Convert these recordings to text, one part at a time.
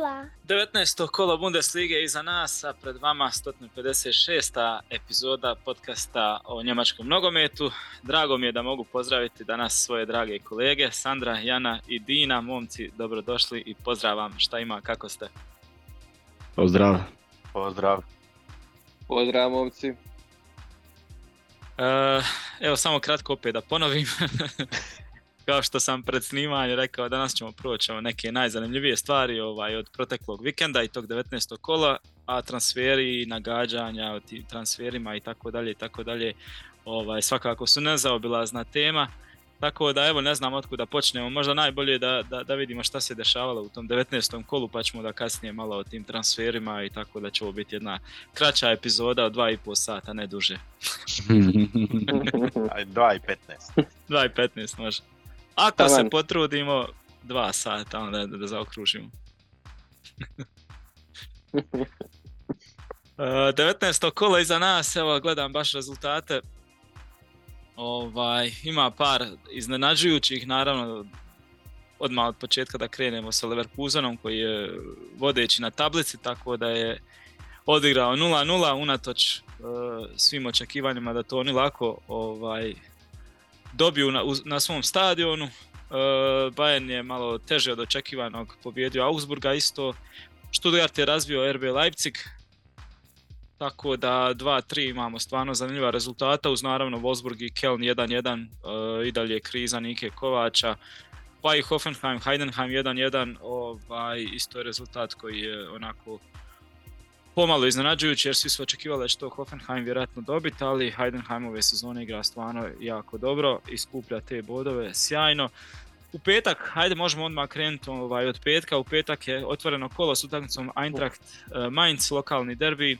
Hila. 19. kolo Bundeslige je iza nas, a pred vama 156. epizoda podcasta o njemačkom nogometu. Drago mi je da mogu pozdraviti danas svoje drage kolege Sandra, Jana i Dina. Momci, dobrodošli i pozdrav vam. Šta ima, kako ste? Pozdrav. Pozdrav. Pozdrav momci. E, evo samo kratko opet da ponovim. Kao što sam pred snimanjem rekao, danas ćemo proći ovo neke najzanimljivije stvari ovaj, od proteklog vikenda i tog 19. kola, a transferi, nagađanja o tim transferima i tako dalje i tako dalje, ovaj, svakako su nezaobilazna tema. Tako da evo ne znam otkud da počnemo, možda najbolje da, da, da vidimo šta se dešavalo u tom 19. kolu pa ćemo da kasnije malo o tim transferima i tako da će ovo biti jedna kraća epizoda od 2,5 sata, ne duže. Ajde, 2 i 15. 2 i 15 može. Ako Taman. se potrudimo, 2 sata, onda da, da zaokružimo. E, 19. kolo iza nas, evo gledam baš rezultate. Ovaj, ima par iznenađujućih, naravno odmah od početka da krenemo sa Leverkusenom koji je vodeći na tablici, tako da je odigrao 0-0 unatoč e, svim očekivanjima da to oni lako ovaj, dobiju na, na svom stadionu. E, Bayern je malo teže od očekivanog pobjedio Augsburga isto. Stuttgart je razbio RB Leipzig. Tako da 2-3 imamo stvarno zanimljiva rezultata uz naravno Wolfsburg i Keln 1-1 e, i dalje kriza Nike Kovača. Pa i Hoffenheim, Heidenheim 1-1, ovaj, isto je rezultat koji je onako pomalo iznenađujući jer svi su očekivali da će to Hoffenheim vjerojatno dobiti, ali Heidenheim ove sezone igra stvarno jako dobro i skuplja te bodove sjajno. U petak, hajde možemo odmah krenuti ovaj, od petka, u petak je otvoreno kolo s utakmicom Eintracht eh, Mainz, lokalni derbi.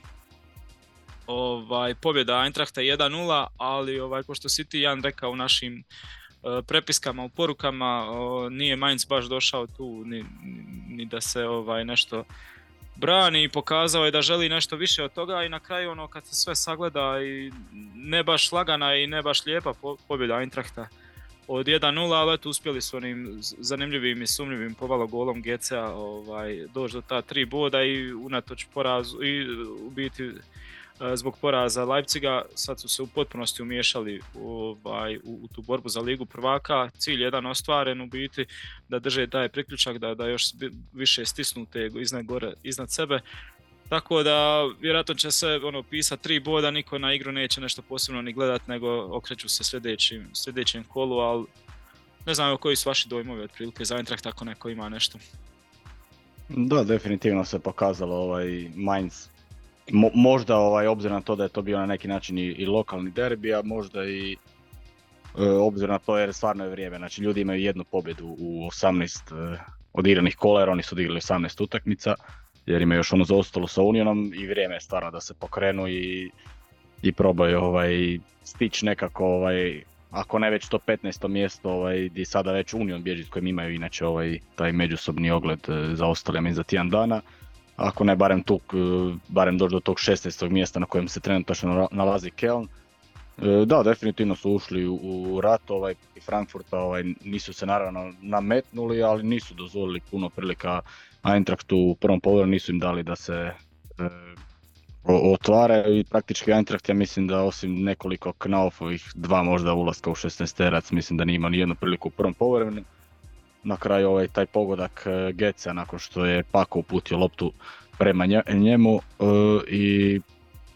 Ovaj, pobjeda Eintrachta 1-0, ali ovaj, ko što si ti Jan rekao u našim eh, prepiskama, u porukama, nije Mainz baš došao tu ni- ni da se ovaj, nešto brani i pokazao je da želi nešto više od toga i na kraju ono kad se sve sagleda i ne baš lagana i ne baš lijepa po- pobjeda Eintrachta od 1-0, ali eto uspjeli su onim zanimljivim i sumnjivim povalo golom GC-a ovaj, doći do ta tri boda i unatoč porazu i u biti zbog poraza Leipziga sad su se u potpunosti umiješali ovaj, u, u tu borbu za ligu prvaka. Cilj jedan ostvaren u biti da drže taj priključak, da, da još više stisnu te iznad, gore, iznad sebe. Tako da vjerojatno će se ono pisat tri boda, niko na igru neće nešto posebno ni gledat, nego okreću se sljedećim, sljedećem kolu, ali ne znam koji su vaši dojmovi otprilike za Eintracht ako neko ima nešto. Da, definitivno se pokazalo ovaj Mainz. Mo- možda ovaj, obzirom na to da je to bio na neki način i, i lokalni derbi, a možda i e, obzirom na to jer stvarno je vrijeme. Znači ljudi imaju jednu pobjedu u 18 e, odigranih kola jer oni su odigrali 18 utakmica jer imaju još ono zaostalo sa Unionom i vrijeme je stvarno da se pokrenu i, i probaju ovaj, stići nekako ovaj, ako ne već to 15. mjesto ovaj, gdje sada već Union bježi s kojim imaju inače ovaj, taj međusobni ogled e, za ostale mi za tjedan dana. Ako ne barem, tu, e, barem doći do tog 16. mjesta na kojem se trenutačno nala- nalazi Keln. E, Da, definitivno su ušli u, rat ovaj, i Frankfurta ovaj, nisu se naravno nametnuli, ali nisu dozvolili puno prilika Eintrachtu u prvom polovremenu, nisu im dali da se e, o- otvara i praktički Eintracht ja mislim da osim nekoliko Knaufovih dva možda ulaska u 16 terac mislim da nije imao nijednu priliku u prvom poluvremenu. Na kraju ovaj taj pogodak e, Geca nakon što je Pako uputio loptu prema nje- njemu e, i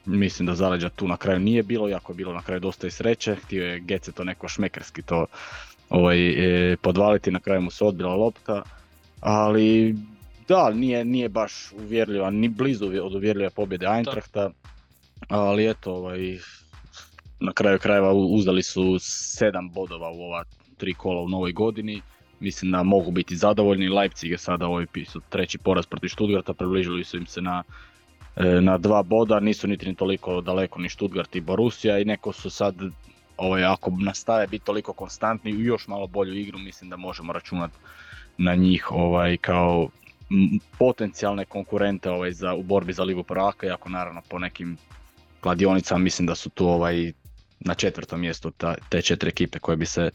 mislim da zaleđa tu na kraju nije bilo, iako je bilo na kraju dosta i sreće, htio je Gece to neko šmekerski to ovaj, e, podvaliti, na kraju mu se odbila lopta, ali da, nije, nije baš uvjerljiva, ni blizu od uvjerljive pobjede Eintrachta, ali eto, ovaj, na kraju krajeva uzdali su sedam bodova u ova tri kola u novoj godini. Mislim da mogu biti zadovoljni. Leipzig je sada ovaj pisao treći poraz protiv Stuttgarta, približili su im se na, e, na dva boda, nisu niti ni toliko daleko ni Stuttgart i Borussia. I neko su sad ovaj, ako nastave biti toliko konstantni i još malo bolju igru, mislim da možemo računati na njih ovaj, kao potencijalne konkurente ovaj, za, u borbi za Ligu prvaka, iako naravno po nekim kladionicama mislim da su tu ovaj, na četvrtom mjestu ta, te četiri ekipe koje bi se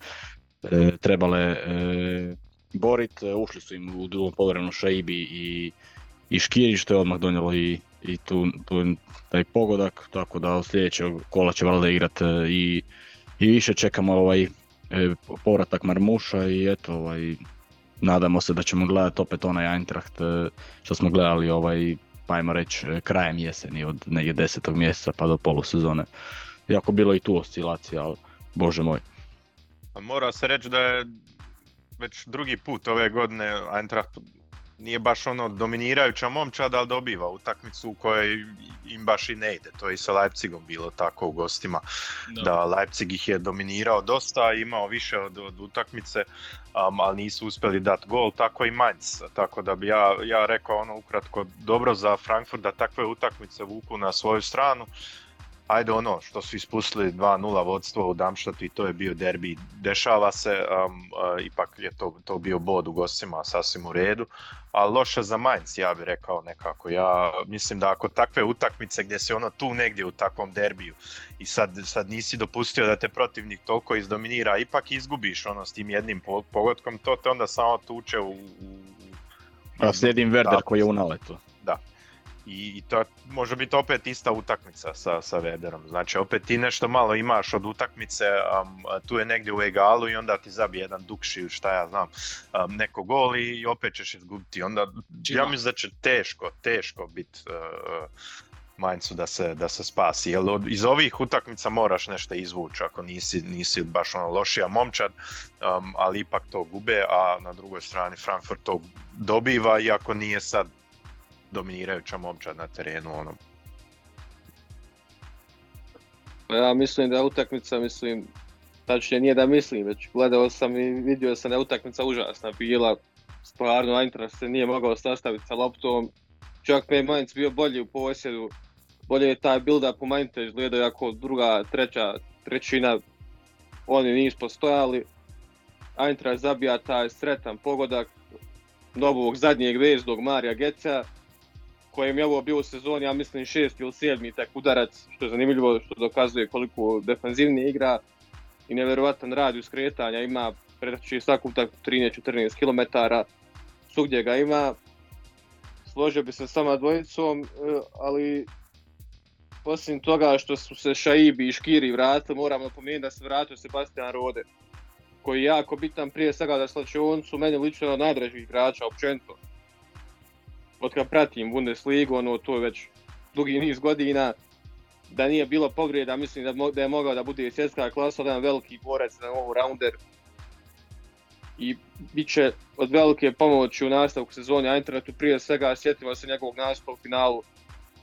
e, trebale e, borit. E, Ušli su im u drugom poluvremenu Šeibi i, i Škiri što je odmah donijelo i, i tu, tu taj pogodak, tako da od sljedećeg kola će valjda igrat e, i, i više čekamo ovaj e, povratak Marmuša i eto ovaj, nadamo se da ćemo gledati opet onaj Eintracht što smo gledali ovaj, pa ajmo reći krajem jeseni od negdje desetog mjeseca pa do polusezone. Iako bilo i tu oscilacija, ali bože moj. Mora se reći da je već drugi put ove godine Eintracht nije baš ono dominirajuća momčad, ali dobiva utakmicu u kojoj im baš i ne ide. To je i sa Leipzigom bilo tako u gostima. Da, Leipzig ih je dominirao dosta, imao više od, od utakmice, um, ali nisu uspjeli dati gol, tako i Mainz. Tako da bi ja, ja rekao ono ukratko dobro za Frankfurt da takve utakmice vuku na svoju stranu ajde ono što su ispustili 2-0 vodstvo u Damštatu i to je bio derbi, dešava se, um, ipak je to, to bio bod u gostima sasvim u redu, a loše za Mainz ja bih rekao nekako, ja mislim da ako takve utakmice gdje se ono tu negdje u takvom derbiju i sad, sad nisi dopustio da te protivnik toliko izdominira, ipak izgubiš ono s tim jednim pogodkom, to te onda samo tuče u... u a slijedim Werder koji je u naletu. I, to može biti opet ista utakmica sa, sa Werderom. Znači opet ti nešto malo imaš od utakmice, um, tu je negdje u egalu i onda ti zabije jedan dukši, šta ja znam, um, neko gol i opet ćeš izgubiti. Onda ja mislim da će teško, teško biti uh, Mainzu da se, da se spasi. Jer iz ovih utakmica moraš nešto izvući ako nisi, nisi baš ono lošija momčad, um, ali ipak to gube, a na drugoj strani Frankfurt to dobiva, iako nije sad dominirajuća momčad na terenu. Ono. Ja mislim da utakmica, mislim, tačnije nije da mislim, već gledao sam i vidio sam da je utakmica užasna bila. Stvarno, Eintracht se nije mogao sastaviti sa loptom. Čak je Mainz bio bolji u posjedu. Bolje je taj build-up u Mainzu izgledao jako druga, treća, trećina. Oni nisu postojali. Eintracht zabija taj sretan pogodak novog zadnjeg vezdog Marija Geca kojem je ovo bio u sezoni, ja mislim šest ili sedmi tek udarac, što je zanimljivo, što dokazuje koliko defensivni igra i nevjerojatan rad skretanja ima, predaći svaku utakmicu 13-14 km, svugdje ga ima. Složio bi se s sama dvojicom, e, ali osim toga što su se Šaibi i Škiri vratili, moram napomenuti da se vratio Sebastian Rode, koji je jako bitan prije svega da slačioncu, meni lično najdražih igrača općenito od kad pratim Bundesligu, ono, to je već dugi niz godina, da nije bilo povrijeda, mislim da, da je mogao da bude svjetska klasa, jedan veliki borac na ovu rounder. I bit će od velike pomoći u nastavku sezoni Eintrachtu, prije svega sjetimo se njegovog nastupa u finalu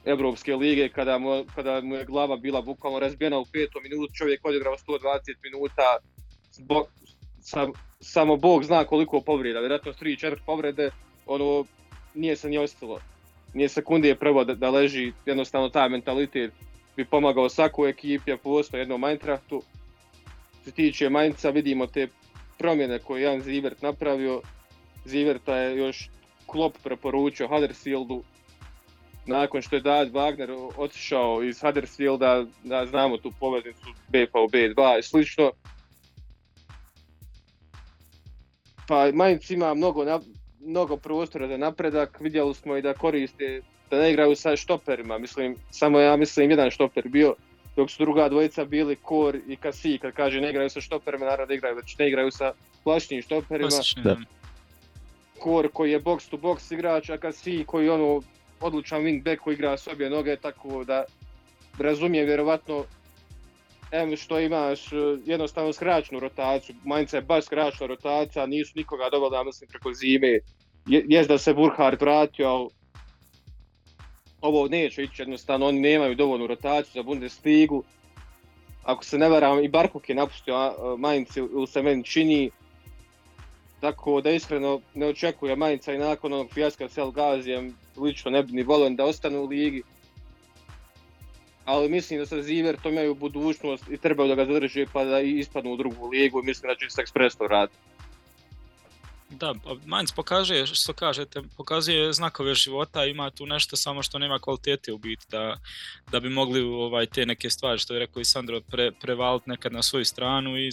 Evropske lige kada mu, kada mu je glava bila bukvalno razbijena u petom minutu, čovjek odigrao 120 minuta, zbog, sam, samo Bog zna koliko povreda, vjerojatno 3-4 povrede, ono, nije se ni ostalo. Nije sekundije prvo da, da leži, jednostavno taj mentalitet bi pomagao svakoj ekipi, a pogotovo jednom Eintrachtu. Što se tiče Mainca, vidimo te promjene koje Jan Zivert napravio. Ziverta je još Klop preporučio Huddersfieldu nakon što je Dad Wagner otišao iz Huddersfielda, da znamo tu poveznicu B u B2 i slično. Pa Mainz ima mnogo mnogo prostora za napredak, vidjeli smo i da koriste, da ne igraju sa štoperima, mislim, samo ja mislim jedan štoper bio, dok su druga dvojica bili Kor i Kasi, kad kaže ne igraju sa štoperima, naravno da igraju, već ne igraju sa plašnim štoperima. Kor koji je box to box igrač, a Kasi koji ono odlučan wingback koji igra s obje noge, tako da razumije vjerovatno em što imaš e, jednostavno skraćnu rotaciju, Mainz je baš skraćna rotacija, nisu nikoga doveli, mislim, preko zime. Jest da se Burkhardt vratio, ali ovo neće ići jednostavno, oni nemaju dovoljnu rotaciju za Bundesligu. Ako se ne varam, i Barkuk je napustio Mainz ili se meni čini. Tako da iskreno ne očekuje Mainca i nakon onog fijaska s Gazijem, lično ne bi ni volio da ostanu u ligi ali mislim da sa Zivertom imaju budućnost i trebaju da ga zadrže pa da ispadnu u drugu ligu i mislim da će se ekspresno raditi. Da, Mainz pokaže, što kažete, pokazuje znakove života, ima tu nešto samo što nema kvalitete u biti, da, da bi mogli ovaj, te neke stvari, što je rekao i Sandro, pre, prevaliti nekad na svoju stranu i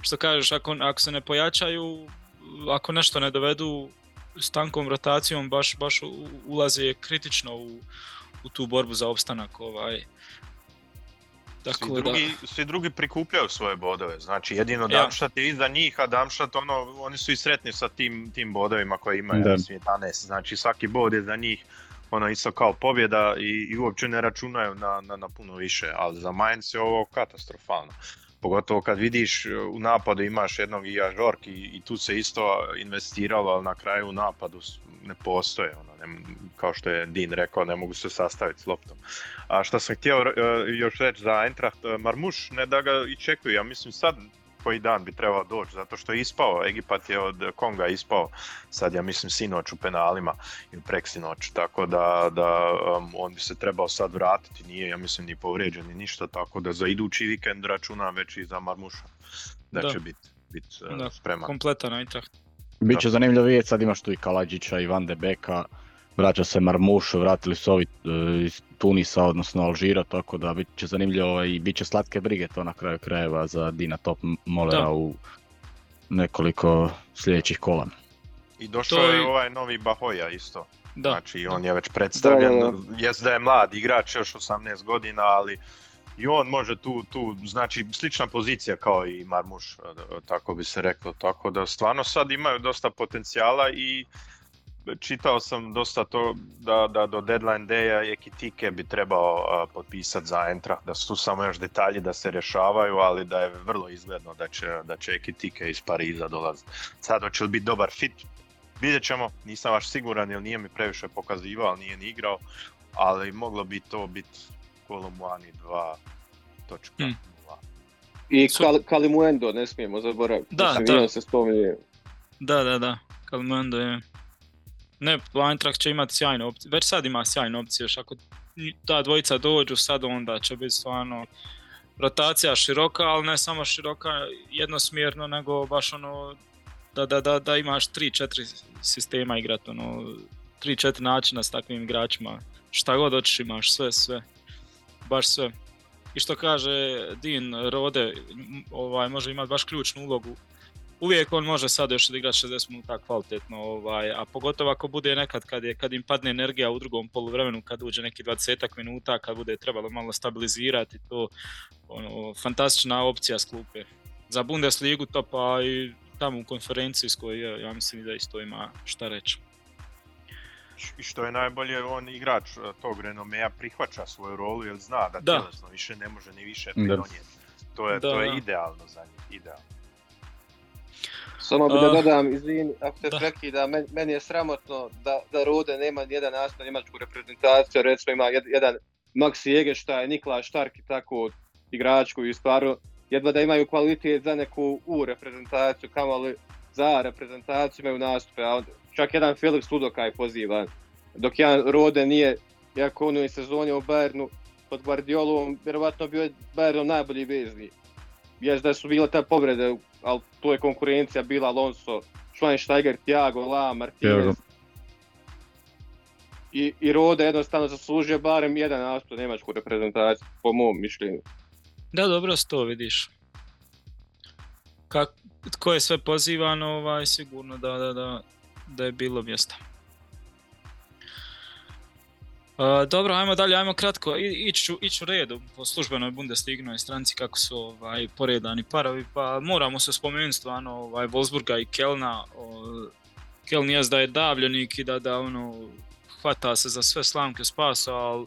što kažeš, ako, ako se ne pojačaju, ako nešto ne dovedu s tankom rotacijom baš, baš ulaze kritično u, u tu borbu za opstanak. Ovaj. Svi Tako da, drugi, svi drugi prikupljaju svoje bodove, znači jedino Ja. Darmstadt je iza njih, a Darmstadt ono, oni su i sretni sa tim, tim bodovima koje imaju, Da. mislim 11, znači svaki bod je za njih ono isto kao pobjeda i, i uopće ne računaju na, na, na puno više, ali za Mainz je ovo katastrofalno. Pogotovo kad vidiš u napadu imaš jednog Ija Žork i, i tu se isto investiralo, ali na kraju u napadu ne postoje, ono, ne, kao što je Dean rekao, ne mogu se sastaviti s loptom. A što sam htio e, još reći za Eintracht, e, Marmuš ne da ga i čekuju, ja mislim sad koji dan bi trebao doći, zato što je ispao, Egipat je od Konga ispao, sad ja mislim sinoć u penalima ili preksinoć, tako da, da um, on bi se trebao sad vratiti, nije ja mislim ni povrijeđen ni ništa, tako da za idući vikend računam već i za Marmuša, da, Da. će biti bit, Da, spreman. kompletan Eintracht. Biće zanimljivo vidjeti, sad imaš tu i Kaladžića i Van de Beka, vraća se Marmuš, vratili su ovi e, iz Tunisa, odnosno Alžira, tako da bit će zanimljivo i bit će slatke brige to na kraju krajeva za Dina Top Molera Da. u nekoliko sljedećih kola. I došao To je ovaj novi Bahoja isto. Da, Znači on je već predstavljen, Da, jest da je mlad igrač, još 18 godina, ali i on može tu, tu, znači slična pozicija kao i Marmuš, e, tako bi se reklo, tako da stvarno sad imaju dosta potencijala i čitao sam dosta to da, da do deadline daya Ekitike bi trebao potpisati za Eintracht, da su tu samo još detalji da se rješavaju, ali da je vrlo izgledno da će, da će Ekitike iz Pariza dolaziti. Sad hoće li biti dobar fit, Vidjet ćemo, nisam baš siguran jer nije mi previše pokazivao, ali nije ni igrao, ali moglo bi to biti Kolomuani 2.0. Hmm. I Kal- Kalimuendo, ne smijemo zaboraviti. Da, da. se spominje. da, da, da. Kalmando je... Ne, Eintracht će imati sjajne opcije. Već sad ima sjajne opcije, još ako ta dvojica dođu sad onda će biti stvarno rotacija široka, ali ne samo široka jednosmjerno, nego baš ono da, da, da, da imaš 3-4 sistema igrat, ono 3-4 načina s takvim igračima. Šta god hoćeš imaš, sve, sve. Baš sve. I što kaže Dean Rode, ovaj, može imati baš ključnu ulogu uvijek on može sad još odigrati 60 minuta kvalitetno, ovaj, a pogotovo ako bude nekad kad, je, kad im padne energija u drugom poluvremenu, kad uđe neki 20 minuta, kad bude trebalo malo stabilizirati to, ono, fantastična opcija s klupe. Za Bundesligu to pa i tamo u konferencijskoj, ja, ja mislim da isto ima šta reći. I što je najbolje, on igrač e, tog renomea prihvaća svoju rolu jer zna da, Da. tjelesno više ne može ni više pridonijeti. To je, Da, to je da. idealno za njih, idealno. Samo bi da Uh, dodam, izvini, ako te da. prekida, men, meni je sramotno da, da Rode nema nijedan nastup na njemačku reprezentaciju, recimo ima jed, jedan Maxi Egerštaj, Nikla Štark i tako igrač koji stvarno jedva da imaju kvalitet za neku U reprezentaciju, kamoli za reprezentaciju imaju nastupe, a onda čak jedan Felix Ludokaj pozivan, dok jedan Rode nije, iako on u sezoni u Bayernu pod Guardiolom, vjerovatno bio je Bayernov najbolji vezni. Jest da su bile te povrede, ali tu je konkurencija bila Alonso, Schweinsteiger, Thiago, La, Martinez. I, I Rode jednostavno zaslužio barem jedan nastup njemačku reprezentaciju, po mom mišljenju. Da, dobro se to vidiš. Kak, tko je sve pozivan, ovaj, sigurno da, da, da, da je bilo mjesta. Uh, dobro, ajmo dalje, ajmo kratko, I- ići ću, ići ću redu po službenoj Bundeslignoj stranci kako su ovaj, poredani parovi, pa moramo se spomenuti stvarno ovaj, Wolfsburga i Kelna. O, Keln jest da je davljenik i da, da ono, hvata se za sve slamke spasa, ali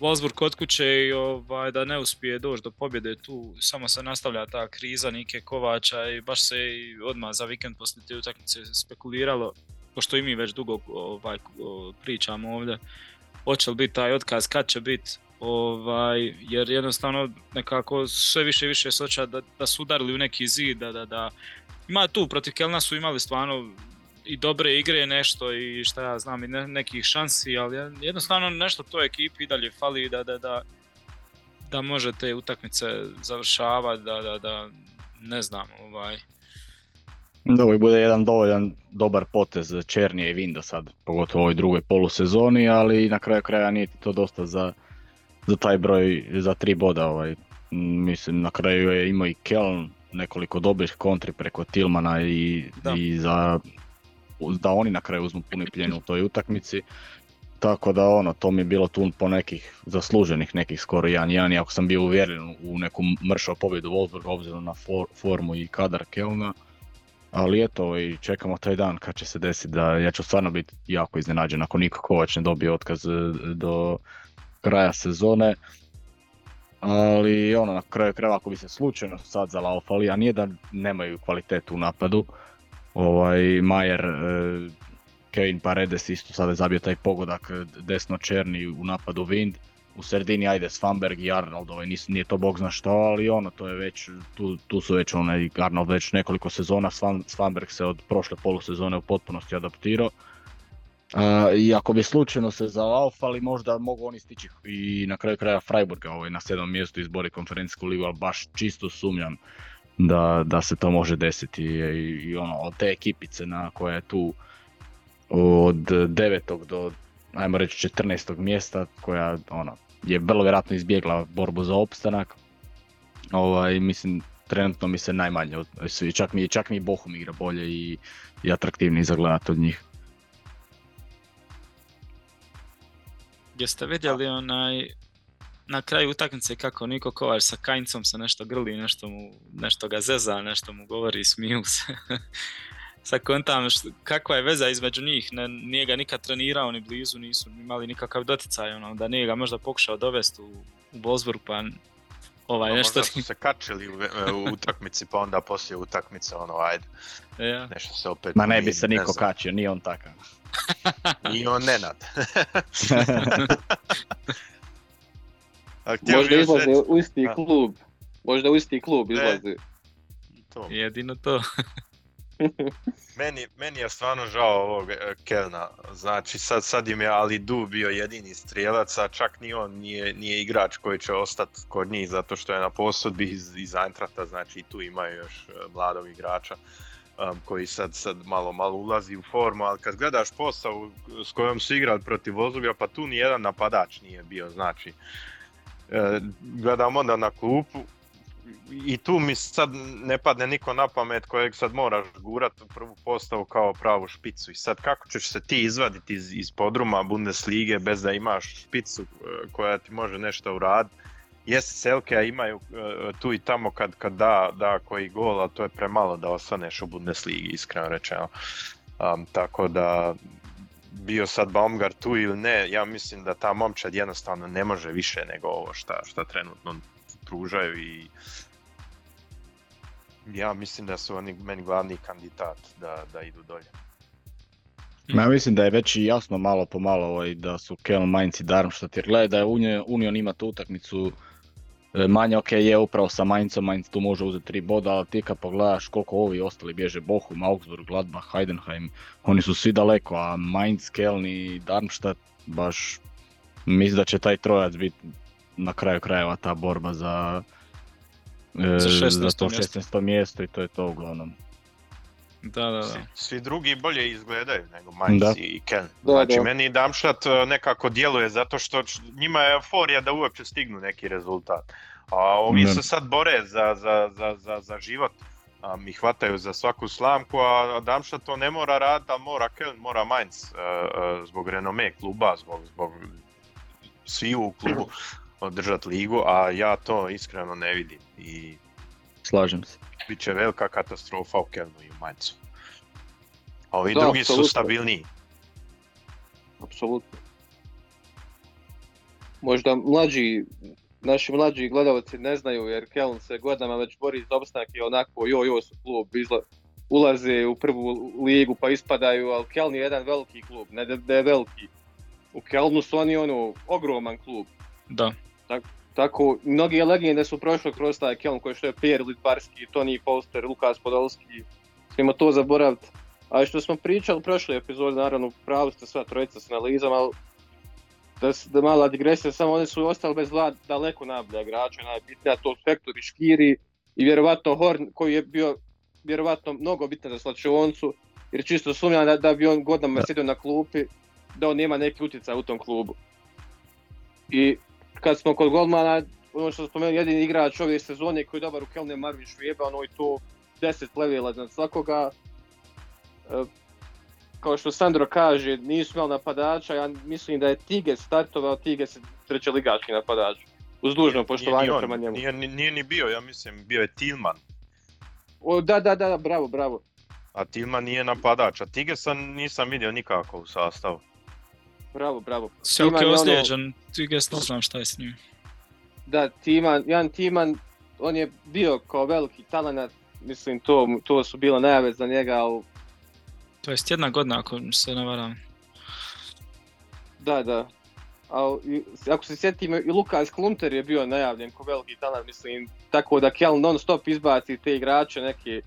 Wolfsburg kod kuće i ovaj, da ne uspije doći do pobjede tu, samo se nastavlja ta kriza Nike Kovača i baš se i odmah za vikend poslije te utakmice spekuliralo, pošto i mi već dugo ovaj, pričamo ovdje, hoće li biti taj otkaz, kad će biti, ovaj, jer jednostavno nekako sve više i više se da, da su udarili u neki zid, da, da, da, ima tu, protiv Kelna su imali stvarno i dobre igre nešto i šta ja znam i ne, nekih šansi, ali jednostavno nešto toj ekipi dalje fali da, da, da, da može te utakmice završavati, da, da, da ne znam, ovaj, Da ovo bude jedan dovoljan dobar potez Černije i Vinda sad, pogotovo u ovoj drugoj polusezoni, ali na kraju kraja nije to dosta za, za taj broj, za tri boda. Ovaj. Mislim, na kraju je imao i Keln nekoliko dobrih kontri preko Tilmana i, Da. i za da oni na kraju uzmu puni plijen u toj utakmici. Tako da ono, to mi je bilo tu po nekih zasluženih nekih skoro 1-1, iako sam bio uvjeren u neku mršao pobjedu Wolfsburg obzirom na formu i kadar Kelna. Ali eto, i čekamo taj dan kad će se desiti da ja ću stvarno biti jako iznenađen ako Niko Kovač ne dobije otkaz e, do kraja sezone. Ali ono, na kraju krajeva ako bi se slučajno sad zalaufali, a nije da nemaju kvalitetu u napadu. Ovaj, Majer, e, Kevin Paredes isto sada je zabio taj pogodak e, desno černi u napadu Wind u sredini ajde Svanberg i Arnold, ovaj, nis, nije to bog zna što, ali ono, to je već, tu, tu su već onaj Arnold već nekoliko sezona, Svan, Svanberg se od prošle polusezone u potpunosti adaptirao. Uh, I ako bi slučajno se zalaufali, možda mogu oni stići i na kraju kraja Freiburga ovaj, na sedmom mjestu izbori konferencijsku ligu, ali baš čisto sumnjam da, da se to može desiti i, i ono, od te ekipice na koja je tu od devetog do ajmo reći 14. mjesta koja ono, je vrlo vjerojatno izbjegla borbu za opstanak. Ovaj, mislim, trenutno mi se najmanje čak mi, čak mi Bohum igra bolje i, i atraktivniji za gledat od njih. Jeste vidjeli onaj na kraju utakmice kako Niko Kovač sa Kajncom se nešto grli, nešto, mu, nešto ga zeza, nešto mu govori smiju se. sad kontam kakva je veza između njih, ne, nije ga nikad trenirao ni blizu, nisu imali nikakav doticaj, ono, da nije ga možda pokušao dovesti u, u Bosburg, pa ovaj, nešto... Možda su se kačili u, u utakmici, pa onda poslije utakmice, ono, ajde, ja. nešto se opet... Ma ne bi se niko kačio, nije on takav. Nije on Nenad. Možda izlaze u isti klub. Možda u isti klub izlaze. To. Jedino to. meni, meni je stvarno žao ovog e, Kelna, znači sad, sad im je Ali Du bio jedini strijelac, a čak ni on nije, nije igrač koji će ostati kod njih zato što je na posudbi iz, iz Eintrachta, znači tu imaju još e, mladog igrača um, koji sad, sad malo, malo ulazi u formu, ali kad gledaš postavu s kojom su igrali protiv Vozubija, pa tu ni jedan napadač nije bio, znači e, gledam onda na klupu, i tu mi sad ne padne niko na pamet kojeg sad moraš gurat u prvu postavu kao pravu špicu. I sad kako ćeš se ti izvaditi iz, iz podruma Bundeslige bez da imaš špicu e, koja ti može nešto uraditi. Jesi Selke, a imaju e, tu i tamo kad, kad da, da koji gol, ali to je premalo da ostaneš u Bundesligi, iskreno rečeno. Um, tako da bio sad Baumgart tu ili ne, ja mislim da ta momčad jednostavno ne može više nego ovo šta, šta trenutno pružaju i ja mislim da su oni meni glavni kandidat da, da idu dolje. Ja mislim da je već i jasno malo po malo ovaj, da su Keln, Mainz i Darmstadt, jer gledaj da je Union ima tu utakmicu e, manje, ok je upravo sa Mainzom, Mainz tu može uzeti tri boda, ali ti kad pogledaš koliko ovi ostali bježe, Bochum, Augsburg, Gladbach, Heidenheim, oni su svi daleko, a Mainz, Keln i Darmstadt baš mislim da će taj trojac biti na kraju krajeva ta borba za, za, 16. za to 16. mjesto i to je to uglavnom. Da, da, da. Svi, svi drugi bolje izgledaju nego Mainz i Ken. Znači da. meni Damšat e, nekako djeluje zato što njima je euforija da uopće stignu neki rezultat. A ovi se sad bore za, za, za, za, za život. A, mi hvataju za svaku slamku, a Damšat to ne mora raditi, ali mora Ken, mora Mainz. Uh, uh, zbog renome kluba, zbog, zbog svi u klubu održati ligu, a ja to iskreno ne vidim. I Slažem se. Biće velika katastrofa u Kelnu i u Mainzu. A ovi da, drugi absolutno. su stabilniji. Apsolutno. Možda mlađi, naši mlađi gledalci ne znaju jer Keln se godinama već bori za opstanak i onako jo jo su klub izla, ulaze u prvu ligu pa ispadaju, ali Keln je jedan veliki klub, ne da je veliki. U Kelnu su oni ono ogroman klub. Da. Tak, tako, mnogi legende su prošli kroz taj Kelm koji što je Pierre Litbarski, Toni Polster, Lukas Podolski, smijemo to zaboraviti. A što smo pričali u prošloj epizodi, naravno pravi ste sva trojica s analizama, ali da, da mala digresija, samo oni su ostali bez vlad daleko najbolja igrača, najbitnija to Fektor i Škiri i vjerovatno Horn koji je bio vjerovatno mnogo bitan za slačioncu, jer čisto sumnjam da, da bi on godinama sjedio na klupi, da on nema neki utjecaj u tom klubu. I kad smo kod golmana, ono što spomenuo, jedini igrač ove sezone koji je dobar u Kelne Marvin Švijeba, ono je to 10 levela iznad svakoga. E, kao što Sandro kaže, nisu imali napadača, ja mislim da je Tiges startovao, Tiges je treće ligački napadač. Uz dužno poštovanje prema njemu. Nije, ni- nije ni bio, ja mislim, bio je Tilman. O, da, da, da, bravo, bravo. A Tilman nije napadač, a Tigesa nisam vidio nikako u sastavu. Bravo, bravo. Selke je ono- ozlijeđen, Tiges ne znam šta je s njim. Da, Timan, Jan Timan, on je bio kao veliki talent, mislim to, to su bile najave za njega, ali To jest jedna godina ako se ne varam. da, da. Al, i- ako se sjetimo, i Lukas Klunter je bio najavljen kao veliki talent, mislim, tako da Kel non stop izbaci te igrače neke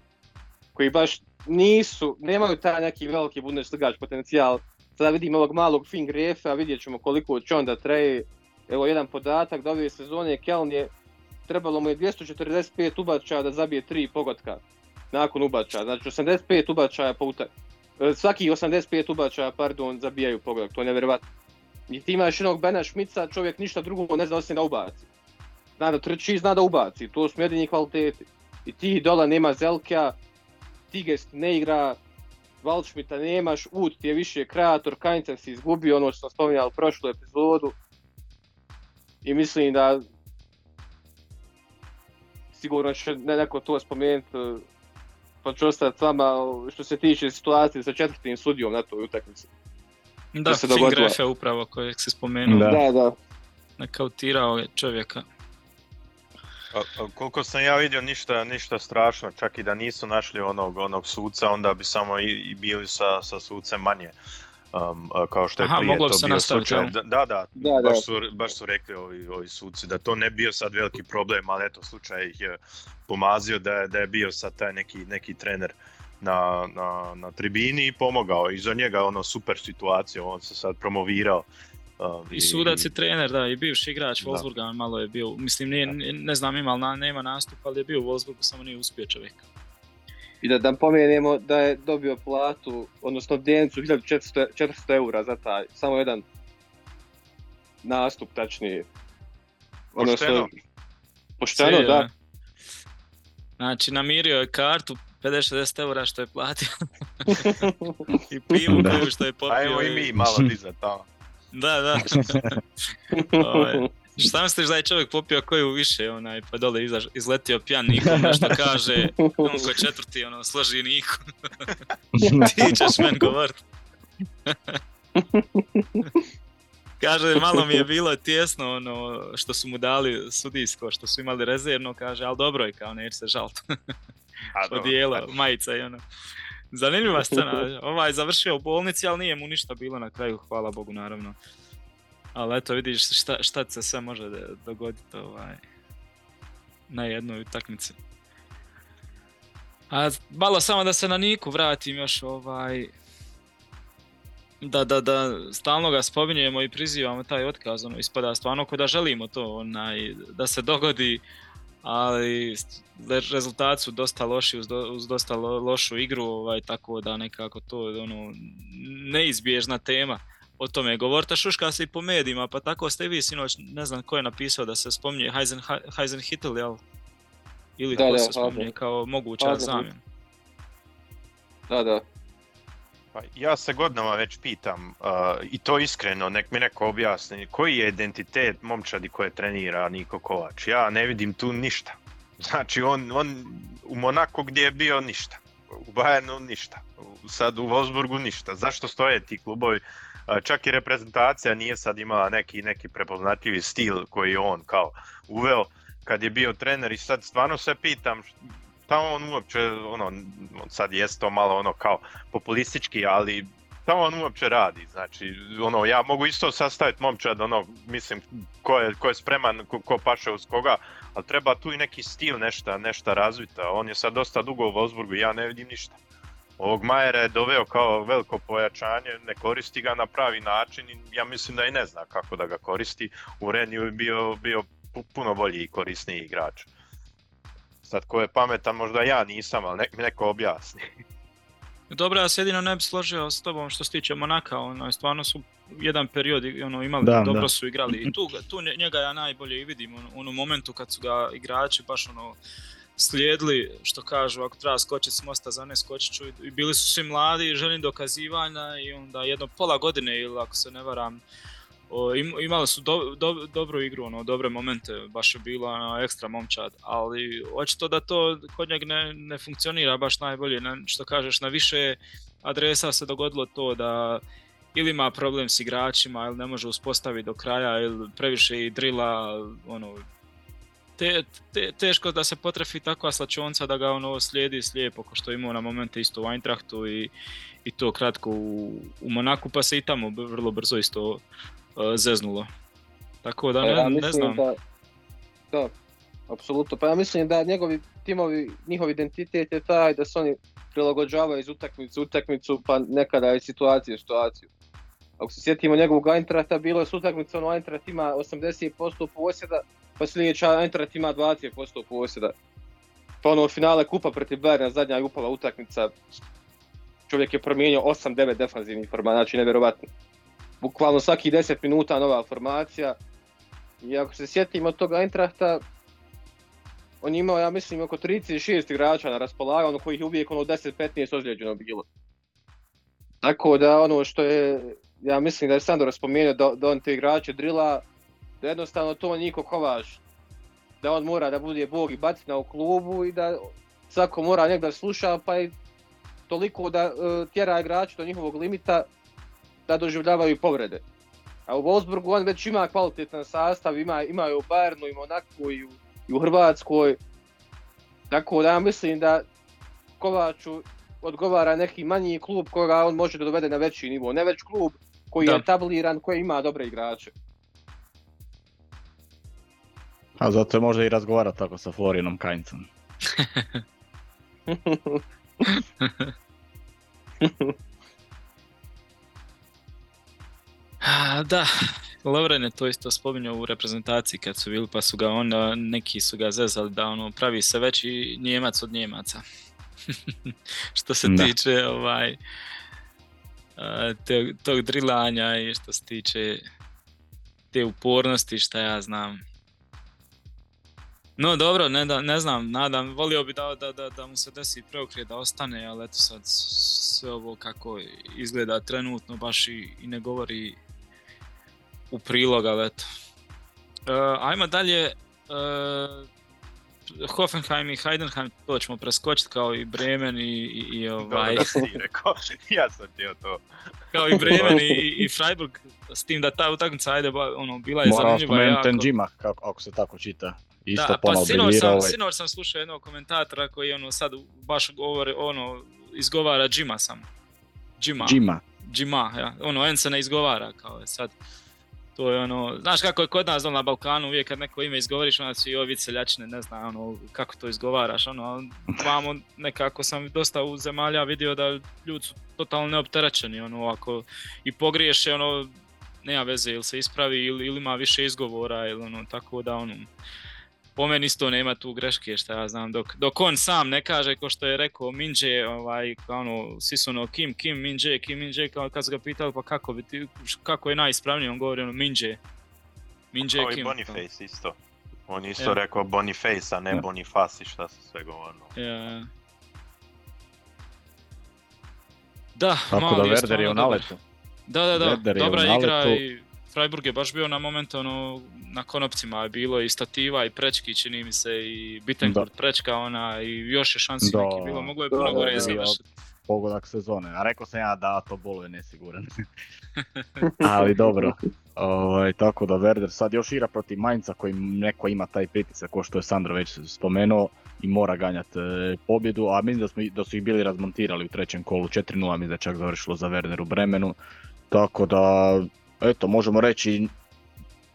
koji baš nisu, nemaju taj neki veliki Bundesligač potencijal. Sada vidimo ovog malog Finn Grefa, vidjet ćemo koliko će onda traje. Evo jedan podatak da ove sezone Keln je trebalo mu je 245 ubačaja da zabije 3 pogotka nakon ubačaja, znači 85 ubačaja po utak. E, Svaki 85 ubačaja, pardon, zabijaju pogodak, to je nevjerovatno. I ti imaš jednog Bena Šmica, čovjek ništa drugo ne zna osim da ubaci. Zna da trči, zna da ubaci, to su jedini kvaliteti. I ti dola nema Zelkja, Tigest ne igra, Waldschmidta nemaš, Ud ti je više kreator, Kainca si izgubio, ono što sam spominjao u prošlu epizodu. I mislim da sigurno će ne- neko to spomenuti, e, pa ću ostati s vama što se tiče situacije sa četvrtim sudijom na toj utakmici. Da, se Finn dogodilo. Grefe upravo kojeg se spomenuo. Da. Da, da. Nakautirao je čovjeka. A, a koliko sam ja vidio ništa, ništa strašno, čak i da nisu našli onog, onog suca, onda bi samo i, i bili sa, sa sucem manje. Um, kao što je Aha, prije to bio nastaviti, slučaj. da, da, Da, da. baš, su, baš su rekli ovi, ovi suci da to ne bio sad veliki problem, ali eto slučaj ih je pomazio da je, da je bio sad taj neki, neki trener na, na, na tribini i pomogao. I za njega ono super situacija, on se sad promovirao. I sudac i trener, da, i bivši igrač Da. Wolfsburga malo je bio, mislim nije, ne, ne znam ima li na, nema nastup, ali je bio u Wolfsburgu, samo nije uspio čovjek. I da, da pomenemo da je dobio platu, odnosno djenicu 1400, 400 eura za taj, samo jedan nastup tačnije. Pošteno. Pošteno, Svi, da. Znači, namirio je kartu 50-60 eura što je platio i pivu koju što je popio. Ajmo i mi malo dizat tamo. Da, da. Ovaj, Šta misliš da je čovjek popio koju više, onaj, pa dole izaš, izletio pijan nikom, nešto kaže, on ko četvrti, ono, složi niku. Ti ćeš men govorit. kaže, malo mi je bilo tjesno, ono, što su mu dali sudijsko, što su imali rezervno, kaže, ali dobro je, kao, neće se žalt. A, Odijela, eto. majica i ono. Zanimljiva scena, ovaj je završio u bolnici, ali nije mu ništa bilo na kraju, hvala Bogu naravno. Ali eto vidiš šta, šta se sve može dogoditi ovaj, na jednoj utakmici. A malo samo da se na Niku vratim još ovaj... Da, da, da, stalno ga spominjemo i prizivamo taj otkaz, ono, ispada stvarno ko da želimo to, onaj, da se dogodi, ali rezultati su dosta loši uz, do- uz dosta lo- lošu igru, ovaj, tako da nekako to je ono, neizbježna tema o tome govorite, šuška se i po medijima, pa tako ste vi sinoć, ne znam ko je napisao da se spominje Heisen, Heisen Hittel, jel? Ili Da, ko da, se spominje kao moguća zamjena. Da, da. Pa ja se godinama već pitam, uh, i to iskreno, nek mi neko objasni, koji je identitet momčadi koje trenira Niko Kovač? Ja ne vidim tu ništa. Znači on, on u Monaku gdje je bio ništa, u Bayernu ništa, sad u Wolfsburgu ništa. Zašto stoje ti klubovi? Čak i reprezentacija nije sad imala neki, neki prepoznatljivi stil koji je on kao uveo kad je bio trener i sad stvarno se pitam šta on uopće, ono, sad jest to malo ono kao populistički, ali šta on uopće radi, znači, ono, ja mogu isto sastaviti momčad, ono, mislim, ko je, ko je spreman, ko, ko paše uz koga, ali treba tu i neki stil nešto, nešto razvita, on je sad dosta dugo u Wolfsburgu, ja ne vidim ništa. Ovog Majera je doveo kao veliko pojačanje, ne koristi ga na pravi način i ja mislim da i ne zna kako da ga koristi. U Reniju je bio, bio pu- puno bolji i korisniji igrač. Sad ko je pametan, možda ja nisam, ali nek mi neko objasni. Dobro, ja se jedino ne bi složio s tobom što se tiče Monaka, ono, stvarno su jedan period i- ono, imali, Da, dobro da. su igrali i tu, ga- tu nje- njega ja najbolje i vidim, ono, u onom momentu kad su ga igrači baš ono slijedili, što kažu, ako treba skočiti s mosta za ne skočit ću. I bili su svi mladi i želim dokazivanja i onda jedno pola godine ili ako se ne varam, imali su do, do, dobru igru, ono, dobre momente, baš je bila ono, ekstra momčad, ali očito da to kod njeg ne, ne funkcionira baš najbolje, na, što kažeš, na više adresa se dogodilo to da ili ima problem s igračima, ili ne može uspostaviti do kraja, ili previše i drila, ono, te, te, teško da se potrefi takva slačonca da ga ono slijedi slijepo, ko što je imao na momente isto u Eintrachtu i, i to kratko u, u Monaku, pa se i tamo vrlo brzo isto zeznulo. Tako da Pa ne, ja ne znam. Da, da, apsolutno. Pa ja mislim da njegovi timovi, njihov identitet je taj da se oni prilagođavaju iz utakmice u utakmicu, pa nekada i situacije situaciju. Ako se sjetimo njegovog Eintrachta, bilo je s utakmice, ono Eintracht ima 80% posjeda, pa sljedeća Eintracht ima 20% posjeda. Pa ono finale kupa protiv Bayerna, zadnja je upala utakmica, čovjek je promijenio 8-9 defanzivnih formacija, znači nevjerovatno. Bukvalno svaki 10 minuta nova formacija. I ako se sjetimo tog Eintrachta, on je imao, ja mislim, oko 36 igrača na raspolaganju, kojih je uvijek ono 10-15 ozlijeđeno bilo. Tako da ono što je, ja mislim da je Sandor spomenuo da, da on te igrače drila, da jednostavno to Niko Kovač, da on mora da bude bog i batina u klubu i da svako mora njeg da sluša, pa i toliko da uh, tjera igrače do njihovog limita da doživljavaju povrede. A u Wolfsburgu on već ima kvalitetan sastav, ima, ima i u Bayernu, i Monaku, i u, i u Hrvatskoj. Tako da ja mislim da Kovaču odgovara neki manji klub koga on može da dovede na veći nivo. Ne već klub koji Da. je etabliran, koji ima dobre igrače. A zato je možda i razgovara tako sa Florianom Kajncom. Da, Lovren je to isto spominjao u reprezentaciji kad su bili, pa su ga onda, neki su ga zezali da ono, pravi se veći Njemac od Njemaca. što se Da. tiče ovaj, te, tog drilanja i što se tiče te upornosti, šta ja znam. No dobro, ne, da, ne znam, nadam, volio bi da, da, da, da mu se desi preokret da ostane, ali eto sad sve ovo kako izgleda trenutno baš i, i ne govori u prilog, ali eto. E, ajmo dalje, e, Hoffenheim i Heidenheim, to ćemo preskočiti kao i Bremen i, i, i ovaj, Dobro da si rekao, ja sam htio to. kao i Bremen i, i Freiburg, s tim da ta utakmica, ajde, ono, bila je Moramo zanimljiva spomenuti jako. Njima, kako, ako se tako čita. Isto Da, pa sinoć sam, ovaj. sinoć sam slušao jednog komentatora koji ono sad baš govori, ono, izgovara Jima sam. Jima. Njima. Jima, ja. Ono, N se ne izgovara kao je sad. To je ono, znaš kako je kod nas na Balkanu, uvijek kad neko ime izgovoriš, onda svi ovi seljačine, ne znam, ono, kako to izgovaraš, ono, vamo nekako sam dosta u zemalja vidio da ljudi su totalno neopterećeni, ono, ako i pogriješe, ono, nema veze, ili se ispravi, ili, ili ima više izgovora, ili ono, tako da, ono, po meni isto nema tu greške, šta ja znam, dok, dok on sam ne kaže, ko što je rekao Minđe, ovaj, kao ono, svi su ono, Kim, Kim, Minđe, Kim, Minđe, kao kad su ga pitali, pa kako bi ti, kako je najispravnije, on govori ono, Minđe, Minđe, Kao i Kim. Boniface isto. On isto Ja. rekao Boniface, a ne Ja. Bonifaci šta se sve govorilo. Ja. Da, Tako da mali je Werder je stvarno u naletu. Da, da, da, Werder u dobra igra i Freiburg je baš bio na moment ono, na konopcima je bilo i stativa i prečki čini mi se i Bittencourt prečka ona i još je šansi Da. neki bilo, moglo je Da, puno gore završiti. Pogodak sezone. A rekao sam ja da to bolo je nesiguran. Ali dobro. Ovaj, tako da Werder sad još igra protiv Mainza koji neko ima taj pritisak ko što je Sandro već spomenuo i mora ganjati e, pobjedu, a mislim da, smo, da su ih bili razmontirali u trećem kolu 4-0, mislim da je čak završilo za Werder u Bremenu. Tako da, eto, možemo reći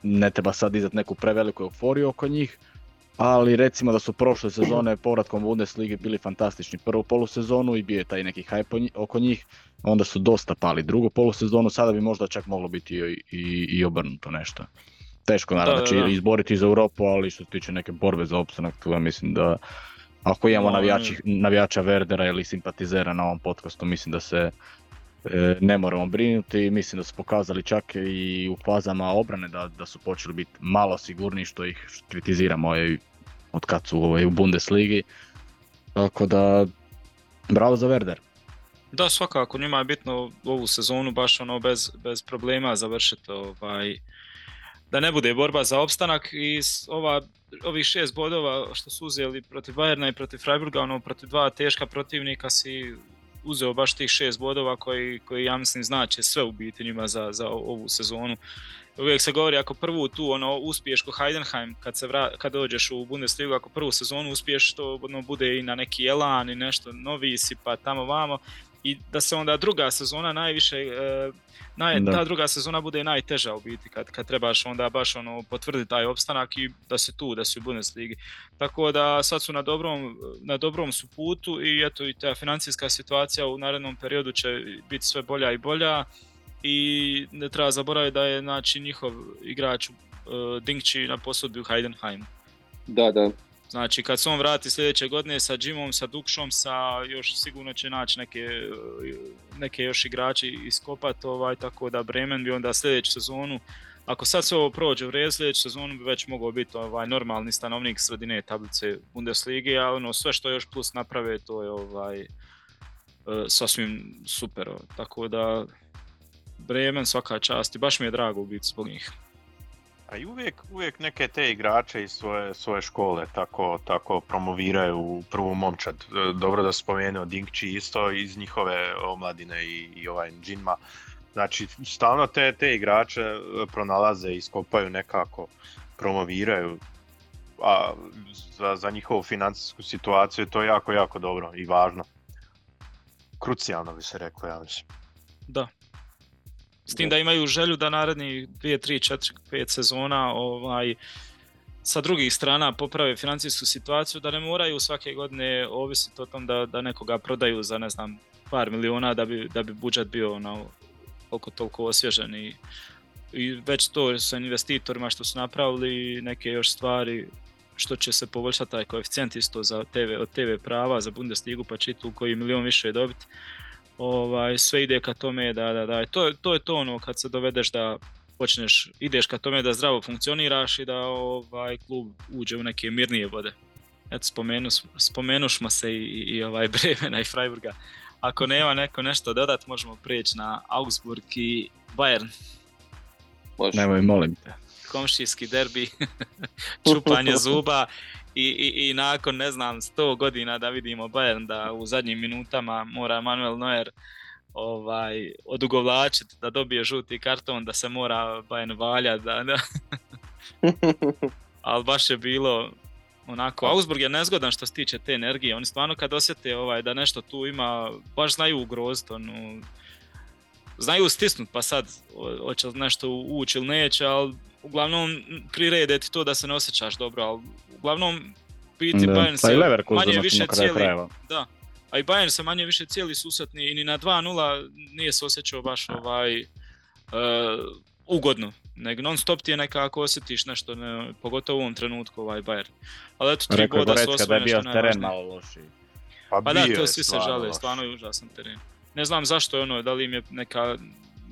ne treba sad izdati neku preveliku euforiju oko njih, ali recimo da su prošle sezone povratkom Bundeslige bili fantastični prvu polusezonu i bio je taj neki hype oko njih, onda su dosta pali drugu polusezonu, sada bi možda čak moglo biti i, i, i obrnuto nešto. Teško naravno Da, da, da, da. izboriti za Europu, ali što se tiče neke borbe za opstanak, tu ja mislim da ako imamo navijači, navijača Werdera ili simpatizera na ovom podcastu, mislim da se ne moramo brinuti. Mislim da su pokazali čak i u fazama obrane da, da su počeli biti malo sigurniji što ih kritiziramo i od kad su ovaj, u Bundesligi. Tako da, bravo za Werder. Da, svakako, njima je bitno ovu sezonu baš ono bez, bez problema završiti ovaj, da ne bude borba za opstanak i ova, ovih šest bodova što su uzeli protiv Bayerna i protiv Freiburga, ono protiv dva teška protivnika si uzeo baš tih šest bodova koji, koji ja mislim znače sve u biti njima za, za ovu sezonu. Uvijek se govori ako prvu tu ono uspiješ ko Heidenheim kad, se vra, kad dođeš u Bundesligu, ako prvu sezonu uspiješ to ono, bude i na neki elan i nešto novi si pa tamo vamo i da se onda druga sezona najviše e, naj, ta druga sezona bude najteža u biti kad, kad trebaš onda baš ono potvrditi taj opstanak i da se tu, da si u Bundesligi. Tako da sad su na dobrom, na dobrom su putu i eto i ta financijska situacija u narednom periodu će biti sve bolja i bolja i ne treba zaboraviti da je znači njihov igrač uh, Dinkći na posudbi u Heidenheimu. Da, da. Znači kad se on vrati sljedeće godine sa Jimom, sa Dukšom, sa još sigurno će naći neke, neke još igrači iskopat, ovaj, tako da Bremen bi onda sljedeću sezonu, ako sad sve ovo prođe u red, sljedeću sezonu bi već mogao biti ovaj, normalni stanovnik sredine tablice Bundesligi, a ono sve što još plus naprave to je ovaj, e, sasvim super. Tako da Bremen svaka čast baš mi je drago biti zbog njih. A i uvijek, uvijek neke te igrače iz svoje, svoje škole tako, tako promoviraju u prvu momčad. E, dobro da spomenuo Dinkči isto iz njihove omladine i, i ovaj Jinma. Znači, stalno te, te igrače e, pronalaze, iskopaju nekako, promoviraju. A za, za njihovu financijsku situaciju to je jako, jako dobro i važno. Krucijalno bi se reklo, ja mislim. Da, s tim da imaju želju da narednih 2, 3, 4, 5 sezona ovaj, sa drugih strana poprave financijsku situaciju, da ne moraju svake godine ovisiti o tom da, da nekoga prodaju za ne znam par miliona da bi, da bi budžet bio ono, oko toliko osvježen i, i već to sa investitorima što su napravili neke još stvari što će se poboljšati taj koeficijent isto za TV, od TV prava za Bundesligu pa će tu koji milion više dobiti ovaj, sve ide ka tome da, da, da, to, to je to ono kad se dovedeš da počneš, ideš ka tome da zdravo funkcioniraš i da ovaj klub uđe u neke mirnije vode. Eto, spomenu, spomenušmo se i, i ovaj Bremena i Freiburga. Ako nema neko nešto dodat, možemo prijeći na Augsburg i Bayern. Može. Nemoj, molim te. Komšijski derbi, čupanje zuba i, i, i nakon ne znam 100 godina da vidimo Bayern da u zadnjim minutama mora Manuel Neuer ovaj, odugovlačiti da dobije žuti karton, da se mora Bayern valjati. Da, da. Ali baš je bilo onako, Augsburg je nezgodan što se tiče te energije, oni stvarno kad osjete ovaj, da nešto tu ima, baš znaju ugroziti, ono, znaju stisnut pa sad hoće nešto ući ili neće, ali uglavnom prirede ti to da se ne osjećaš dobro, ali uglavnom biti da, Bayern se manje više cijeli, da, a i Bayern se manje više cijeli susretni i ni na 2-0 nije se osjećao baš ovaj uh, ugodno, nego non stop ti je nekako osjetiš nešto, ne, pogotovo u ovom trenutku ovaj Bayern. Ali eto, tri boda su osvojene što je teren malo lošiji. Pa, pa da, to svi se žale, stvarno je užasan teren. Ne znam zašto je ono, da li im je neka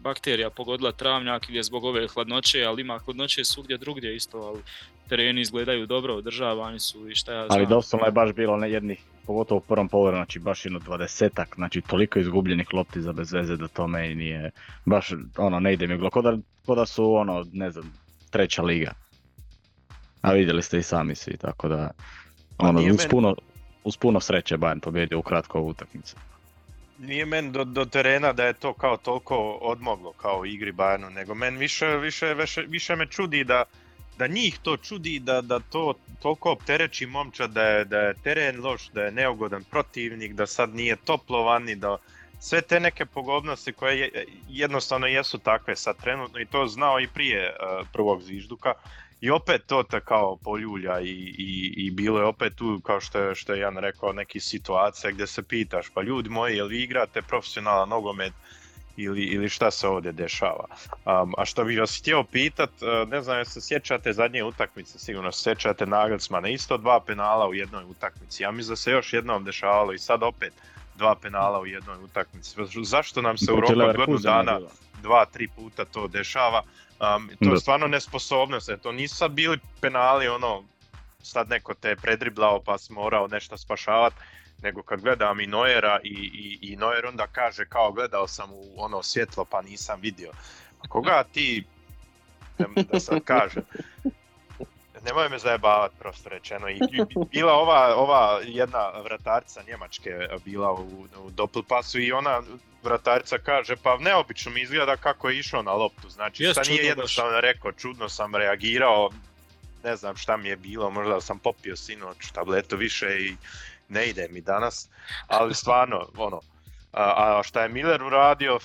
bakterija pogodila travnjak ili je zbog ove hladnoće, ali ima hladnoće svugdje drugdje isto, ali tereni izgledaju dobro, održavani su i šta ja znam. Ali doslovno je baš bilo ne jednih, pogotovo u prvom polovremenu, znači baš jedno dvadesetak, znači toliko izgubljenih lopti za bez veze da tome i nije, baš ono ne ide mi glo, ko da, su ono, ne znam, treća liga. A vidjeli ste i sami svi, tako da, ono, uz puno, uz puno sreće Bayern pobjedio u kratko utakmicu nije meni do, do terena da je to kao toliko odmoglo kao igri Bayernu, nego meni više, više, više, više me čudi da, da njih to čudi, da, da to toliko optereći momča, da je, da je teren loš, da je neugodan protivnik, da sad nije toplo vani, da sve te neke pogodnosti koje jednostavno jesu takve sad trenutno i to znao i prije uh, prvog zvižduka, i opet to te kao poljulja i, i, i bilo je opet tu kao što je, što je Jan rekao neki situacija gdje se pitaš pa ljudi moji jel vi igrate profesionalan nogomet ili, ili šta se ovdje dešava. Um, a što bih vas htio pitat, uh, ne znam se sjećate zadnje utakmice, sigurno se sjećate Nagelsmana, isto dva penala u jednoj utakmici. Ja mislim da se još jednom dešavalo i sad opet dva penala u jednoj utakmici. Zašto nam se u roku godinu dana dva, tri puta to dešava? Um, to je stvarno nesposobnost, to nisu sad bili penali ono sad neko te je predriblao pa si morao nešto spašavat, nego kad gledam i Noera i, i, i Noer onda kaže kao gledao sam u ono svjetlo pa nisam vidio. Koga ti, da sad kažem, nemoj me zajebavat prosto rečeno. I, i bila ova, ova jedna vratarca Njemačke bila u, u Doppelpassu i ona vratarca kaže pa neobično mi izgleda kako je išao na loptu. Znači Jest šta nije čudno baš. jednostavno rekao, čudno sam reagirao, ne znam šta mi je bilo, možda sam popio sinoć tabletu više i ne ide mi danas, ali stvarno, ono, a, a šta je Miller uradio,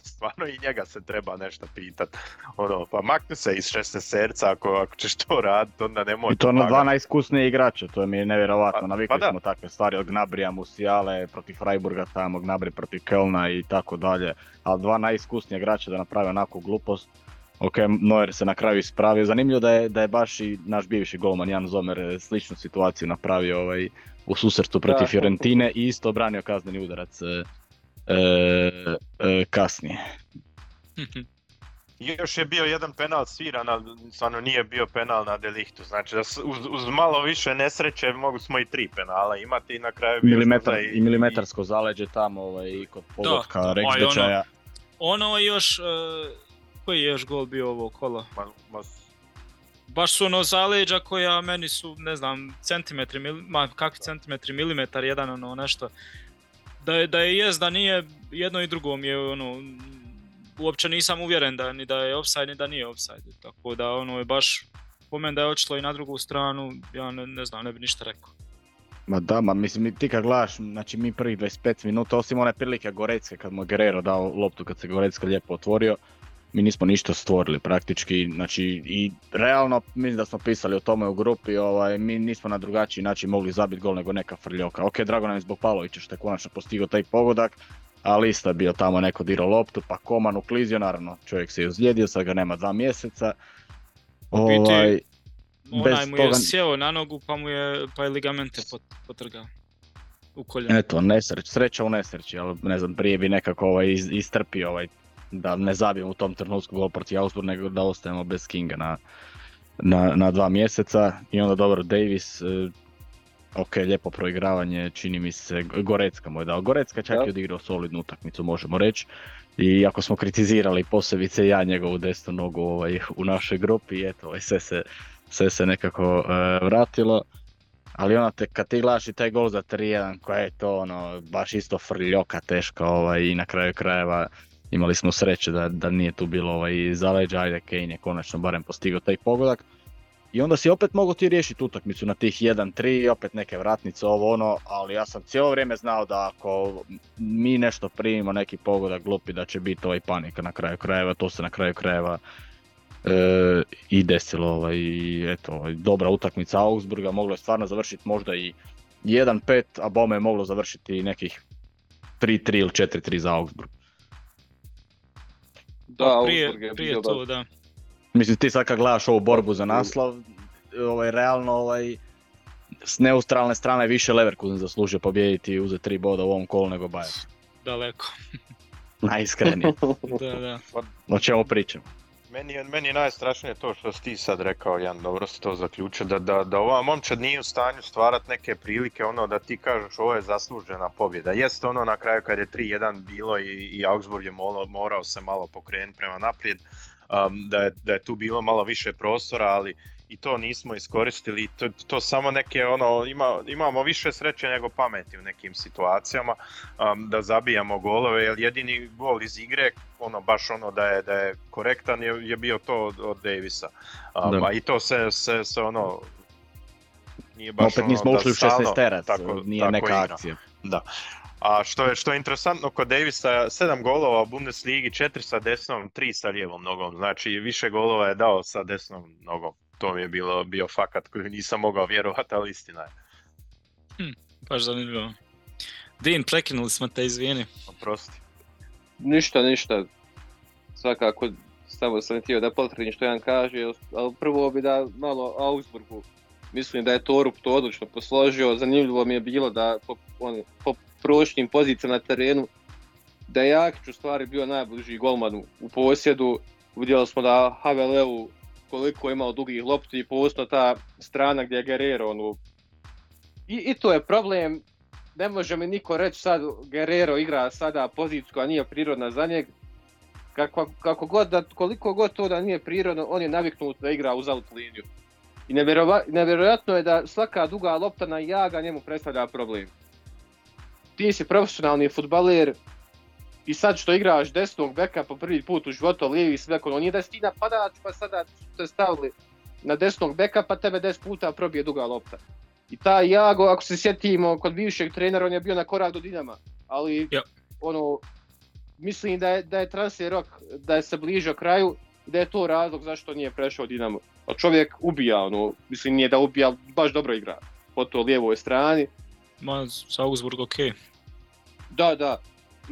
stvarno i njega se treba nešto pitat. Ono, pa makni se iz 16 serca ako, ako ćeš to radit, onda nemoj I to na dva najiskusnije igrača, to mi je nevjerovatno. Pa- Navikli pa smo takve stvari od Gnabrija, Musiale, protiv Freiburga tamo, Gnabry protiv Kölna i tako dalje. Ali dva najiskusnije igrača da naprave onakvu glupost. Ok, Neuer se na kraju ispravio. Zanimljivo da je, da je baš i naš bivši golman Jan Zomer eh, sličnu situaciju napravio ovaj, u susretu protiv Da. Fiorentine i isto obranio kazneni udarac eh, kasnije. I Još je bio jedan penal sviran, ali stvarno nije bio penal na deliktu. Znači da uz, uz malo više nesreće mogu smo i tri penala imati i na kraju Milimetar, možda i milimetarsko zaleđe tamo ovaj, i kod pogotka da, Rex a i ono-. Ono je još, e, koji je još gol bio ovo kolo? Ma, ma, Baš su ono zaleđa koja meni su, ne znam, centimetri, mil, ma kakvi centimetri, milimetar, jedan ono nešto. Da je, da je jest, da nije, jedno i drugo mi je ono, uopće nisam uvjeren da ni da je offside ni da nije offside. Tako da ono je baš, po meni da je očito i na drugu stranu, ja ne, ne znam, ne bi ništa rekao. Ma da, ma mislim ti kad gledaš, znači mi prvih 25 minuta, osim one prilike Gorecke kad mu Guerrero dao loptu kad se Gorecka lijepo otvorio, mi nismo ništa stvorili praktički, znači i realno mislim da smo pisali o tome u grupi, ovaj, mi nismo na drugačiji način mogli zabiti gol nego neka frljoka. Ok, drago nam je zbog Palovića što je konačno postigao taj pogodak, ali isto je bio tamo neko dirao loptu, pa Koman uklizio, naravno čovjek se je ozlijedio, sad ga nema dva mjeseca. Ovaj, bez Onaj mu je toga- sjeo na nogu pa mu je, pa je ligamente pot, potrgao. U koljenu. Eto, nesreć, sreća u nesreći, ali ne znam, prije bi nekako ovaj, istrpio ovaj, da ne zabijemo u tom trenutku gol protiv Augsburg, nego da ostajemo bez Kinga na, na, na dva mjeseca. I onda dobro, Davis, eh, ok, lijepo proigravanje, čini mi se, Gorecka mu je dao. Gorecka čak Da. je odigrao solidnu utakmicu, možemo reći. I ako smo kritizirali posebice ja njegovu desnu nogu ovaj, u našoj grupi, eto, ovaj, sve, se, sve se nekako eh, vratilo. Ali ono, te, kad ti gledaš i taj gol za 3-1, koja je to ono, baš isto frljoka teška ovaj, i na kraju krajeva imali smo sreće da, da nije tu bilo ovaj, zaleđa, ajde Kane je konačno barem postigao taj pogodak. I onda si opet mogao ti riješiti utakmicu na tih 1-3, opet neke vratnice, ovo ono, ali ja sam cijelo vrijeme znao da ako mi nešto primimo, neki pogodak glupi, da će biti ovaj panika na kraju krajeva, to se na kraju krajeva e, i desilo ovaj, eto, ovaj, dobra utakmica Augsburga, moglo je stvarno završiti možda i 1-5, a bome je moglo završiti nekih 3-3 ili 4-3 za Augsburg. Da, Pa prije, prije bio to, da. Mislim ti sad kad gledaš ovu borbu za naslov, ovaj, realno ovaj, s neutralne strane više Leverkusen zaslužio pobijediti i uzeti tri boda u ovom kolu nego Bayern. Daleko. Najiskrenije. Da, da. O čemu pričamo? Meni je, meni je najstrašnije to što si ti sad rekao, Jan, dobro si to zaključio, da, da, da ova momčad nije u stanju stvarati neke prilike, ono da ti kažeš ovo je zaslužena pobjeda. Jest ono na kraju kad je 3-1 bilo i, i Augsburg je morao, morao se malo pokrenuti prema naprijed, um, da, je, da je tu bilo malo više prostora, ali i to nismo iskoristili, to, to samo neke ono, ima, imamo više sreće nego pameti u nekim situacijama um, da zabijamo golove, jer jedini gol iz igre, ono baš ono da je, da je korektan je, je bio to od, od Davisa. Um, Da. a i to se, se, se ono, nije baš Opet ono nismo da ušli u stalno 16 terac, tako- nije tako neka igra. akcija. A što je, što je interesantno kod Davisa, 7 golova u Bundesligi, 4 sa desnom, 3 sa lijevom nogom. Znači više golova je dao sa desnom nogom. To mi je bilo, bio fakat koji nisam mogao vjerovati, ali istina je. Baš zanimljivo. Din, prekinuli smo te, izvini. Oprosti. Ništa, ništa. Svakako, samo sam htio da potvrdim što Jan kaže, ali prvo bi da malo Augsburgu, mislim da je Torup to odlično posložio, zanimljivo mi je bilo da po, on, po prošlim pozicijama na terenu, da je Jakić u stvari bio najbliži golmanu u posjedu, vidjeli smo da Haveleu koliko je imao dugih lopti i posto ta strana gdje je Guerrero ono, i, i to je problem, ne može mi niko reći sad Guerrero igra sada poziciju koja nije prirodna za njeg, kako, kako god da, koliko god to da nije prirodno, on je naviknut da igra uz out liniju. I nevjerova- nevjerojatno je da svaka duga lopta na jaga njemu predstavlja problem. Ti si profesionalni futbaler i sad što igraš desnog beka po prvi put u životu, lijevi s bekom, on nije da si ti napadač pa sada ste stavili na desnog beka pa tebe 10 puta probije duga lopta. I taj Jago, ako se sjetimo kod bivšeg trenera, on je bio na korak do Dinama, ali Ja. ono, mislim da je, da je transfer rok, da je se bližio kraju da je to razlog zašto nije prešao Dinamo. A čovjek ubija, ono, mislim nije da ubija, baš dobro igra po toj lijevoj strani. Ma, Augsburg okej. Da, da.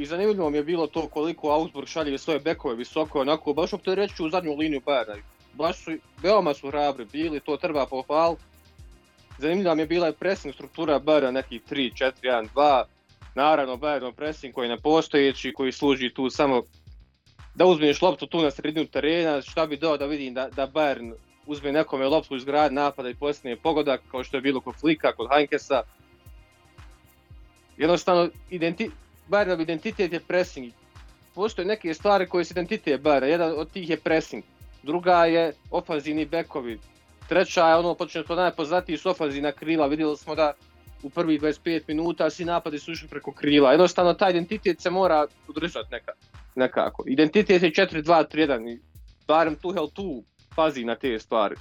I zanimljivo mi je bilo to koliko Augsburg šalje svoje bekove visoko, onako, baš opterećuju u zadnju liniju Bayerna. Baš su, veoma su hrabri bili, to treba pohvaliti. Zanimljiva mi je bila i pressing struktura Bayerna, nekih 3, 4, 1, 2. Naravno, Bayernov pressing koji je nepostojeći, koji služi tu samo da uzmeš loptu tu na sredinu terena, šta bi dao da vidim da, da Bayern uzme nekome loptu iz grad napada i posljednje pogodak, kao što je bilo kod Flika, kod Heinkesa. Jednostavno, identi, Bayernov identitet je pressing. Postoje neke stvari koje su identitet Bayerna, jedan od tih je pressing, druga je ofanzivni bekovi, treća je ono počne to najpoznatiji su ofanzivna krila, vidjeli smo da u prvih 25 minuta svi napadi su išli preko krila. Jednostavno taj identitet se mora udržati neka, nekako. Identitet je 4-2-3-1 i barem Tuhel tu pazi na te stvari.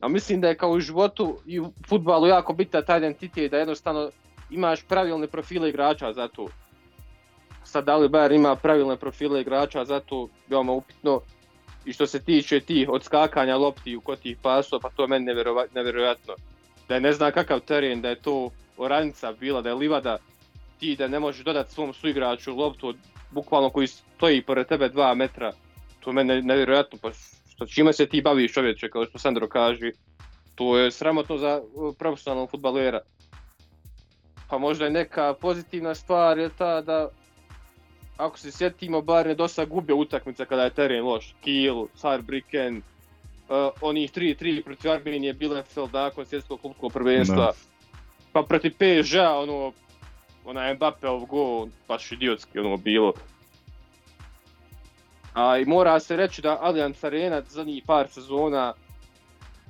A mislim da je kao u životu i u futbalu jako bitan taj identitet da jednostavno imaš pravilne profile igrača za to. Sad da li Bayern ima pravilne profile igrača za to veoma upitno. I što se tiče tih odskakanja lopti u kod tih pasova, pa to je meni nevjerova- nevjerojatno. Da je ne znam kakav teren, da je to oranica bila, da je livada, ti da ne možeš dodati svom suigraču loptu bukvalno koji stoji pored tebe dva metra. To je meni nevjerojatno, pa što, čime se ti baviš čovječe, kao što Sandro kaže. To je sramotno za uh, profesionalnog futbalera. Pa možda je neka pozitivna stvar je ta da ako se sjetimo, Bayern je dosta gubio utakmice kada je teren loš. Kiel, Saarbrücken, uh, onih 3-3 protiv Armenije, Bielefeld nakon svjetskog klubskog prvenstva. Da. Pa protiv PSG-a, ono, onaj Mbappéov gol, baš idiotski ono bilo. A i mora se reći da Allianz Arena zadnjih par sezona,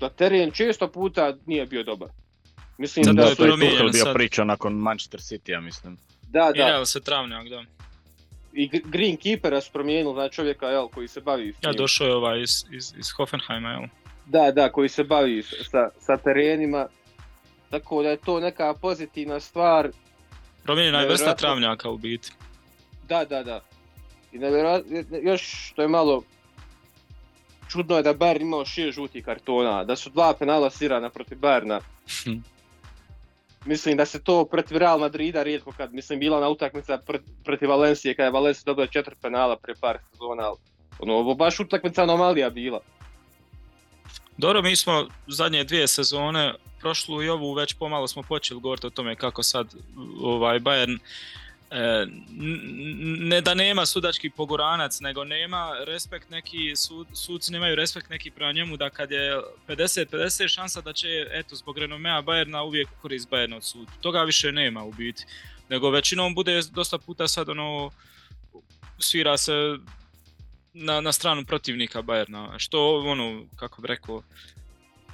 da teren često puta nije bio dobar. Mislim Zato da, Da, je to je bio sad. priča nakon Manchester City, ja mislim. da, da. Igrao se travnjak, da. I Greenkeepera su promijenili, znači čovjeka jel, koji se bavi s Ja došao je ovaj iz, iz, iz Hoffenheima, jel? Da, da, koji se bavi sa, sa terenima. Tako da je to neka pozitivna stvar. Promijenjena je vrsta travnjaka u biti. Da, da, da. I još što je malo čudno je da Bayern imao šest žutih kartona, da su dva penala sirana protiv Bayerna. Mislim da se to protiv Real Madrida rijetko kad, mislim bila na utakmica pr- protiv Valencije kada je Valencia dobila četiri penala prije par sezona, ono, ovo baš utakmica anomalija bila. Dobro, mi smo zadnje dvije sezone, prošlu i ovu već pomalo smo počeli govoriti o tome kako sad ovaj Bayern ne da nema sudački poguranac, nego nema respekt neki, sud, suci nemaju respekt neki prema njemu da kad je 50-50 šansa da će, eto, zbog renomea Bayerna uvijek korist Bayerna od sudu. Toga više nema u biti. Nego većinom bude dosta puta sad ono, svira se na, na stranu protivnika Bayerna, što ono, kako bi rekao,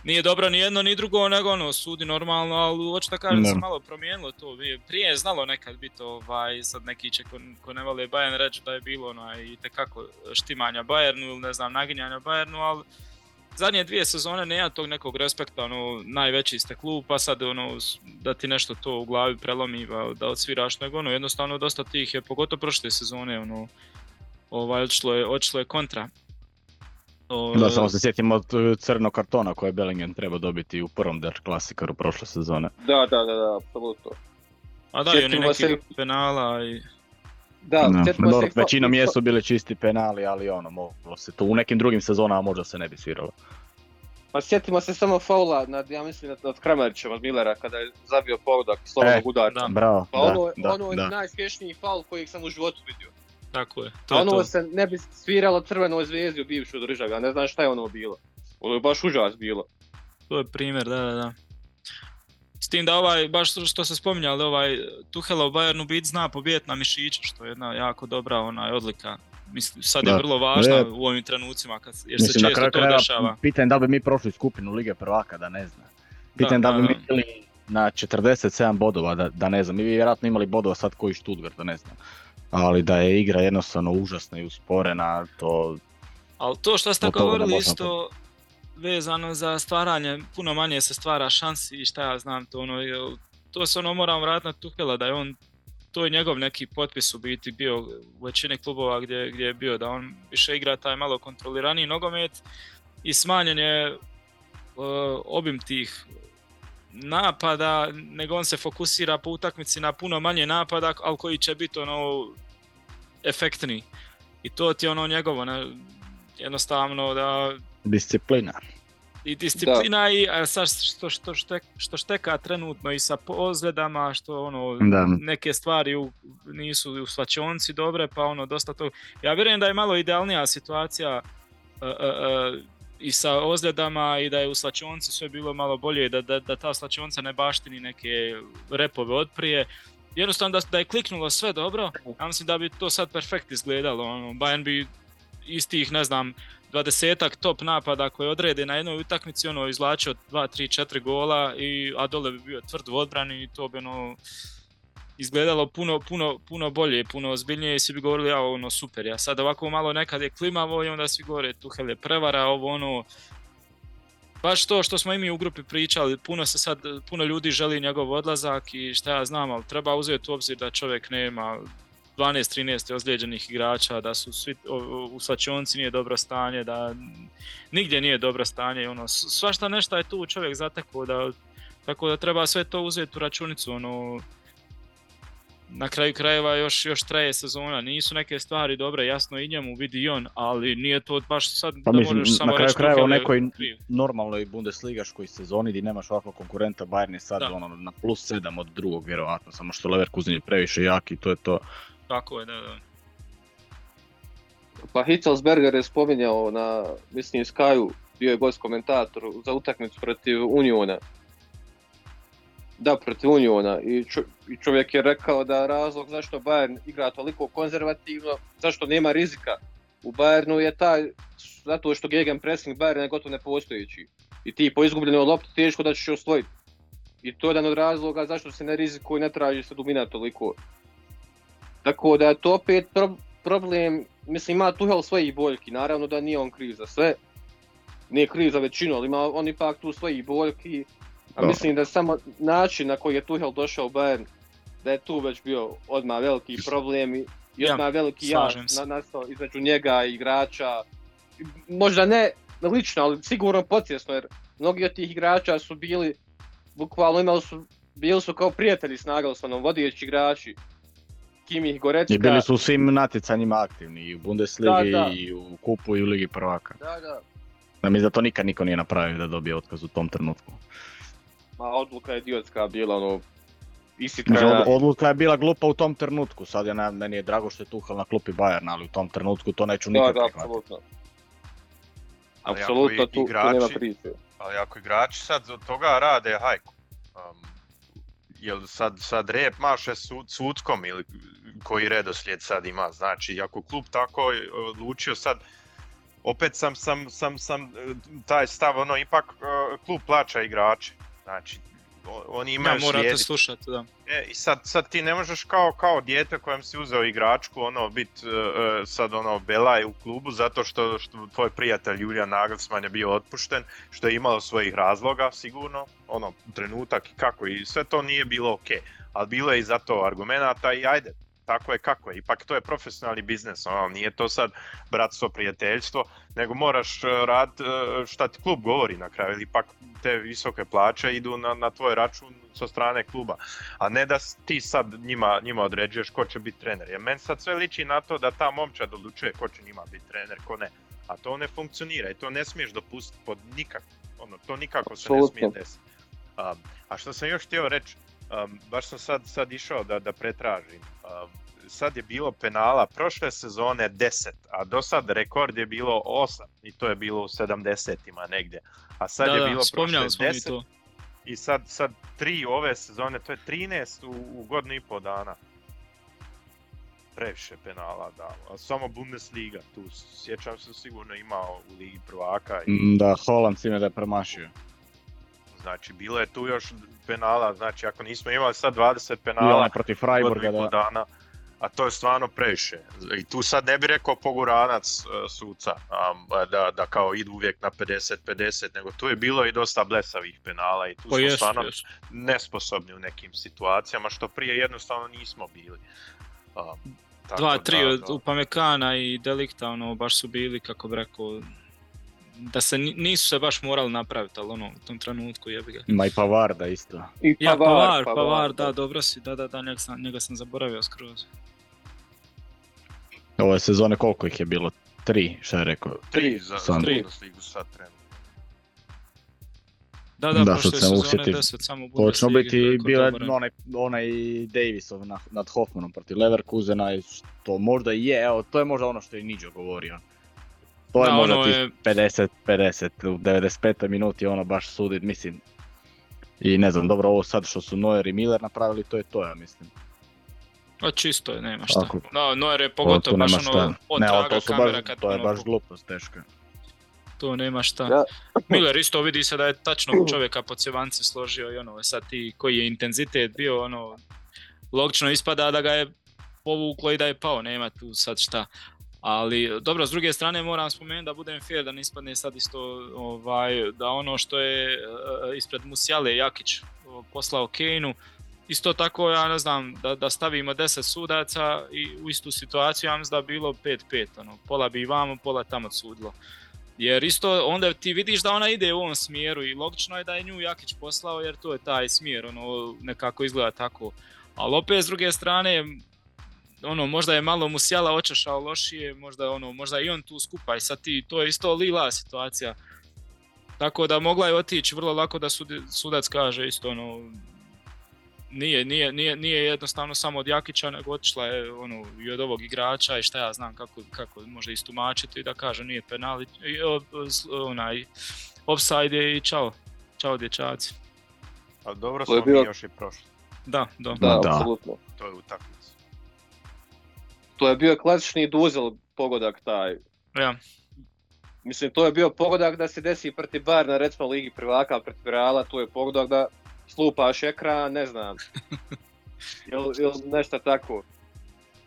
nije dobro ni jedno ni drugo, nego ono, sudi normalno, ali hoću da kažem se malo promijenilo to. Prije je znalo nekad biti ovaj, sad neki će ko, ko ne vole Bayern reći da je bilo ono, i tekako štimanja Bayernu ili ne znam, naginjanja Bayernu, ali zadnje dvije sezone nema tog nekog respekta, ono, najveći ste klub, pa sad ono, da ti nešto to u glavi prelomi, da odsviraš, nego ono, jednostavno dosta tih je, pogotovo prošle sezone, ono, ovaj, otišlo je, otišlo je kontra. O, Da, samo se sjetimo od uh, crnog kartona koje je Bellingham trebao dobiti u prvom Der Klasikaru prošle sezone. Da, da, da, da, apsolutno. A da, i oni Sjetimo neki se- penala i... Da, sjetimo dobro, se većinom jesu bili čisti penali, ali ono, moglo se to u nekim drugim sezonama možda se ne bi sviralo. Pa sjetimo se samo faula nad, ja mislim, nad, nad Kramarićem od Millera kada je zabio pogodak slobodnog E, udarca. Da, Bravo, Pa da, ono, da, ono je da. najspješniji faul kojeg sam u životu vidio. Tako je. To A je ono to. se ne bi sviralo crvenoj zvijezdi u bivšoj državi, a ne znam šta je ono bilo. Ovo je baš užas bilo. To je primjer, da, da, da. S tim da ovaj, baš što se spominjali, ovaj Tuhela u Bayernu bit zna pobijeti na mišića, što je jedna jako dobra onaj odlika. Mislim, sad je Da. vrlo važna Ne. u ovim trenucima, kad, jer se Mislim, na često kraju to krajeva, dešava. pitanje da bi mi prošli skupinu Lige prvaka, da ne znam. Pitanje da, da, bi mi da. bili na 47 bodova, da, da ne znam. Mi bi vjerojatno imali bodova sad koji Stuttgart, da ne znam. Ali da je igra jednostavno užasna i usporena, to... Ali to što ste govorili isto vezano za stvaranje, puno manje se stvara šansi i šta ja znam, to ono, to se ono moram vratiti na Tuhela, da je on, to je njegov neki potpis u biti bio u većini klubova gdje, gdje je bio, da on više igra taj malo kontroliraniji nogomet i smanjen je e, obim tih napada, nego on se fokusira po utakmici na puno manje napada, ali koji će biti ono efektniji. I to ti je ono njegovo, ne, jednostavno da Disciplina. i disciplina i a sad što, što, štek, što šteka trenutno i sa ozljedama, što ono, Da. neke stvari u, nisu u svačionci dobre, pa ono dosta to... Ja vjerujem da je malo idealnija situacija e, e, e, i sa ozljedama i da je u slačionci sve bilo malo bolje, da, da, da ta slačionca ne baštini neke repove od prije. Jednostavno da, da je kliknulo sve dobro, ja mislim da bi to sad perfekt izgledalo. Ono, Bayern bi istih, ne znam, dvadesetak top napada koje odrede na jednoj utakmici, ono, izvlačio 2, 3, 4 gola, i, a dole bi bio tvrd u odbrani i to bi ono, izgledalo puno, puno, puno bolje, puno ozbiljnije i svi bi govorili, ja ono super, ja sad ovako malo nekad je klimavo i onda svi govore Tuhel je prevara, ovo ono, baš to što smo i mi u grupi pričali, puno se sad, puno ljudi želi njegov odlazak i šta ja znam, ali treba uzeti u obzir da čovjek nema 12-13 ozlijeđenih igrača, da su svi u svačionci nije dobro stanje, da nigdje nije dobro stanje, ono, svašta nešto je tu čovjek zatekao, da, tako da treba sve to uzeti u računicu, ono, na kraju krajeva još, još traje sezona, nisu neke stvari dobre, jasno i njemu vidi i on, ali nije to baš sad Pa da mislim, možeš samo na kraju reći krajeva u nekoj kriv. normalnoj bundesligaškoj sezoni gdje nemaš ovakvog konkurenta, Bayern je sad Da. ono, na plus 7 od drugog vjerojatno, samo što Leverkusen je previše jak i to je to. Tako je, da, da. Pa Hitzelsberger je spominjao na, mislim, Skyu, bio je gost komentator za utakmicu protiv Uniona. Da, protiv Uniona. I, I čovjek je rekao da razlog zašto Bayern igra toliko konzervativno, zašto nema rizika u Bayernu je taj, zato što gegen pressing Bayern je gotovo nepostojeći. I ti po izgubljenoj lopti teško da ćeš osvojiti. I to je jedan od razloga zašto se ne rizikuje i ne traži se dubina toliko. Tako da je to opet pro- problem, mislim ima Tuhel svojih boljki, naravno da nije on kriv za sve, nije kriv za većinu, ali ima on ipak tu svojih boljki, a Da. mislim da samo način na koji je Tuhel došao u Bayern, da je tu već bio odmah veliki problem i i Ja, odmah veliki jaz na, nastao između njega i igrača. Možda ne lično, ali sigurno podsvjesno, jer mnogi od tih igrača su bili, bukvalno imali su, bili su kao prijatelji s Nagelsonom, vodeći igrači. Kimih, Gorecka. I bili su u svim natjecanjima aktivni, i u Bundesligi, Da, da. i u kupu, i u Ligi prvaka. Da, da. Ja mislim da to nikad niko nije napravio da dobije otkaz u tom trenutku. Ma odluka je idiotska bila, ono, ishitrena. od- odluka je bila glupa u tom trenutku, sad je na, meni je drago što je Tuchel na klupi Bayern, ali u tom trenutku to neću nikad da, apsolutno. Apsolutno, i tu, tu igrači- nema priče. Ali ako igrači sad od toga rade hajku, um, jel sad, sad rep maše su, suckom ili koji redoslijed sad ima, znači ako klub tako je odlučio sad, opet sam, sam, sam, sam e, taj stav, ono ipak e, klub plaća igrače, znači oni Ja, imaju morate slijediti. slušati, da. E, i sad, sad ti ne možeš kao, kao dijete kojem si uzeo igračku, ono, bit e, e, sad ono belaj u klubu zato što, što tvoj prijatelj Julian Nagelsmann je bio otpušten, što je imalo svojih razloga sigurno, ono, trenutak i kako i sve to nije bilo ok, ali bilo je i za to argumenata i ajde, tako je kako je, ipak to je profesionalni biznis, ono, nije to sad bratstvo, prijateljstvo, nego moraš e, rad e, šta ti klub govori na kraju, ili ipak te visoke plaće idu na, na tvoj račun sa strane kluba a ne da ti sad njima, njima određuješ ko će biti trener. Jer meni sad sve liči na to da ta momčad odlučuje ko će njima biti trener, ko ne. A to ne funkcionira i to ne smiješ dopustiti pod nikak, ono, to nikako se ne smije desiti. Um, a što sam još htio reći, um, baš sam sad, sad išao da, da pretražim. Um, sad je bilo penala prošle sezone 10, a do sad rekord je bilo 8 i to je bilo u 70-ima negdje. A sad da, je da, bilo prošle smo mi 10 to. i sad, sad 3 ove sezone, to je 13 u, u godinu i pol dana. Previše penala dao, a samo Bundesliga tu, sjećam se sigurno imao u Ligi prvaka i Mm, Da, Holland sime da je premašio. Znači, bilo je tu još penala, znači ako nismo imali sad 20 I penala onaj protiv Freiburga, da. dana, a to je stvarno previše. I tu sad ne bi rekao poguranac e, suca, da, da kao idu uvijek na 50-50, nego tu je bilo i dosta blesavih penala i tu Pa smo jesu, stvarno jesu. nesposobni u nekim situacijama, što prije jednostavno nismo bili. Am, tako Dva, tri da, od da. Upamecana i Delikta, ono, baš su bili, kako bi rekao, da se ni- nisu se baš morali napraviti, ali ono, u tom trenutku jebi ga. Ima i Pavarda isto. I Ja, Pavar, Pavar, Pavar, Pavar, da, dobro si, da, da, da, njega sam, njega sam zaboravio skroz. Ove sezone koliko ih je bilo? Tri, šta je rekao? Tri za Sam. Tri. Sad trenutno. Da, da, Da, prošle sam sezone usjetio. 10 samo u Točno biti bila onaj, onaj Davisov nad, nad Hoffmanom protiv Leverkusena i što možda i je, evo to je možda ono što je Niđo govorio. To je Da, možda ono je- 50-50 u 95. minuti ono baš sudit, mislim. I ne znam, dobro ovo sad što su Neuer i Miller napravili, to je to ja mislim. A čisto je, nema šta. Tako. Da, Neuer je To- pogotovo baš ono, od Ne, traga to, su kamera baš, kad to je ono, baš glupost teška. to nema šta. Da. Miller isto vidi se da je tačno čovjeka po cjevance složio i ono, sad ti koji je intenzitet bio, ono, logično ispada da ga je povuklo i da je pao, nema tu sad šta. Ali dobro, s druge strane moram spomenuti da budem fair, da ne ispadne sad isto ovaj, da ono što je e, ispred Musijale Jakić o, poslao Kejnu, isto tako ja ne znam da, da stavimo 10 sudaca i u istu situaciju ja mislim da bi bilo 5-5, ono, pola bi vamo, pola tamo sudilo. Jer isto onda ti vidiš da ona ide u ovom smjeru i logično je da je nju Jakić poslao jer to je taj smjer, ono nekako izgleda tako. Ali opet s druge strane, ono možda je malo Musjala očešao lošije, možda ono, možda i on tu skupa i sad ti, to je isto lila situacija. Tako da mogla je otići vrlo lako da sudi- sudac kaže isto ono, nije, nije, nije, nije jednostavno samo od Jakića, nego otišla je ono, i od ovog igrača i šta ja znam kako, kako može istumačiti i da kaže nije penal i, onaj offside je i čao, čao dječaci. Ali dobro smo mi bio- još i prošli, Da, da. Da, da. apsolutno. to je utakmica. To je bio klasični duzel pogodak taj. Ja, Mislim, to je bio pogodak da se desi protiv Bayerna, recimo Ligi prvaka protiv Reala, to je pogodak da slupaš ekran, ne znam. Ili, ili nešto tako.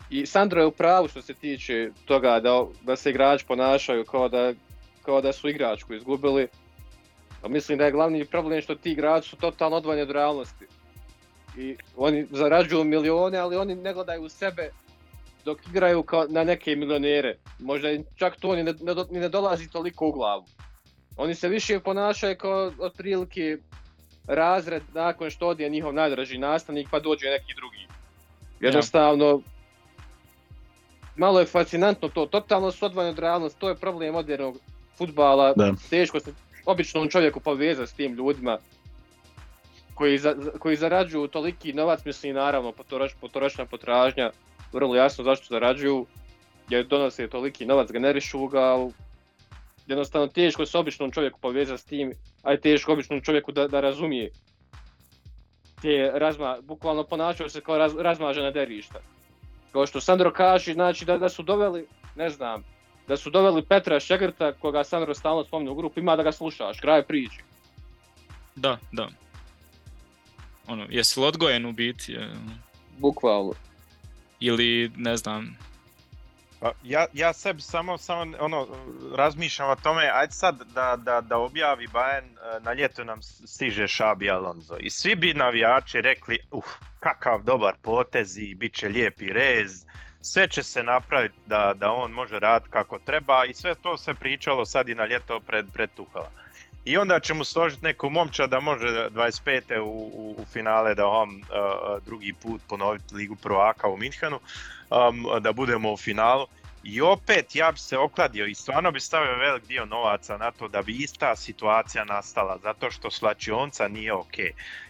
I Sandro je u pravu što se tiče toga da, da se igrači ponašaju kao da, kao da su igračku izgubili. A mislim da je glavni problem što ti igrači su totalno odvojeni od realnosti. I oni zarađuju milijone, ali oni ne gledaju u sebe dok igraju kao na neke milionere. Možda čak to ni ne, ne, ni ne dolazi toliko u glavu. Oni se više ponašaju kao otprilike razred nakon što odje njihov najdraži nastavnik pa dođe neki drugi. Jednostavno, malo je fascinantno to, totalno su odvojeni od realnosti, to je problem modernog futbala, Da. teško se običnom čovjeku povezati s tim ljudima koji, za, za- koji zarađuju toliki novac, mislim naravno potroš, potrošna potražnja, vrlo jasno zašto zarađuju, jer donose toliki novac, generišu ga, ali jednostavno teško se običnom čovjeku povezati s tim, a je teško običnom čovjeku da, da razumije te razma, bukvalno ponašaju se kao raz, razmažena derišta. Kao što Sandro kaže, znači da, da su doveli, ne znam, da su doveli Petra Šegrta, koga Sandro stalno spominje u grupu, ima da ga slušaš, kraj priče. da, da. Ono, jesi li odgojen u biti? e, Bukvalno. Ili, ne znam, Pa ja, ja sebi samo, samo ono, razmišljam o tome, ajde sad da, da, da objavi Bayern, e, na ljeto nam stiže Šabi Alonso. I svi bi navijači rekli, uh, kakav dobar potez i bit će lijepi rez, sve će se napraviti da, da on može raditi kako treba i sve to se pričalo sad i na ljeto pred, pred. I onda će mu složiti neku momča da može 25. u, u, u finale da on uh, drugi put ponoviti Ligu prvaka u Minhenu, um, da budemo u finalu. I opet ja bi se okladio i stvarno bi stavio velik dio novaca na to da bi ista situacija nastala, zato što slačionca nije ok.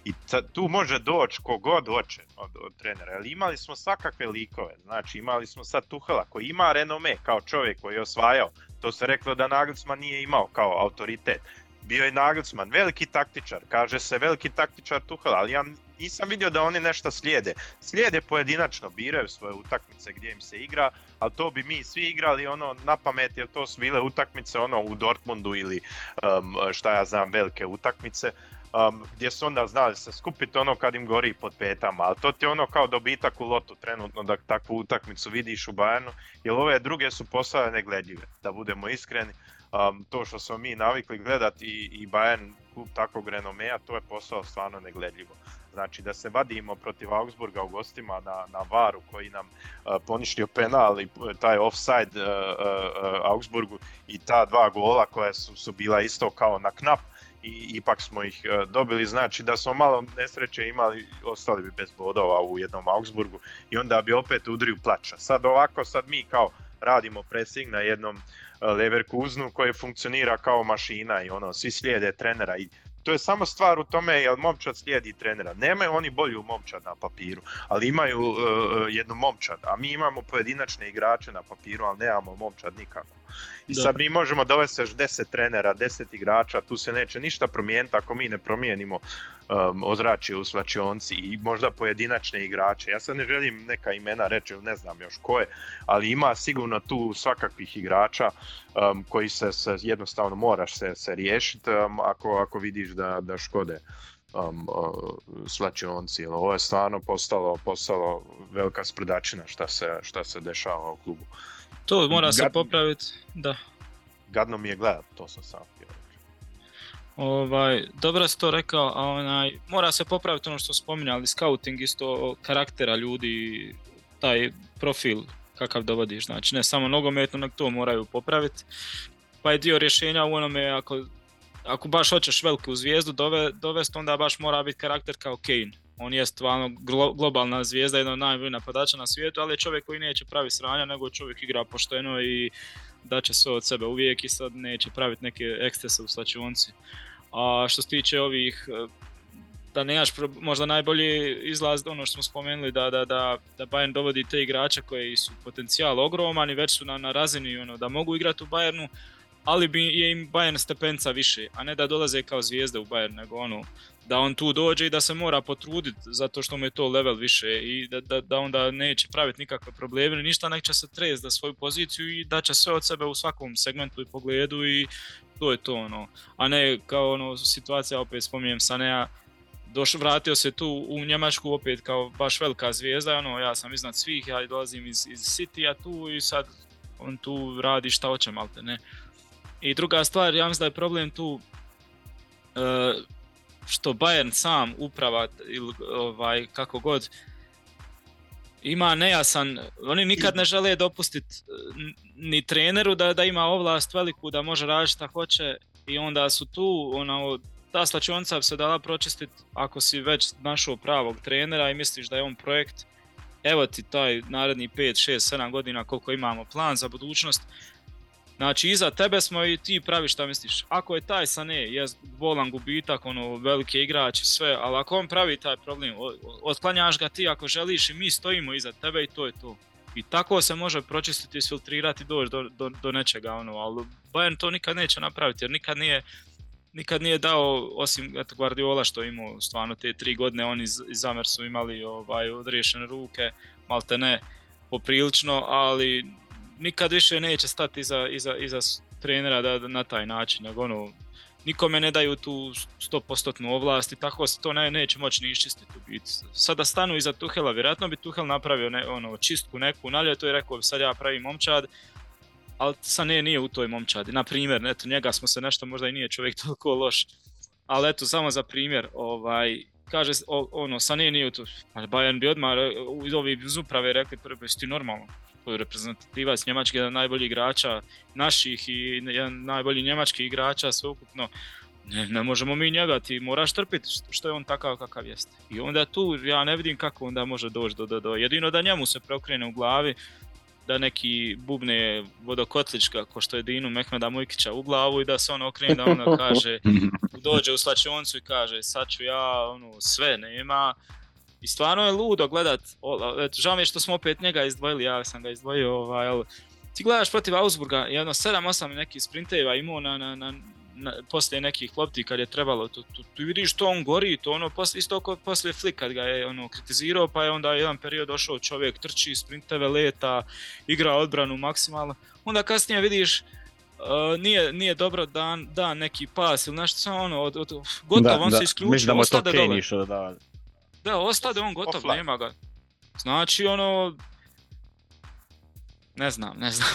I tu može doći kogod hoće od, od trenera, jer imali smo svakakve likove, znači imali smo sad Tuhela koji ima renome kao čovjek koji je osvajao, to se reklo da Nagelsmann nije imao kao autoritet. Bio je Nagelsmann, veliki taktičar, kaže se veliki taktičar Tuhel, ali ja nisam vidio da oni nešto slijede. Slijede pojedinačno, biraju svoje utakmice gdje im se igra, ali to bi mi svi igrali ono na pamet, jer to su bile utakmice ono u Dortmundu ili um, šta ja znam, velike utakmice. Um, gdje su onda znali se skupiti ono kad im gori pod petama, ali to ti ono kao dobitak u lotu trenutno da takvu utakmicu vidiš u Bayernu, jer ove druge su postale negledljive, da budemo iskreni. Um, to što smo mi navikli gledati i, i Bayern klub takvog renomea, to je postalo stvarno negledljivo. Znači da se vadimo protiv Augsburga u gostima na, na varu koji nam uh, poništio penal i taj offside uh, uh, Augsburgu i ta dva gola koja su, su bila isto kao na knap i ipak smo ih dobili, znači da smo malo nesreće imali, ostali bi bez bodova u jednom Augsburgu i onda bi opet udriju plaća. Sad ovako, sad mi kao radimo pressing na jednom Leverkusenu koji funkcionira kao mašina i ono, svi slijede trenera i to je samo stvar u tome jel momčad slijedi trenera. Nemaju oni bolju momčad na papiru, ali imaju uh, jednu momčad, a mi imamo pojedinačne igrače na papiru, ali nemamo momčad nikako. I sad mi možemo dovesti još 10 trenera, 10 igrača, tu se neće ništa promijeniti ako mi ne promijenimo um, ozračje u slačionci i možda pojedinačne igrače. Ja sad ne želim neka imena reći, ne znam još koje, ali ima sigurno tu svakakvih igrača um, koji se, se, jednostavno moraš se, se riješiti um, ako, ako vidiš da, da škode um, slačionci. Ovo je stvarno postalo, postalo velika sprdačina šta se, šta se dešava u klubu. To mora se popraviti, da. Gadno mi je gledat, to sam sam htio Ovaj, dobro si to rekao, a onaj, mora se popraviti ono što spominjali, scouting isto karaktera ljudi, taj profil kakav dovodiš, znači ne samo nogometno, nego to moraju popraviti. Pa je dio rješenja u onome, ako, ako baš hoćeš veliku zvijezdu dove, dovesti, onda baš mora biti karakter kao Kane on je stvarno globalna zvijezda, jedan od najboljih napadača na svijetu, ali je čovjek koji neće pravi sranja, nego čovjek igra pošteno i da će sve od sebe uvijek i sad neće praviti neke ekstese u slačionci. A što se tiče ovih, e, da nemaš možda najbolji izlaz ono što smo spomenuli da, da, da, da Bayern dovodi te igrače koji su potencijal ogroman i već su na, na razini ono, da mogu igrati u Bayernu, ali bi je im Bayern stepenca više, a ne da dolaze kao zvijezde u Bayern, nego ono, da on tu dođe i da se mora potruditi zato što mu je to level više i da, da, da onda neće praviti nikakve probleme, ništa, nek će se trez da svoju poziciju i da će sve od sebe u svakom segmentu i pogledu i to je to ono, a ne kao ono situacija, opet spominjem Sanea, doš, vratio se tu u Njemačku opet kao baš velika zvijezda, ono, ja sam iznad svih, ja dolazim iz, iz City-a tu i sad on tu radi šta hoće malte ne. I druga stvar, ja mislim da je problem tu uh, što Bayern sam uprava ili ovaj, kako god ima nejasan, oni nikad ne žele dopustiti ni treneru da, da ima ovlast veliku da može raditi šta hoće i onda su tu ono, ta slačionica bi se dala pročistiti ako si već našao pravog trenera i misliš da je on projekt. Evo ti taj naredni 5, 6, 7 godina koliko imamo plan za budućnost Znači iza tebe smo i ti pravi šta misliš. Ako je taj Sané, je bolan gubitak, ono, velike igrači, sve, ali ako on pravi taj problem, otklanjaš ga ti ako želiš i mi stojimo iza tebe i to je to. I tako se može pročistiti, isfiltrirati doći do, do, do nečega, ono, ali Bayern to nikad neće napraviti jer nikad nije, nikad nije dao, osim eto, Guardiola što imao stvarno te tri godine, oni iz, iz su imali ovaj, odriješene ruke, malte ne, poprilično, ali nikad više neće stati iza, iza, iza trenera da, na taj način, nego ono, nikome ne daju tu 100% ovlast i tako se to ne, neće moći ni iščistiti u biti. Sada stanu iza Tuhela, vjerojatno bi Tuhel napravio ne, ono, čistku neku na ljeto i rekao bi sad ja pravim momčad, ali ne nije u toj momčadi. Na primjer, eto, njega smo se nešto, možda i nije čovjek toliko loš, ali eto, samo za primjer, ovaj, kaže, ono, Sané nije u to, ali Bayern bi odmah, ovi iz uprave rekli, prvo, ti normalno, reprezentativac Njemačke, jedan najbolji igrača naših i jedan najbolji njemački igrača sveukupno. Ne, ne možemo mi njega, ti moraš trpiti što je on takav kakav jeste. I onda tu ja ne vidim kako onda može doći do, do, do, jedino da njemu se preokrene u glavi da neki bubne vodokotlička ko što je Dinu Mehmeda Mujkića u glavu i da se on okrene da onda kaže, dođe u slačioncu i kaže sad ću ja ono, sve nema. I stvarno je ludo gledat, žao mi je što smo opet njega izdvojili, ja sam ga izdvojio, ovaj, ali ti gledaš protiv Augsburga, jedno 7-8 nekih sprinteva imao na, na, na, na, poslije nekih lopti kad je trebalo, tu, tu, tu vidiš to on gori, to ono, poslije, isto kao poslije Flick kad ga je ono, kritizirao, pa je onda jedan period došao čovjek, trči, sprinteve, leta, igra odbranu maksimalno, onda kasnije vidiš Uh, nije, nije dobro dan, dan neki pas ili nešto, samo ono, od, od, gotovo, Da, on da, se isključio, da ostade dole. Išao, da. Da, ostade on gotov, Offline. nema ga. Znači, ono... Ne znam, ne znam.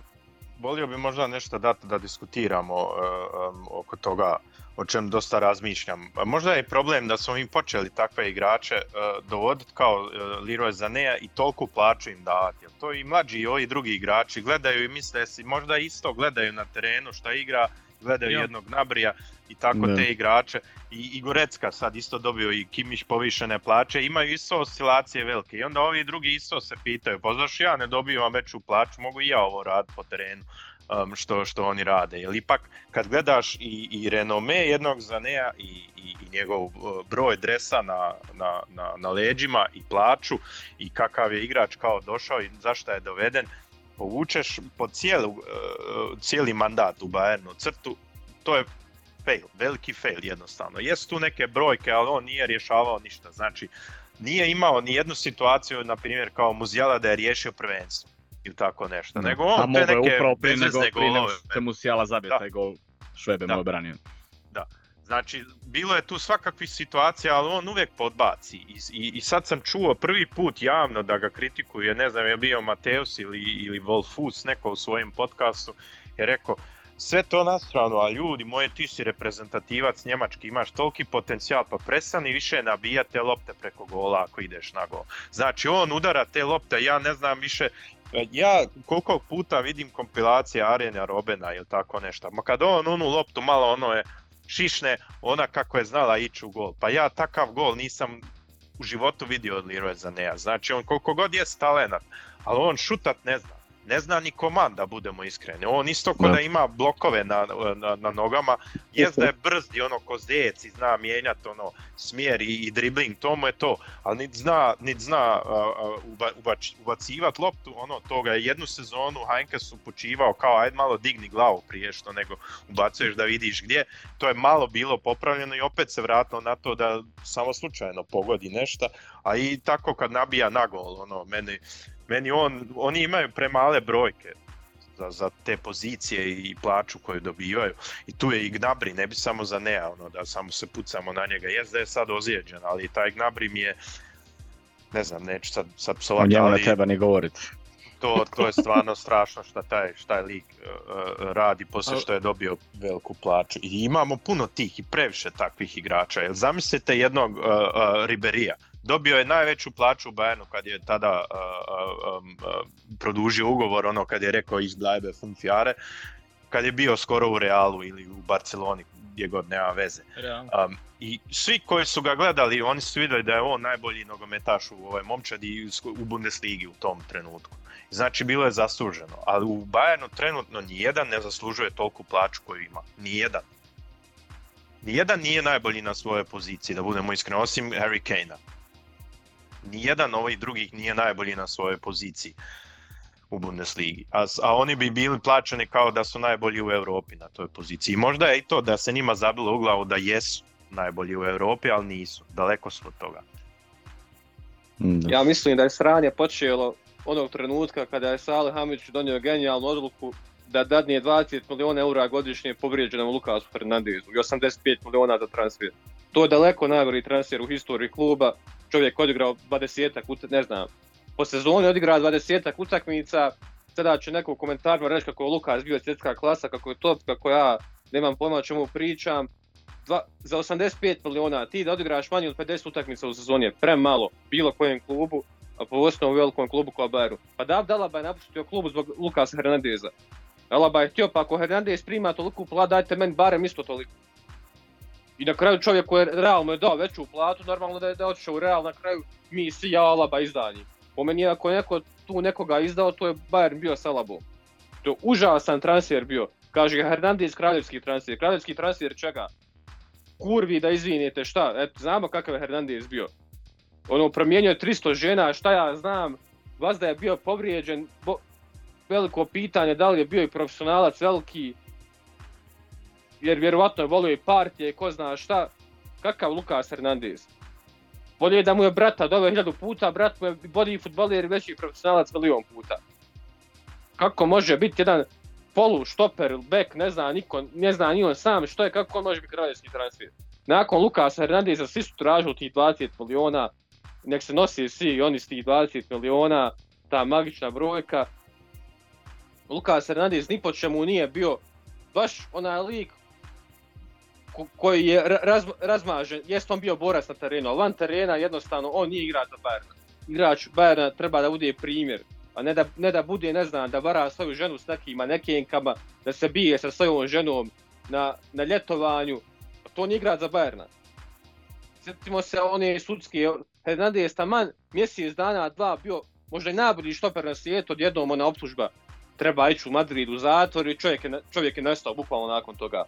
Volio bi možda nešto dati da diskutiramo em, oko toga o čem dosta razmišljam. Možda je problem da smo mi počeli takve igrače e, dovoditi kao e, Leroy Zanea i toliku plaću im davati. Jer to i mlađi i ovi drugi igrači gledaju i misle si možda isto gledaju na terenu šta igra, gledaju Ja. jednog Nabrija i tako Da. te igrače. I, I Gorecka sad isto dobio i Kimić povišene plaće, imaju isto oscilacije velike. I onda ovi drugi isto se pitaju, pa zašto ja ne dobivam veću plaću, mogu i ja ovo raditi po terenu um, što, što oni rade. Jer ipak kad gledaš i, i renome jednog Zanea i, i, i njegov uh, broj dresa na, na, na, na leđima i plaću i kakav je igrač kao došao i zašto je doveden, povučeš po cijelu, uh, cijeli mandat u Bayernu crtu, to je fail, veliki fail jednostavno. Jesu tu neke brojke, ali on nije rješavao ništa. Znači, nije imao ni jednu situaciju, na primjer, kao Muzijala da je riješio prvenstvo ili tako nešto, nego A on te mogao je neke upravo prije nego, prije nego što zabije taj gol Švebe mu je branio. Znači, bilo je tu svakakvih situacija, ali on uvijek podbaci. I, i, I sad sam čuo prvi put javno da ga kritikuje, ne znam je bio Mateus ili, ili Wolfus, neko u svojem podcastu, je rekao, sve to na stranu, a ljudi moje, ti si reprezentativac njemački, imaš toliki potencijal, pa prestani više nabijati te lopte preko gola ako ideš na gol. Znači, on udara te lopte, ja ne znam više, ja koliko puta vidim kompilacije Arena Robena ili tako nešto, ma kad on onu loptu malo ono je šišne, ona kako je znala ići u gol. Pa ja takav gol nisam u životu vidio od Leroy Zanea. Znači on koliko god je talenat, ali on šutat ne zna. Ne zna ni komand da budemo iskreni. On isto ko Da. ima blokove na, na, na nogama, jest da je brz i ono ko zdjec i zna mijenjati ono smjer i, i dribling, to mu je to. Ali nit zna, nit zna a, uba, ubač, ubacivat loptu, ono toga je jednu sezonu Heinke su počivao kao ajde malo digni glavu prije što nego ubacuješ da vidiš gdje to je malo bilo popravljeno i opet se vratilo na to da samo slučajno pogodi nešto, a i tako kad nabija na gol, ono, meni, meni on, oni imaju premale brojke za, za te pozicije i plaću koju dobivaju. I tu je i Gnabry, ne bi samo za Nea, ono, da samo se pucamo na njega. Jest da je sad ozlijeđen, ali taj Gnabry mi je, ne znam, neću sad, sad psovati, njemu ne ali treba ni govoriti. to, to je stvarno strašno šta taj, šta je lik uh, radi poslije što je dobio veliku plaću. I imamo puno tih i previše takvih igrača. Jer zamislite jednog uh, uh, Riberija. Dobio je najveću plaću u Bayernu kad je tada uh, uh, um, uh, produžio ugovor, ono kad je rekao iz Bleibe fünf Jahre, kad je bio skoro u Realu ili u Barceloni, gdje god nema veze. Um, I svi koji su ga gledali, oni su vidjeli da je on najbolji nogometaš u ovoj momčadi u Bundesligi u tom trenutku. Znači bilo je zasluženo, ali u Bayernu trenutno nijedan ne zaslužuje toliku plaću koju ima. Nijedan. Nijedan nije najbolji na svojoj poziciji, da budemo iskreni, osim Harry Kane-a. Nijedan ovih drugih nije najbolji na svojoj poziciji u Bundesligi. A, a oni bi bili plaćeni kao da su najbolji u Europi na toj poziciji. Možda je i to da se njima zabilo u glavu da jesu najbolji u Europi, ali nisu. Daleko su od toga. Da. Ja mislim da je sranje počelo onog trenutka kada je Salih Hamić donio genijalnu odluku da dadne 20 milijuna eura godišnje povrijeđenom Lukasu Fernandezu i 85 milijuna za transfer. To je daleko najgori transfer u historiji kluba. Čovjek odigrao 20 ut- ne znam, po sezoni odigrao 20 utakmica, sada će neko u komentarima reći kako je Lukas bio svjetska klasa, kako je top, kako ja nemam pojma o čemu pričam. Dva, za 85 milijuna ti da odigraš manje od 50 utakmica u sezoni je premalo bilo kojem klubu, a posebno u velikom klubu kao Bayernu. Pa da Dalaba je napustio klubu zbog Lukasa Hernandeza. Alaba je htio, pa ako Hernandez prima toliku platu, dajte meni barem isto toliko. I na kraju čovjek koji je realno je dao veću platu, normalno da je, da otišao u Real, na kraju mi svi Alaba izdani. Po meni ako neko tu nekoga izdao, to je Bayern bio sa Labom. To je užasan transfer bio. Kaže Hernandez kraljevski transfer. Kraljevski transfer čega? Kurvi da izvinite šta? Eto, znamo kakav je Hernandez bio. Ono, promijenio je 300 žena, šta ja znam. Vazda je bio povrijeđen. Veliko pitanje da li je bio i profesionalac veliki. Jer vjerovatno je volio i partije, ko zna šta. Kakav Lukas Hernandez? Bolje da mu je brata doveo hiljadu puta, brat mu je bolji futbaler veći profesionalac milion puta. Kako može biti jedan polu, štoper, bek, ne zna niko, ne zna ni on sam što je, kako on može biti kraljevski transfer. Nakon Lukasa Hernandeza svi su tražili tih 20 miliona, nek se nosi svi oni s tih 20 miliona, ta magična brojka. Lukas Hernandez ni po čemu nije bio baš onaj lik koji je raz, razmažen, jest on bio borac na terenu, ali van terena jednostavno on nije igrač za Bayerna. Igrač Bayerna treba da bude primjer, a ne da, ne da bude, ne znam, da vara svoju ženu s nekim manekenkama, da se bije sa svojom ženom na, na ljetovanju. To nije igrač za Bayerna. Sjetimo se one sudske, Hernandez taman mjesec dana, dva bio možda i najbolji štoper na svijetu, odjednom ona optužba treba ići u Madrid u zatvor i čovjek je, čovjek je nestao bukvalno nakon toga.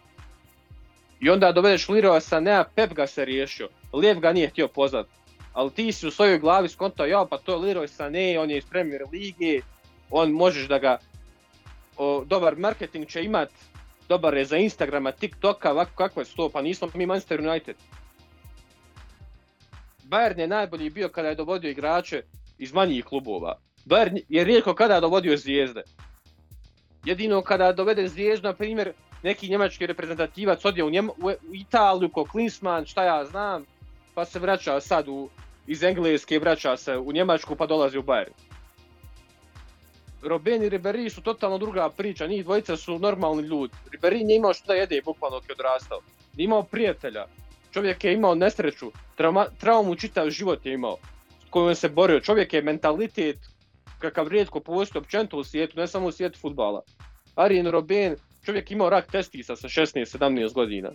I onda dovedeš Leroy Sanea, Pep ga se riješio, Lijev ga nije htio pozvat. Ali ti si u svojoj glavi skontao, ja pa to je Leroy Sané, on je iz Premier Lige, on možeš da ga, o, dobar marketing će imat, dobar je za Instagrama, TikToka, ovako kako je to, pa nismo mi Manchester United. Bayern je najbolji bio kada je dovodio igrače iz manjih klubova. Bayern je rijetko kada dovodio zvijezde. Jedino kada dovede zvijezdu, na primjer, neki njemački reprezentativac odje u, Njem u Italiju ko Klinsmann, šta ja znam, pa se vraća sad u, iz Engleske, vraća se u Njemačku pa dolazi u Bayern. Robben i Ribéry su totalno druga priča, njih dvojica su normalni ljudi. Ribéry nije imao što da jede bukvalno je odrastao. Nije imao prijatelja. Čovjek je imao nesreću, trauma, traumu čitav život je imao s kojom se borio. Čovjek je mentalitet kakav rijetko postoji općenito u svijetu, ne samo u svijetu futbala. Arjen Robben čovjek imao rak testisa sa 16-17 godina.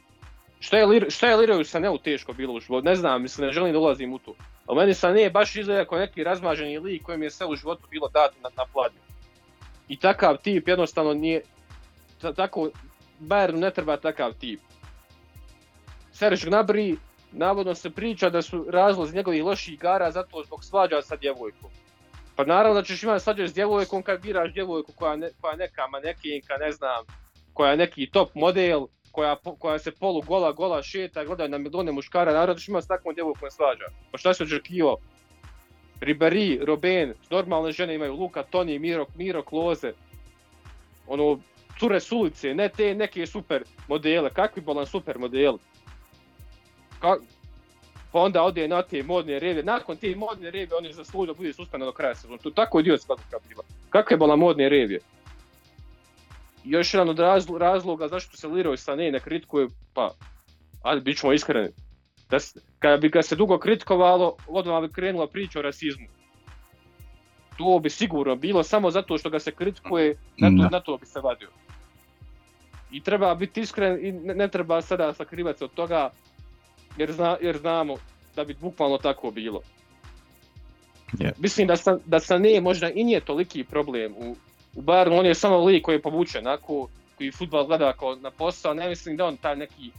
Šta je, šta je Liroju Saneu teško bilo u životu? Ne znam, mislim, ne želim da ulazim u to. Ali meni Sané baš izgleda kao neki razmaženi lik kojem je sve u životu bilo dato na, na pladnju. I takav tip jednostavno nije... Tako, Bayernu ne treba takav tip. Serge Gnabry, navodno se priča da su razlozi njegovih loših igara zato zbog svađa sa djevojkom. Pa naravno da ćeš imati svađa s djevojkom kad biraš djevojku koja, ne, koja neka manekinka, ne znam, koja je neki top model, koja, koja se polu gola, gola šeta, gleda na milijone muškara, naravno što ima s takvom djevojkom svađa. Pa šta se očekivao? Ribéry, Robben, normalne žene imaju Luka, Toni, Miro, Miro Kloze. Ono, cure s ulice, ne te neke super modele, kakvi bolan super model. Ka, pa onda ode na te modne reve, nakon te modne reve on je da bude suspendan do kraja sezona. To je tako idiotska bila. Kakve bolan modne reve? Još jedan od razloga zašto se Leroy Sané ne kritikuje, pa, ali bit ćemo iskreni, da kada bi ga se dugo kritikovalo, odmah bi krenula priča o rasizmu. To bi sigurno bilo samo zato što ga se kritikuje, na to, na to bi se vadio. I treba biti iskren i ne, ne treba sada sakrivati se od toga, jer, zna, jer znamo da bi bukvalno tako bilo. Yeah. Mislim da, sa, da Sané možda i nije toliki problem u, u Bayernu on je samo lik koji je povučen, onako, koji futbal gleda kao na posao, ne mislim da on taj neki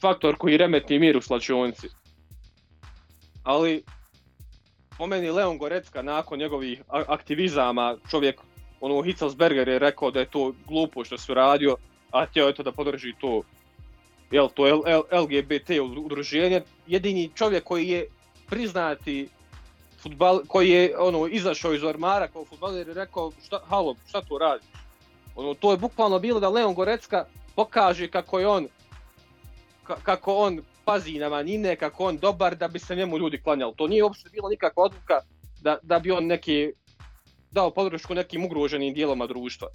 faktor koji remeti mir u slačionici. Ali, po meni Leon Gorecka nakon njegovih aktivizama, čovjek, ono, Hitzelsberger je rekao da je to glupo što su radio, a htio je to da podrži to, jel, to LGBT udruženje. Jedini čovjek koji je priznati futbal, koji je ono izašao iz ormara kao futbaler i rekao šta, halo, šta tu radiš? Ono, to je bukvalno bilo da Leon Gorecka pokaže kako je on kako on pazi na manjine, kako on dobar da bi se njemu ljudi klanjali. To nije uopšte bilo nikakva odluka da, da bi on neki dao podršku nekim ugroženim dijeloma društva.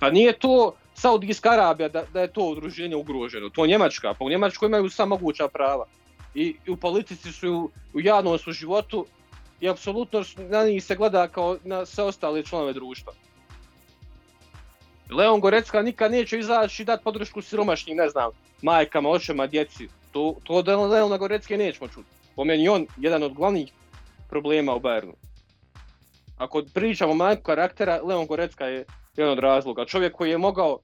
Pa nije to Saudijska Arabija da, da je to udruženje ugroženo, to je Njemačka, pa u Njemačkoj imaju sva moguća prava i, u politici su u, javnom su životu i apsolutno na njih se gleda kao na sve ostale članove društva. Leon Gorecka nikad neće izaći i dati podršku siromašnim, ne znam, majkama, očema, djeci. To, to od Leona Gorecke nećemo čuti. Po meni on jedan od glavnih problema u Bayernu. Ako pričamo o manjku karaktera, Leon Gorecka je jedan od razloga. Čovjek koji je mogao,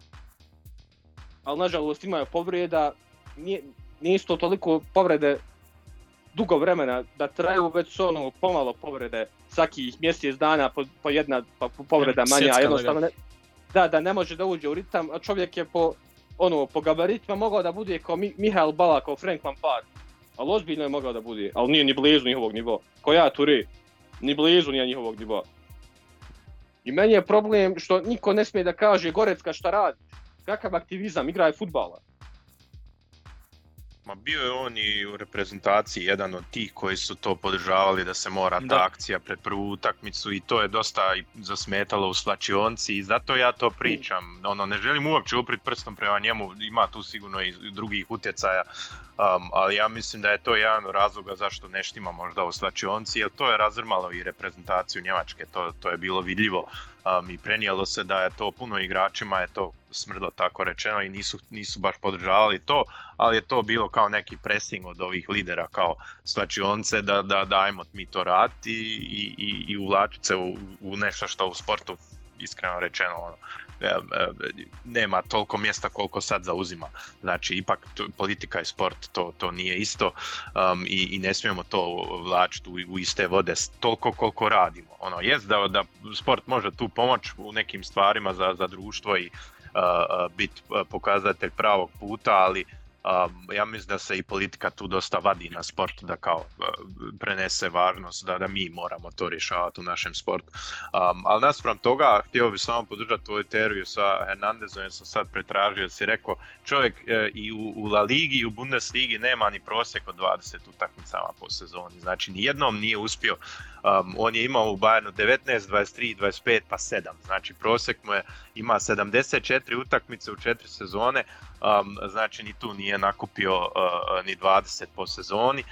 ali nažalost ima je povrijeda, nije, nisu to toliko povrede dugo vremena da traju, već su ono pomalo povrede svakih mjesec dana po, po jedna pa, po povreda manja, jednostavno ne, da, da ne može da uđe u ritam, a čovjek je po ono, po gabaritima mogao da bude kao Mi, Mihael Bala, kao Frank Lampard. Ali ozbiljno je mogao da bude, ali nije ni blizu njihovog nivoa. Ko ja Ture, ni blizu nije njihovog nivoa. I meni je problem što niko ne smije da kaže Gorecka šta radi. Kakav aktivizam, igraj futbala. Ma bio je on i u reprezentaciji jedan od tih koji su to podržavali da se mora ta Da. akcija pred prvu utakmicu i to je dosta zasmetalo u slačionci i zato ja to pričam. Ono, ne želim uopće uprit prstom prema njemu, ima tu sigurno i drugih utjecaja, um, ali ja mislim da je to jedan od razloga zašto ne štima možda u slačionci, jer to je razrmalo i reprezentaciju Njemačke, to, to je bilo vidljivo um, i prenijelo se da je to puno igračima je to smrdo tako rečeno i nisu, nisu baš podržavali to, ali je to bilo kao neki pressing od ovih lidera kao slačionce da, da, da ajmo mi to raditi i, i, i uvlačiti se u, u nešto što u sportu iskreno rečeno ono, nema toliko mjesta koliko sad zauzima. Znači, ipak politika i sport to, to nije isto um, i, i ne smijemo to vlačiti u, u iste vode toliko koliko radimo. Ono, jest da, da sport može tu pomoć u nekim stvarima za, za društvo i uh, biti pokazatelj pravog puta, ali um, ja mislim da se i politika tu dosta vadi na sport da kao uh, prenese važnost da, da mi moramo to rješavati u našem sportu. Um, ali naspram toga, htio bih samo podržati tvoju teoriju sa Hernandezom, jer sam sad pretražio, si rekao, čovjek e, i u, u La Ligi i u Bundesligi nema ni prosjek od 20 utakmicama po sezoni. Znači, nijednom nije uspio. Um, on je imao u Bayernu 19, 23, 25 pa 7. Znači, prosjek mu je ima 74 utakmice u četiri sezone, um, znači ni tu nije nakupio uh, ni 20 po sezoni,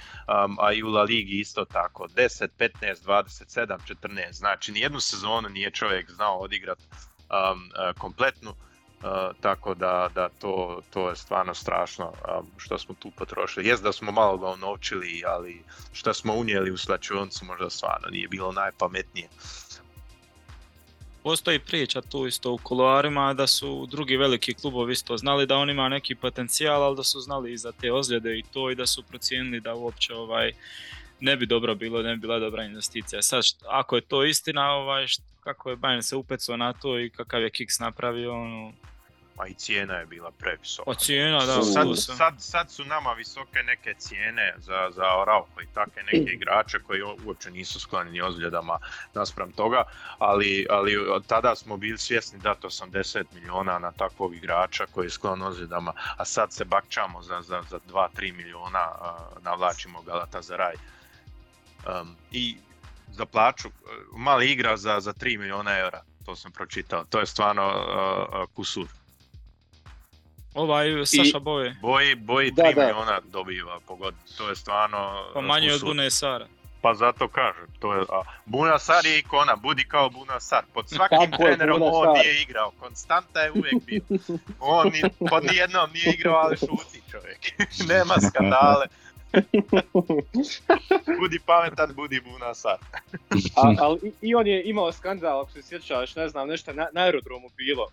um, a i u La Ligi isto tako, 10, 15, 27, 14, znači nijednu sezonu nije čovjek znao odigrati um, uh, kompletnu, Uh, tako da, da to, to je stvarno strašno što smo tu potrošili. Jest da smo malo ga unovčili, ali što smo unijeli u slačioncu možda stvarno nije bilo najpametnije. Postoji priča tu isto u kuloarima da su drugi veliki klubovi isto znali da on ima neki potencijal, ali da su znali i za te ozljede i to i da su procijenili da uopće ovaj ne bi dobro bilo, ne bi bila dobra investicija. Sad, ako je to istina, ovaj, kako je Bayern se upecao na to i kakav je Kiks napravio, ono, A i cijena je bila previsoka. o cijena, da, sad, sad, sad su nama visoke neke cijene za, za Araujo i takve neke igrače koji uopće nisu sklonjeni ozljedama naspram toga, ali, ali od tada smo bili svjesni dati 80 miliona na takvog igrača koji je sklon ozljedama, a sad se bakćamo za, za, za 2-3 miliona, navlačimo Galatasaray. Um, I za plaću, uh, mali igra za, za 3 miliona eura, to sam pročitao, to je stvarno uh, kusur. Ovaj Saša Boje, Boji, boji Da, 3 da. miliona dobiva po godini, to je stvarno pa manje od kusur. Bune Sara. Pa zato kažem, to je, a Buna Sar je ikona, budi kao Buna Sar. Pod svakim Tako je, trenerom Buna on Sar. nije igrao, konstanta je uvijek bio. On ni, pod nijednom nije igrao, ali šuti čovjek. Nema skandale, budi pametan, budi Buna Sar. A, ali i- i on je imao skandal, ako se sjećaš, ne znam, nešto na, na aerodromu bilo.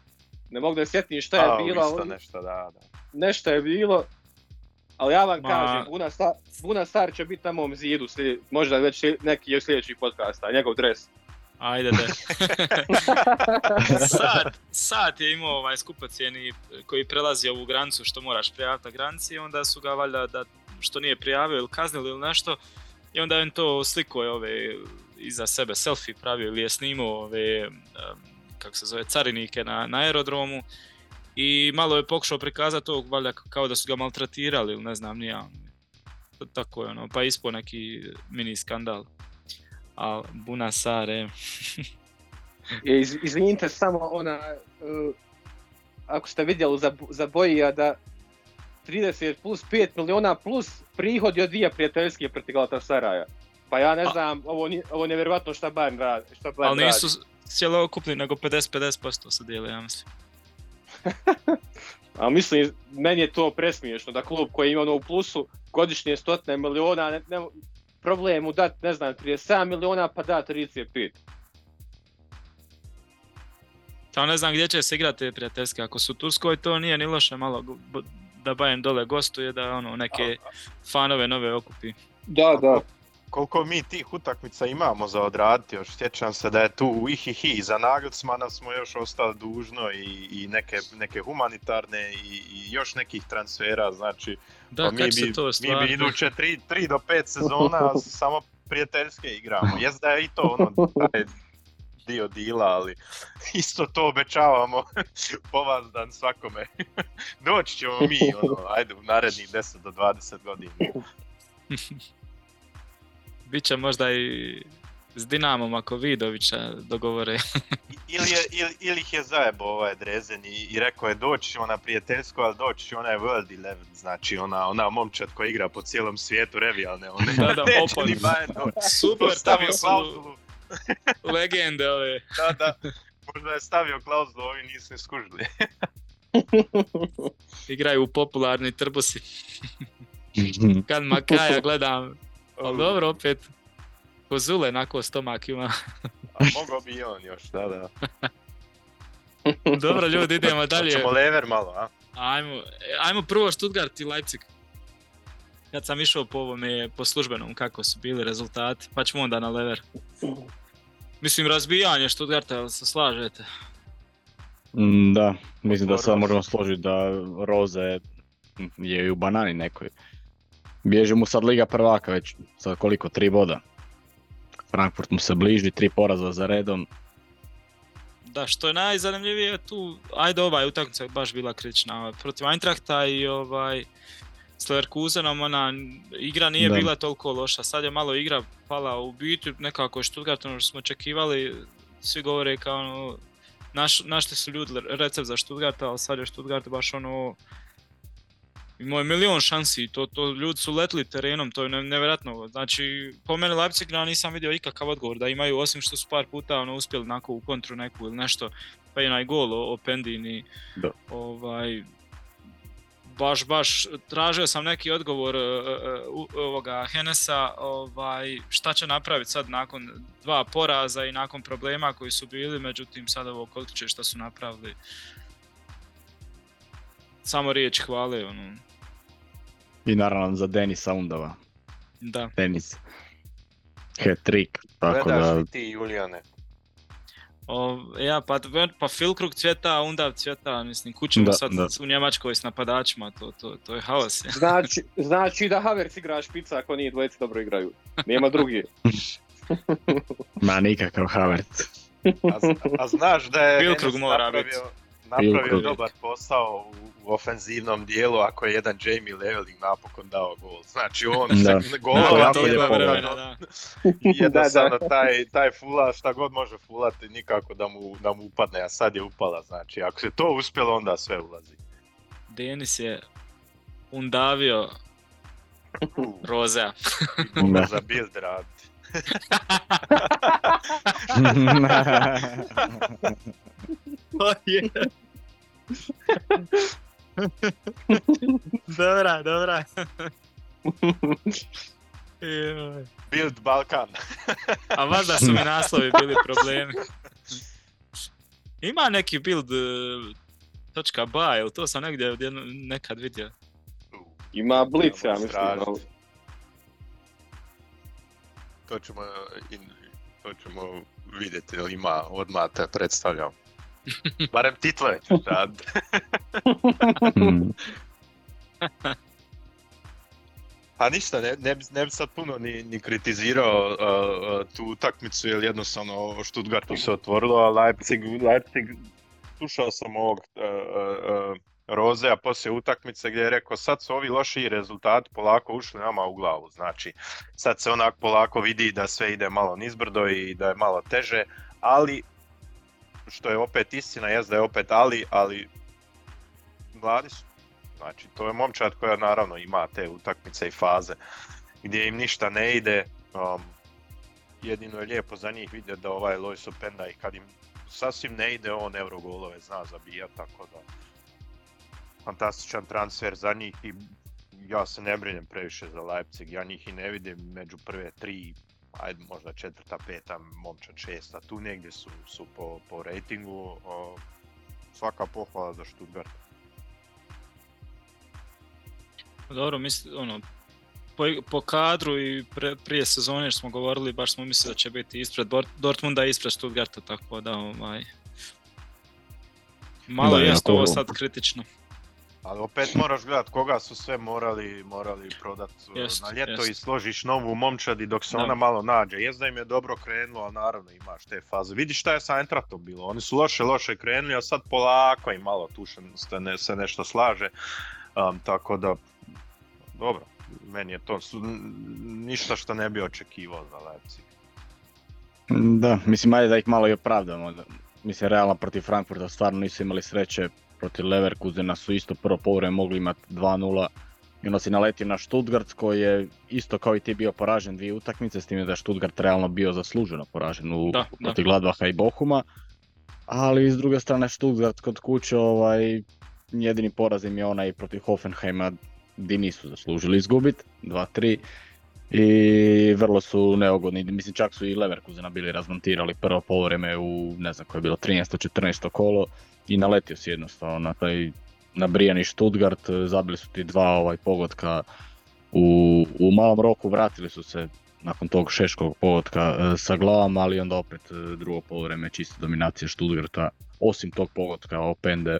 Ne mogu da sjetim šta je A, bilo, isto ali nešto, da, da. nešto je bilo. Ali ja vam Ma- kažem, Buna Star, Buna Star će biti na mom zidu, slijed, možda već slijed- neki od sljedećih podcasta, njegov dres. Ajde da. sat, sat je imao ovaj skupocjeni koji prelazi ovu granicu što moraš prijaviti na granici i onda su ga valjda da što nije prijavio ili kaznili ili nešto i onda je on to sliko je ove iza sebe selfie pravio ili je snimao ove kako se zove carinike na, na aerodromu i malo je pokušao prikazati to valjda kao da su ga maltretirali ili ne znam ni ja. Tako je ono, pa ispo neki mini skandal. A Buna Sare, I Iz, izvinite samo ona, uh, ako ste vidjeli za, za Bojija da 30 plus 5 miliona plus prihodi od dvije prijateljske protiv Galatasaraja. Pa ja ne A- znam, ovo, nije, ovo je nevjerojatno šta Bayern radi. Šta Bayern ali nisu radi. cjelokupni, nego 50-50% se dijele, ja mislim. A mislim, meni je to presmiješno da klub koji ima ono u plusu godišnje stotine miliona, ne, ne, problem mu dat, ne znam, 37 miliona pa da 35. Samo ne znam gdje će se igrati te prijateljske. Ako su u Turskoj, to nije ni loše malo da Bayern dole gostuje, da ono neke fanove nove okupi. Da, da. Koliko mi tih utakmica imamo za odraditi, još sjećam se da je tu ihihi, za Nagelsmana smo još ostali dužno i, i neke, neke humanitarne i, i još nekih transfera, znači Da, pa mi, se bi, to mi bi iduće 3 do 5 sezona samo prijateljske igramo. Jest da je i to ono, taj dio dila, ali isto to obećavamo povazdan svakome. Doći ćemo mi, ono, ajde, u narednih 10 do 20 godina. Biće možda i s Dinamom ako Vidovića dogovore. Ili, je, ili, ili ih je zajebo ovaj Drezen i, i rekao je doći ćemo na prijateljsko, ali doći će onaj World Eleven, znači ona, ona momčad koja igra po cijelom svijetu revijalne, one Da, da, neće opa. ni Bayern doći. Super, stavio klauzulu, legende ove. da, da, možda je stavio klauzulu, ovi nisu ni skužili. Igraju u popularni trbusi. Kad Makaja gledam, ali dobro opet. Kozule nako stomak ima. A mogao bi i on još, da, da. Dobro ljudi, idemo dalje. Hoćemo lever malo, a? Ajmo, ajmo prvo Stuttgart i Leipzig. Kad sam išao po ovome, po službenom, kako su bili rezultati, pa ćemo onda na lever. Mislim, razbijanje Stuttgarta, jel se slažete? Mm, Da, mislim da sad možemo složiti da Roze je i u banani nekoj. Bježi mu sad Liga prvaka već, sad koliko, tri boda. Frankfurt mu se bliži, tri poraza za redom. Da, što je najzanimljivije tu, ajde ovaj utakmica je baš bila kritična protiv Eintrachta i ovaj s Leverkusenom, ona igra nije Da. bila toliko loša, sad je malo igra pala u biti, nekako je Stuttgart ono što smo očekivali, svi govore kao ono, naš, našli su ljudi recept za Stuttgarta, ali sad je Stuttgart baš ono, imao je milion šansi, to, to ljudi su letili terenom, to je ne, nevjerojatno. Znači, po meni Leipzig ja nisam vidio ikakav odgovor da imaju, osim što su par puta ono, uspjeli onako u kontru neku ili nešto, pa i onaj gol o, o Pendini, Da. ovaj, baš, baš, tražio sam neki odgovor e, e, u- ovoga Henesa, ovaj, šta će napraviti sad nakon dva poraza i nakon problema koji su bili, međutim sad ovo koliko će šta su napravili. Samo riječ hvale, ono, I naravno za Denisa Undava. da. Denis. Hat-trick, tako Gledaš da... ti, Julijane? O, ja, pa, pa Filkrug cvjeta, Undav cvjeta, mislim, kućemo Da, sad da. u Njemačkoj s napadačima, to, to, to je haos. Znači, znači da Havertz igra špica ako nije dvojice dobro igraju. Nema drugi. Ma nikakav Havertz. A, a znaš da je Wilkrug Enes mora napravio, napravio dobar posao u, u ofenzivnom dijelu ako je jedan Jamie Leveling napokon dao gol. Znači on Da. se golova to lijepo vremena, jednostavno taj, taj fula šta god može fulati nikako da mu, da mu upadne, a sad je upala. Znači ako se to uspjelo onda sve ulazi. Denis je undavio Rozea. Za build raditi. dobra, dobra. Build Balkan. A valjda su mi naslovi bili problemi. Ima neki build eh, točka ba, jel to sam negdje odjedno- nekad vidio. Ima Blitz, ja mislim. ali- To ćemo, in- to ćemo vidjeti, ima odmah te predstavljam. Barem title ćeš raditi. Mm. A ništa, ne, ne, bi, ne bi sad puno ni, ni kritizirao uh, uh, tu utakmicu, jer jednostavno Stuttgartu se otvorilo, a Leipzig, Leipzig slušao sam ovog uh, uh, uh, Rozea poslije utakmice gdje je rekao sad su ovi lošiji rezultati polako ušli nama u glavu, znači sad se onak polako vidi da sve ide malo nizbrdo i da je malo teže, ali što je opet istina, jest da je opet ali, ali mladi su. Znači, to je momčad koja naravno ima te utakmice i faze gdje im ništa ne ide. Um, jedino je lijepo za njih vidjeti da ovaj Lois Openda i kad im sasvim ne ide, on Eurogolove zna zabijat, tako da fantastičan transfer za njih i ja se ne brinem previše za Leipzig, ja njih i ne vidim među prve tri, ajde možda četvrta, peta, momčad šesta, tu negdje su, su po, po ratingu, o, svaka pohvala za Stuttgart. Dobro, misli, ono, po, po kadru i pre, prije sezone što smo govorili, baš smo mislili da će biti ispred Dort- Dortmunda i ispred Stuttgarta, tako da ovaj... Malo Da, jako- ovo sad kritično. Ali opet moraš gledat koga su sve morali, morali prodat uh, Jest, na ljeto jest. i složiš novu momčadi dok se Da. ona malo nađe. Jest da im je dobro krenulo, ali naravno imaš te faze. Vidi šta je sa Eintrachtom bilo, oni su loše, loše krenuli, a sad polako im malo tu se, ne, se nešto slaže. Um, tako da, dobro, meni je to su, ništa što ne bi očekivao za Leipzig. Da, mislim ajde da ih malo i opravdamo. da- Mislim, realno protiv Frankfurta stvarno nisu imali sreće, protiv Leverkusena su isto prvo povreme mogli imati 2-0 i onda si naletio na Stuttgart koji je isto kao i ti bio poražen dvije utakmice, s time da je Stuttgart realno bio zasluženo poražen u, Da, da. protiv Gladbaha i Bohuma. Ali s druge strane Stuttgart kod kuće ovaj, jedini poraz im je onaj protiv Hoffenheima di nisu zaslužili izgubiti, 2-3. I vrlo su neugodni, mislim čak su i Leverkusena bili razmontirali prvo polovreme u ne znam koje je bilo 13. 14. kolo i naletio si jednostavno na taj nabrijani Stuttgart, zabili su ti dva ovaj pogotka u, u malom roku, vratili su se nakon tog šeškog pogotka e, sa glavom, ali onda opet e, drugo polovreme čista dominacija Stuttgarta, osim tog pogotka Opende.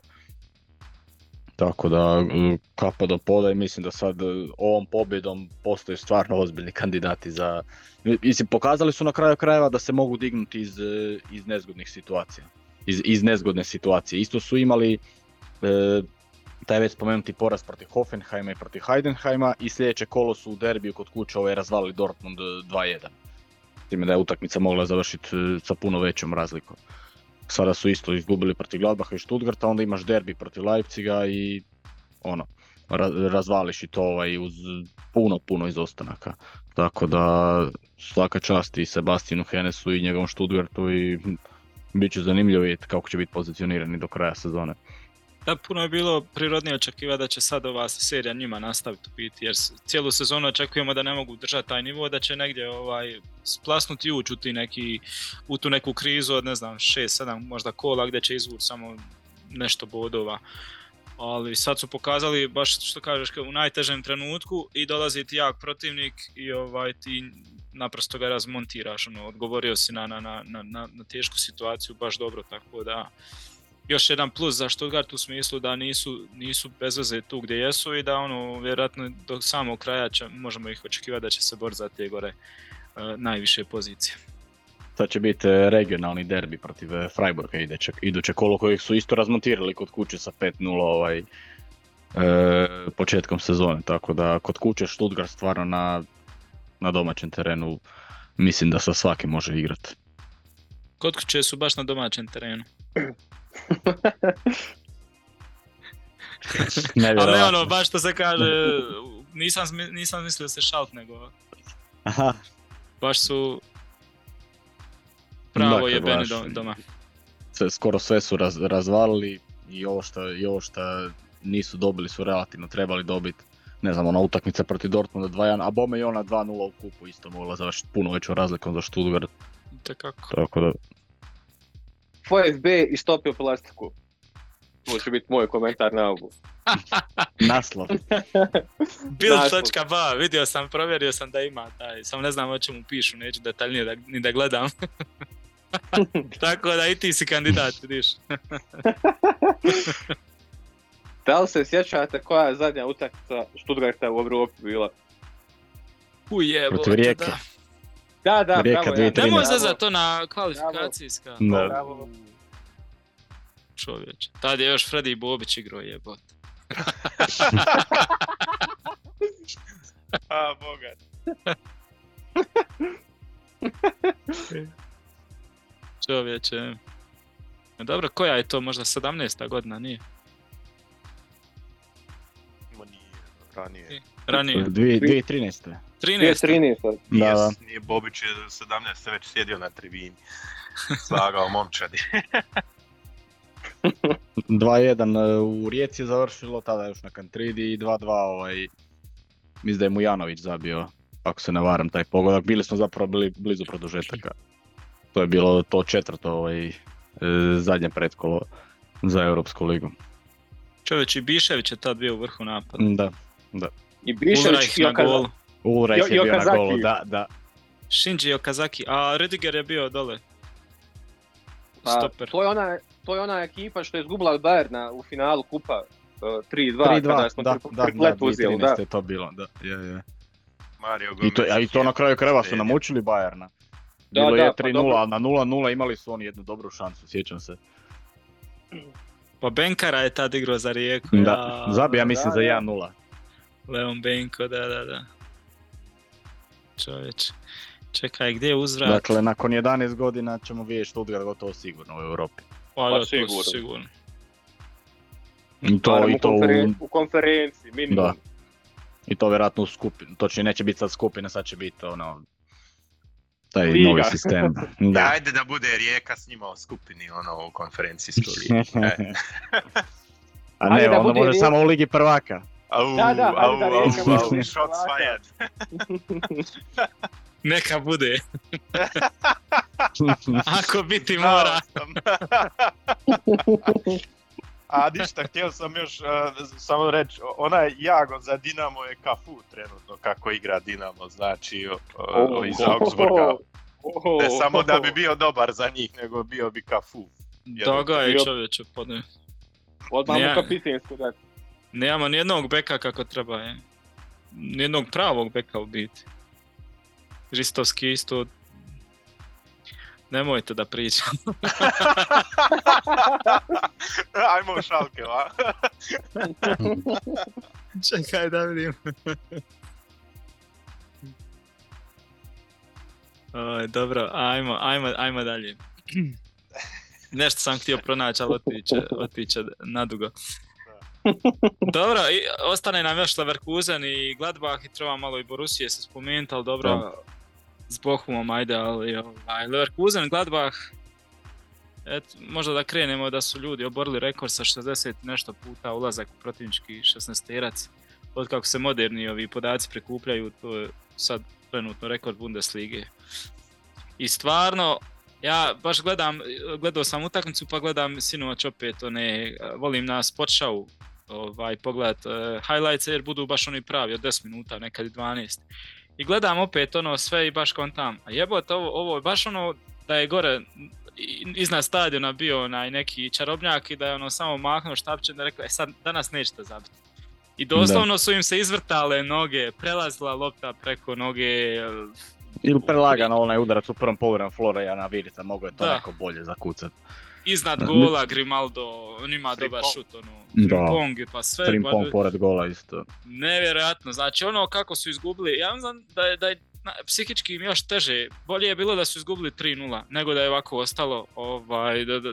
Tako da e, kapa do poda i mislim da sad e, ovom pobjedom postoje stvarno ozbiljni kandidati za... Mislim, pokazali su na kraju krajeva da se mogu dignuti iz, e, iz nezgodnih situacija. Iz, iz nezgodne situacije. Isto su imali e, taj već spomenuti poraz protiv Hoffenheima i protiv Heidenheima i sljedeće kolo su u derbiju kod kuće ovaj razvalili Dortmund e, 2-1. Time da je utakmica mogla završiti e, sa puno većom razlikom. Sada su isto izgubili protiv Gladbaha i Stuttgarta, onda imaš derbi protiv Leipziga i ono, ra- razvališ i to ovaj uz puno, puno izostanaka. Tako da svaka čast i Sebastianu Henesu i njegovom Stuttgartu i bit će zanimljivo vidjeti kako će biti pozicionirani do kraja sezone. Da, puno je bilo prirodnije očekivati da će sad ova serija njima nastaviti biti, jer cijelu sezonu očekujemo da ne mogu držati taj nivo, da će negdje ovaj, splasnuti i ući u, ti neki, u tu neku krizu od ne znam 6-7 možda kola gdje će izvući samo nešto bodova. Ali sad su pokazali, baš što kažeš, u najtežem trenutku i dolazi ti jak protivnik i ovaj, ti naprosto ga razmontiraš, ono, odgovorio si na, na, na- na tešku situaciju baš dobro, tako da još jedan plus za Stuttgart u smislu da nisu, nisu bez veze tu gdje jesu i da ono, vjerojatno do samog kraja će, možemo ih očekivati da će se boriti za te gore e, najviše pozicije. Sad će biti e, regionalni derbi protiv e, Freiburga iduće, iduće kolo kojeg su isto razmontirali kod kuće sa 5-0 ovaj, e, početkom sezone. Tako da kod kuće Stuttgart stvarno na, na domaćem terenu mislim da sa svakim može igrati. Kod kuće su baš na domaćem terenu. Ali ne ono, baš što se kaže, nisam, nisam mislio da se šalt, nego Aha, baš su pravo Dakle, jebeni baš- do- doma. sve, skoro sve su raz, razvalili i ovo što i ovo šta nisu dobili su relativno trebali dobiti. Ne znam, ona utakmica protiv Dortmunda 2-1, a bome i ona 2-0 u kupu isto mogla završiti puno većom razlikom za Stuttgart. Tekako. Tako da, FSB istopio plastiku. To će biti moj komentar na ovu. naslov. Build.ba, vidio sam, provjerio sam da ima taj, samo ne znam o čemu pišu, neću detaljnije da, ni da gledam. Tako da i ti si kandidat, vidiš. Da li se sjećate koja je zadnja utakmica Stuttgarta u Europi bila? Ujebo, Protiv Rijeke. da. Da, da, Rijeka bravo. ja. 2013. Nemoj za to na kvalifikacijska Da. Bravo. čovječ. Tad je još Freddy Bobić igrao jebot. A, boga. Čovječe. E, Dobro, koja je to, možda 17. godina, nije? Ma nije, ranije. Ranije. Dvije- 2013. 13. 2013. Da, da. Nije Bobić je 17. već sjedio na tribini. Slagao momčadi. 2-1 e, u Rijeci je završilo, tada još na Kantridi i 2-2 ovaj, mislim da je Mujanović zabio, ako se ne varam, taj pogodak. Bili smo zapravo bili blizu produžetaka. To je bilo to četvrto ovaj, e, zadnje pretkolo za Europsku ligu. Čovječ i Bišević je tad bio u vrhu napada. Da, I Bišević Ulreich i Ulreich Jo- je bio na golu, da, da. Shinji Okazaki, a Rüdiger je bio dole. Pa, Stoper. to, je ona, to je ona ekipa što je izgubila od Bayerna u finalu kupa uh, 3-2, kada 3-2, smo da, tri- da, da, uzeli, da. 2013 je to bilo, da, je, je. Mario I to, a i to na kraju krajeva su namučili Bayerna. Da, Bilo da, je pa 3-0, dobro. ali na 0-0 imali su oni jednu dobru šansu, sjećam se. Pa Benkara je tad igrao za Rijeku. Da, ja, zabija mislim da, za da. 1-0. Leon Benko, da, da, da. Čovječ. Čekaj, gdje je uzvrat? Dakle, nakon 11 godina ćemo vidjeti Stuttgart gotovo sigurno u Europi. pa, pa da, to sigurno. I to, Barem i u, to, u- konferen- u konferenciji, minimum. Da. I to vjerojatno u skupinu. Točnije neće biti sad skupina, sad će biti ono... Taj Liga. novi sistem. Da. Da. Ajde da bude Rijeka s njima u skupini, ono, u konferencijskoj ligi. E. A ne, da onda bude može Rijeka- samo u Ligi prvaka. Au, Da, da, au, da au, au, shots fired. Neka bude. Ako biti mora. A ništa, htio sam još uh, samo reći, onaj Jago za Dinamo je Cafu trenutno kako igra Dinamo, znači o, o, iz Augsburga. Ne samo da bi bio dobar za njih, nego bio bi Cafu. Doga je čovječe podne. Odmah mu kapitensku dati. Nemamo nijednog beka kako treba je. Nijednog pravog beka u biti. Ristovski isto... Nemojte da pričam. Ajmo u šalke, a? Čekaj da vidim. Oj, dobro, ajmo, ajmo, ajmo dalje. Nešto sam htio pronaći, ali otiće, otiće nadugo. Dobro, i ostane nam još Leverkusen i Gladbach i treba malo i Borusije se spomenuti, ali dobro, Da. s Bohumom ajde, ali ovaj, Leverkusen, Gladbach, et, možda da krenemo da su ljudi oborili rekord sa 60 i nešto puta ulazak u protivnički 16-terac. Od kako se moderni ovi podaci prikupljaju, to je sad trenutno rekord Bundeslige. I stvarno, ja baš gledam, gledao sam utakmicu pa gledam sinoć opet one, volim na sport show ovaj, pogledat uh, highlights jer budu baš oni pravi od 10 minuta, nekad i 12. I gledam opet ono sve i baš kontam, a jebote ovo, ovo je baš ono da je gore iznad stadiona bio onaj neki čarobnjak i da je ono samo mahnuo štapčem da rekao, e sad danas nećete zabiti. I doslovno su im se izvrtale noge, prelazila lopta preko noge, Ili prelagano onaj udarac u prvom poluvremenu Florejana Virica, mogo je to Da. neko bolje zakucat. Iznad gola Grimaldo, on ima dobar šut, ono, Da. Frimpong, pa sve, pa, pored gola isto. nevjerojatno, znači ono kako su izgubili, ja znam da je, da je na- psihički im još teže, bolje je bilo da su izgubili 3-0, nego da je ovako ostalo, ovaj, da, da,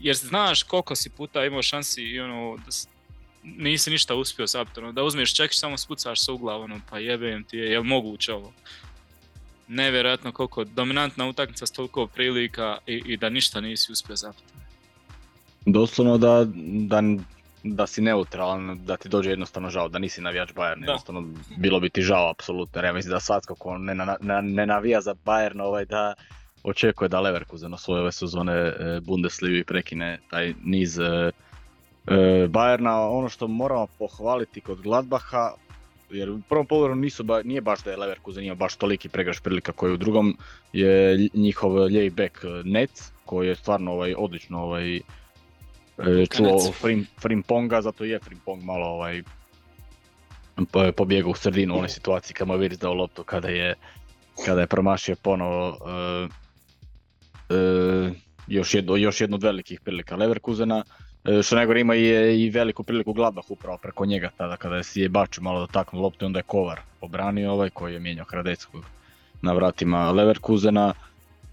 jer znaš koliko si puta imao šansi i ono, da nisi ništa uspio zabiti, ono, da uzmeš čekić, samo spucaš se u glavu, ono, pa jebem ti je, je moguće ovo? Nevjerojatno koliko dominantna utakmica s toliko prilika i, i da ništa nisi uspio zabiti. Doslovno da, da, da si neutralan, da ti dođe jednostavno žao, da nisi navijač Bayern, jednostavno bilo bi ti žao apsolutno. Ja mislim da svatko ko ne, na- na- ne navija za Bayern ovaj da očekuje da Leverkusen osvoje ove sezone e, Bundesliga i prekine taj niz e, e, Bayerna. Ono što moramo pohvaliti kod Gladbaha, jer u prvom poluvremenu nisu ba, nije baš da je Leverkusen imao baš toliki pregrš prilika koji u drugom je njihov lijevi bek e, Net koji je stvarno ovaj odlično ovaj e, čuo. Frim, Frimponga, zato je Frimpong malo ovaj po- pobjegao u sredinu u onoj situaciji kad mu je Virs dao loptu kada je kada je promašio ponovo e, e, još, jedno, još jednu od velikih prilika Leverkusena. E, što najgore ima i, i veliku priliku Gladbach upravo preko njega tada kada si je Baču malo dotaknuo loptu onda je Kovar obranio ovaj koji je mijenjao Hradeckog na vratima Leverkusena.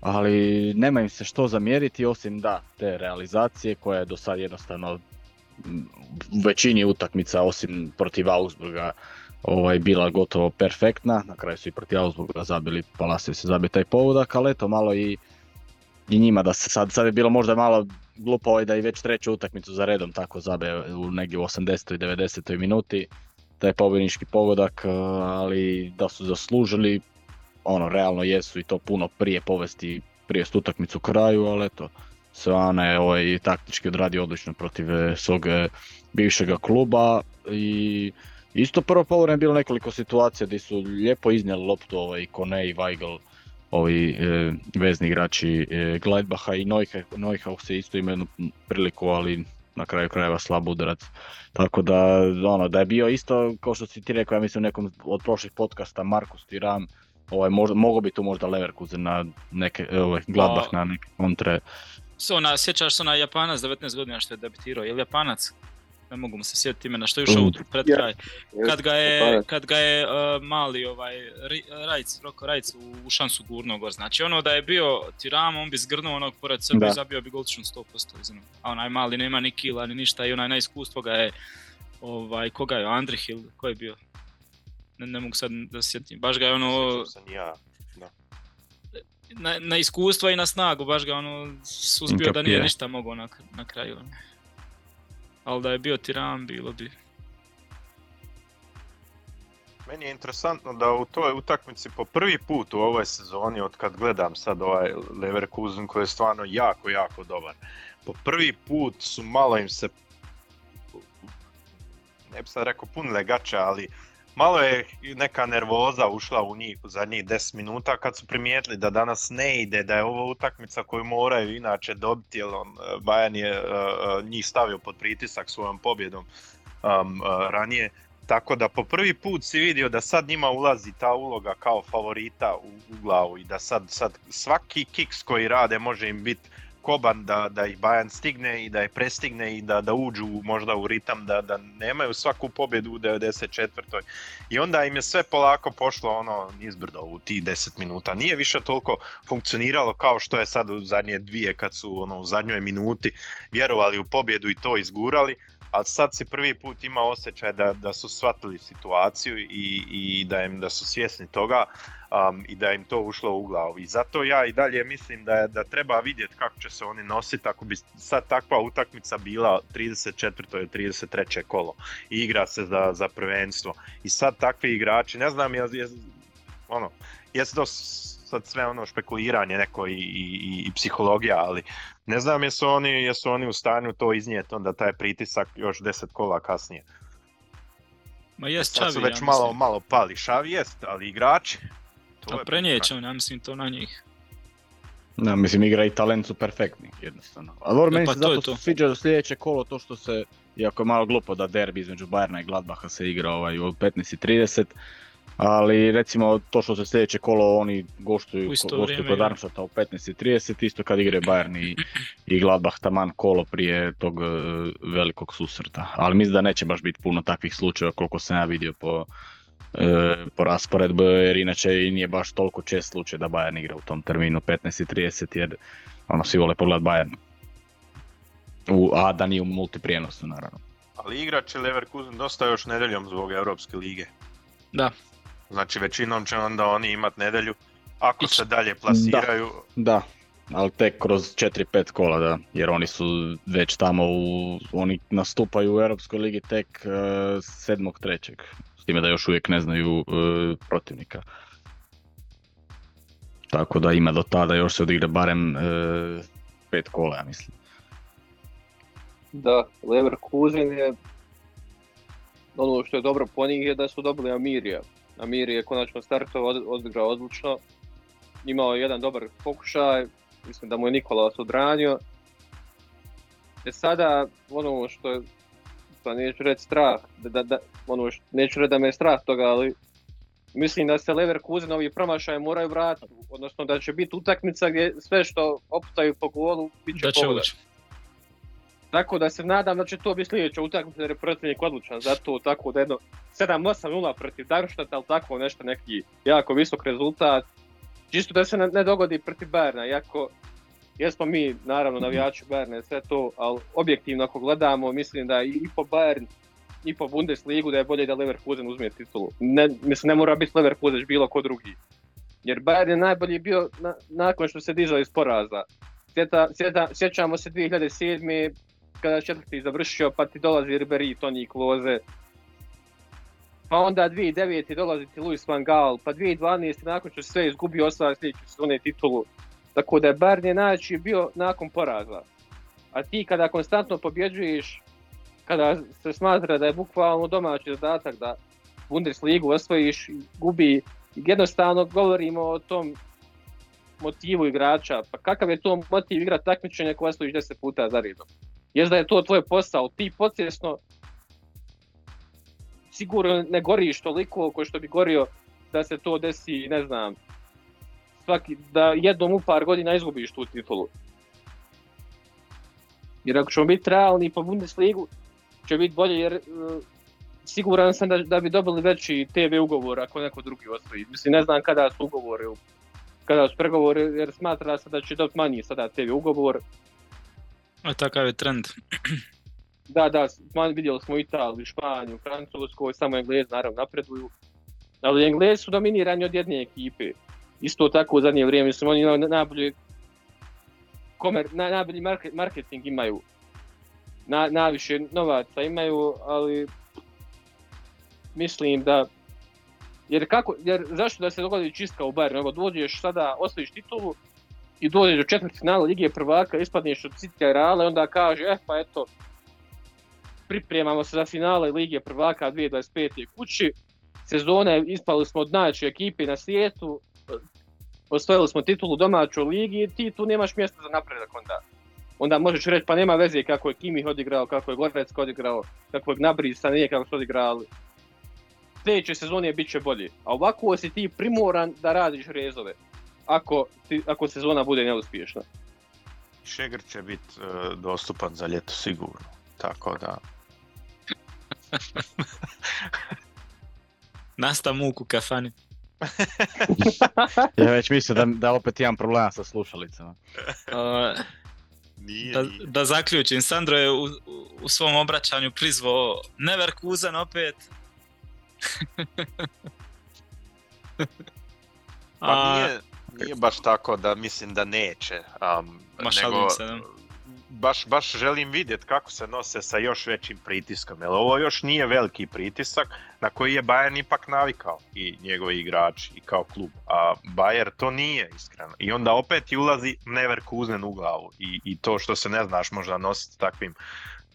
Ali nema im se što zamjeriti osim da te realizacije koja je do sad jednostavno u većini utakmica osim protiv Augsburga ovaj, bila gotovo perfektna. Na kraju su i protiv Augsburga zabili, Palacio se zabio taj povodak, ali eto malo i, i njima da se sad, sad je bilo možda malo glupo ovaj da i već treću utakmicu za redom tako zabe u negdje u 80. i 90. minuti. taj pobjednički pogodak, e, ali da su zaslužili, ono, realno jesu i to puno prije povesti, prije utakmicu kraju, ali eto, Svana je ovaj, taktički odradio odlično protiv e, svog e, bivšega kluba i isto prvo polovreme je bilo nekoliko situacija gdje su lijepo iznijeli loptu ovaj, Kone i Weigl, ovi e, vezni igrači e, Gladbaha i Neuhaus se isto imaju jednu priliku, ali na kraju krajeva slab udarac. Tako da, ono, da je bio isto, kao što si ti rekao, ja mislim nekom od prošlih podcasta, Markus Tiram, ovaj, možda, mogao bi tu možda Leverkusen na neke, ovaj, Gladbach na neke kontre. So, ona, sjećaš se na Japanac 19 godina što je debitirao, je li Japanac? Ne mogu mu se sjetiti imena, što je ušao u pred kraj. Kad ga je, kad ga je uh, mali ovaj, Rajc, Roko Rajc u, šansu gurno gor. Znači ono da je bio Tiram, on bi zgrnuo onog pored sebe i zabio bi golčun 100%. A onaj mali nema ni kila ni ništa i onaj na iskustvo ga je, ovaj, koga je, Andrihil, ko je bio? Ne, ne mogu sad da se sjetim, baš ga je ono... Ja. Na, na iskustvo i na snagu, baš ga ono suzbio da nije ništa mogao na, na kraju. Ono ali da je bio tiran bilo bi. Meni je interesantno da u toj utakmici po prvi put u ovoj sezoni, od kad gledam sad ovaj Leverkusen koji je stvarno jako, jako dobar, po prvi put su malo im se, ne bi sad rekao pun legača, ali malo je neka nervoza ušla u njih u zadnjih 10 minuta kad su primijetili da danas ne ide, da je ovo utakmica koju moraju inače dobiti jer on, Bajan je uh, njih stavio pod pritisak svojom pobjedom um, ranije. Tako da po prvi put si vidio da sad njima ulazi ta uloga kao favorita u, u glavu i da sad, sad svaki kiks koji rade može im biti koban da, da ih Bajan stigne i da je prestigne i da, da uđu možda u ritam, da, da nemaju svaku pobjedu u 94. I onda im je sve polako pošlo ono nizbrdo u tih 10 minuta. Nije više toliko funkcioniralo kao što je sad u zadnje dvije kad su ono, u zadnjoj minuti vjerovali u pobjedu i to izgurali, ali sad si prvi put ima osjećaj da, da su shvatili situaciju i, i da, im, da su svjesni toga um, i da im to ušlo u glavu. I zato ja i dalje mislim da, da treba vidjeti kako će se oni nositi ako bi sad takva utakmica bila 34. ili 33. kolo i igra se za, za prvenstvo. I sad takvi igrači, ne znam, je, je, ono, jeste to sad sve ono špekuliranje neko i, i, i psihologija, ali ne znam jesu oni, jesu oni u stanju to iznijeti onda taj pritisak još deset kola kasnije. Ma jest Sad su već malo, malo pali. Šavi jest, ali igrači... To A prenijeće on, ja mislim to na njih. Da, mislim igra i talent su perfektni, jednostavno. A dobro, meni pa se zato sviđa sljedeće kolo to što se, iako je malo glupo da derbi između Bajerna i Gladbaha se igra ovaj, u 15.30, ali recimo to što se sljedeće kolo oni goštuju, goštuju kod Darmstadta u 15.30, isto kad igre Bayern i, i Gladbach taman kolo prije tog uh, velikog susreta. Ali mislim da neće baš biti puno takvih slučajeva koliko sam ja vidio po, uh, po rasporedbu, jer inače i nije baš toliko čest slučaj da Bayern igra u tom terminu 15.30 jer ono svi vole pogled Bayern. U, a da nije u multiprijenosu naravno. Ali igrač Leverkusen dosta još nedeljom zbog Europske lige. Da, Znači većinom će onda oni imat nedelju ako se dalje plasiraju. Da, da. ali tek kroz 4-5 kola, da, jer oni su već tamo, u, oni nastupaju u Europskoj ligi tek uh, e, 7.3. S time da još uvijek ne znaju uh, protivnika. Tako da ima do tada još se odigra barem uh, pet kola, ja mislim. Da, Leverkusen je ono što je dobro po njih je da su dobili Amirija. Amir je konačno startovao, odigrao odlučno. Imao je jedan dobar pokušaj, mislim da mu je Nikolas odranio. E sada, ono što je, pa neću reći strah, da, da, ono što, neću reći da me je strah toga, ali mislim da se Leverkusen ovi promašaje moraju vratiti, odnosno da će biti utakmica gdje sve što oputaju po golu bit će, da će tako da se nadam da će to biti sljedeća utakmica jer je protivnik odlučan za to, tako da jedno 7-8-0 protiv Darmstadta, ali tako nešto neki jako visok rezultat. Čisto da se ne, dogodi protiv Berna, iako jesmo mi naravno navijači Berna i sve to, ali objektivno ako gledamo mislim da i po Bayern i po Bundesligu da je bolje da Leverkusen uzme titulu. Ne, mislim ne mora biti Leverkusen bilo ko drugi. Jer Bayern je najbolji bio nakon što se dizao iz poraza. sjećamo se 2007 kada četvrti završio, pa ti dolazi Ribery, Toni Kloze. pa onda 2009. dolazi ti Luis Van Gaal, pa 2012. nakon što sve izgubio osvaja sljedeću sezone titulu. Tako da je Bayern je najjači bio nakon poraza. A ti kada konstantno pobjeđuješ, kada se smatra da je bukvalno domaći zadatak da Bundesligu osvojiš, gubi, jednostavno govorimo o tom motivu igrača. Pa kakav je to motiv igrati takmičenje koje osvojiš 10 puta za redom? Jest da je to tvoj posao, ti podsvjesno sigurno ne goriš toliko kao što bi gorio da se to desi, ne znam, svaki, da jednom u par godina izgubiš tu titulu. Jer ako ćemo biti realni po Bundesligu, će biti bolje jer uh, siguran sam da, da bi dobili veći TV ugovor ako neko drugi osvoji. Mislim, ne znam kada su ugovori, kada su pregovori, jer smatra se da će dobiti manji sada TV ugovor. A takav je trend. Da, da, vidjeli smo Italiju, Španiju, Francusku, samo Englezi naravno napreduju. Ali Englezi su dominirani od jedne ekipe. Isto tako u zadnje vrijeme, mislim, oni najbolji, komer, na, najbolji market, marketing imaju. Na, najviše novaca imaju, ali mislim da jer kako, jer zašto da se dogodi čistka u Bayernu, nego dođeš sada, osvojiš titulu i dođeš do četvrt finala Lige prvaka, ispadneš od City Reala i onda kaže, eh pa eto, pripremamo se za finale Lige prvaka 2025. kući, sezone ispali smo od najjače ekipe na svijetu, osvojili smo titulu domaću ligi i ti tu nemaš mjesta za napredak onda. Onda možeš reći pa nema veze kako je Kimih odigrao, kako je Gorecka odigrao, kako je Gnabrisa nije kako su odigrali. Sljedeće sezone bit će bolje. A ovako si ti primoran da radiš rezove. Ako, ti, ako sezona bude neuspješna. Šegr će biti uh, dostupan za ljeto sigurno. Tako da Nasta muk u kafani. ja već mislim da, da opet imam problema sa slušalicama. Uh, nije, da, nije. da zaključim, Sandro je u, u svom obraćanju prizvao Neverkusen opet. Pa nije, nije baš tako da mislim da neće. Um, nego, se, da. baš, baš želim vidjeti kako se nose sa još većim pritiskom. Jer ovo još nije veliki pritisak na koji je Bayern ipak navikao i njegovi igrači i kao klub. A Bayern to nije iskreno. I onda opet ti ulazi Neverkusen u glavu. I, I to što se ne znaš možda nositi takvim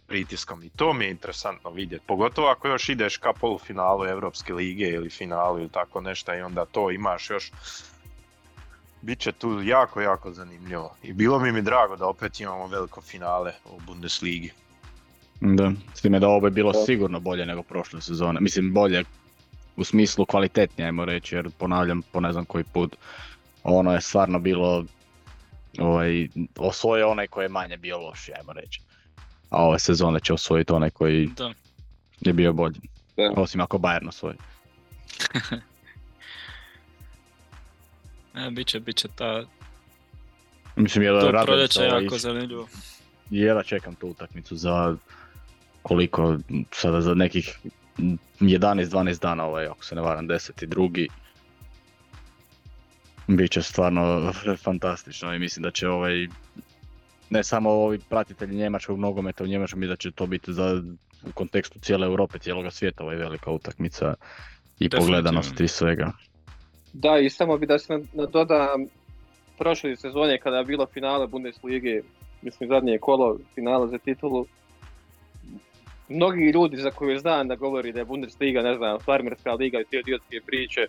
pritiskom. I to mi je interesantno vidjeti. Pogotovo ako još ideš ka polufinalu Europske lige ili finalu ili tako nešto i onda to imaš još Biće tu jako, jako zanimljivo. I bilo mi mi drago da opet imamo veliko finale u Bundesligi. Da, s time da ovo je bilo sigurno bolje nego prošle sezone. Mislim bolje u smislu kvalitetnije, ajmo reći, jer ponavljam po ne znam koji put. Ono je stvarno bilo, ovaj, osvoje onaj koji je manje bio loši, ajmo reći. A ove sezone će osvojiti onaj koji Da. je bio bolji. Da. Osim ako Bayern osvoji. E, biće, biće ta, Mislim, jedva to proljeće se, ovaj, jako zanimljivo. jedva čekam tu utakmicu za koliko, sada za nekih 11-12 dana, ovaj, ako se ne varam, 10. drugi. Biće stvarno fantastično i mislim da će ovaj, ne samo ovi pratitelji njemačkog nogometa u Njemačkom, i da će to biti za, u kontekstu cijele Europe, cijeloga svijeta, ovaj velika utakmica i pogledanost i svega. Da, i samo bi da se nadodam prošle sezone kada je bilo finale Bundeslige, mislim zadnje kolo finala za titulu, mnogi ljudi za koje znam da govori da je Bundesliga, ne znam, farmerska liga i te idiotske priče,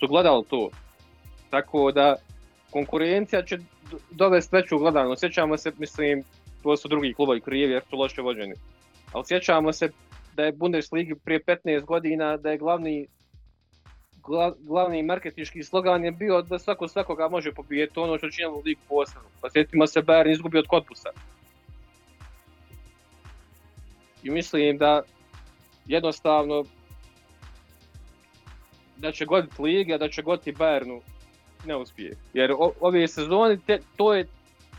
su gledali to. Tako da konkurencija će do- dovesti veću gledanost. Sjećamo se, mislim, to su drugi klubovi krivi jer su loše vođeni. Ali sjećamo se da je Bundesliga prije 15 godina da je glavni gla- glavni marketinški slogan je bio da svako svakoga može pobijediti ono što činimo ligu posebno. Pa sjetimo se Bayern izgubio od Kotbusa. I mislim da jednostavno da će goditi Liga, da će goditi Bayernu uspije. Jer o, ove sezone te, to je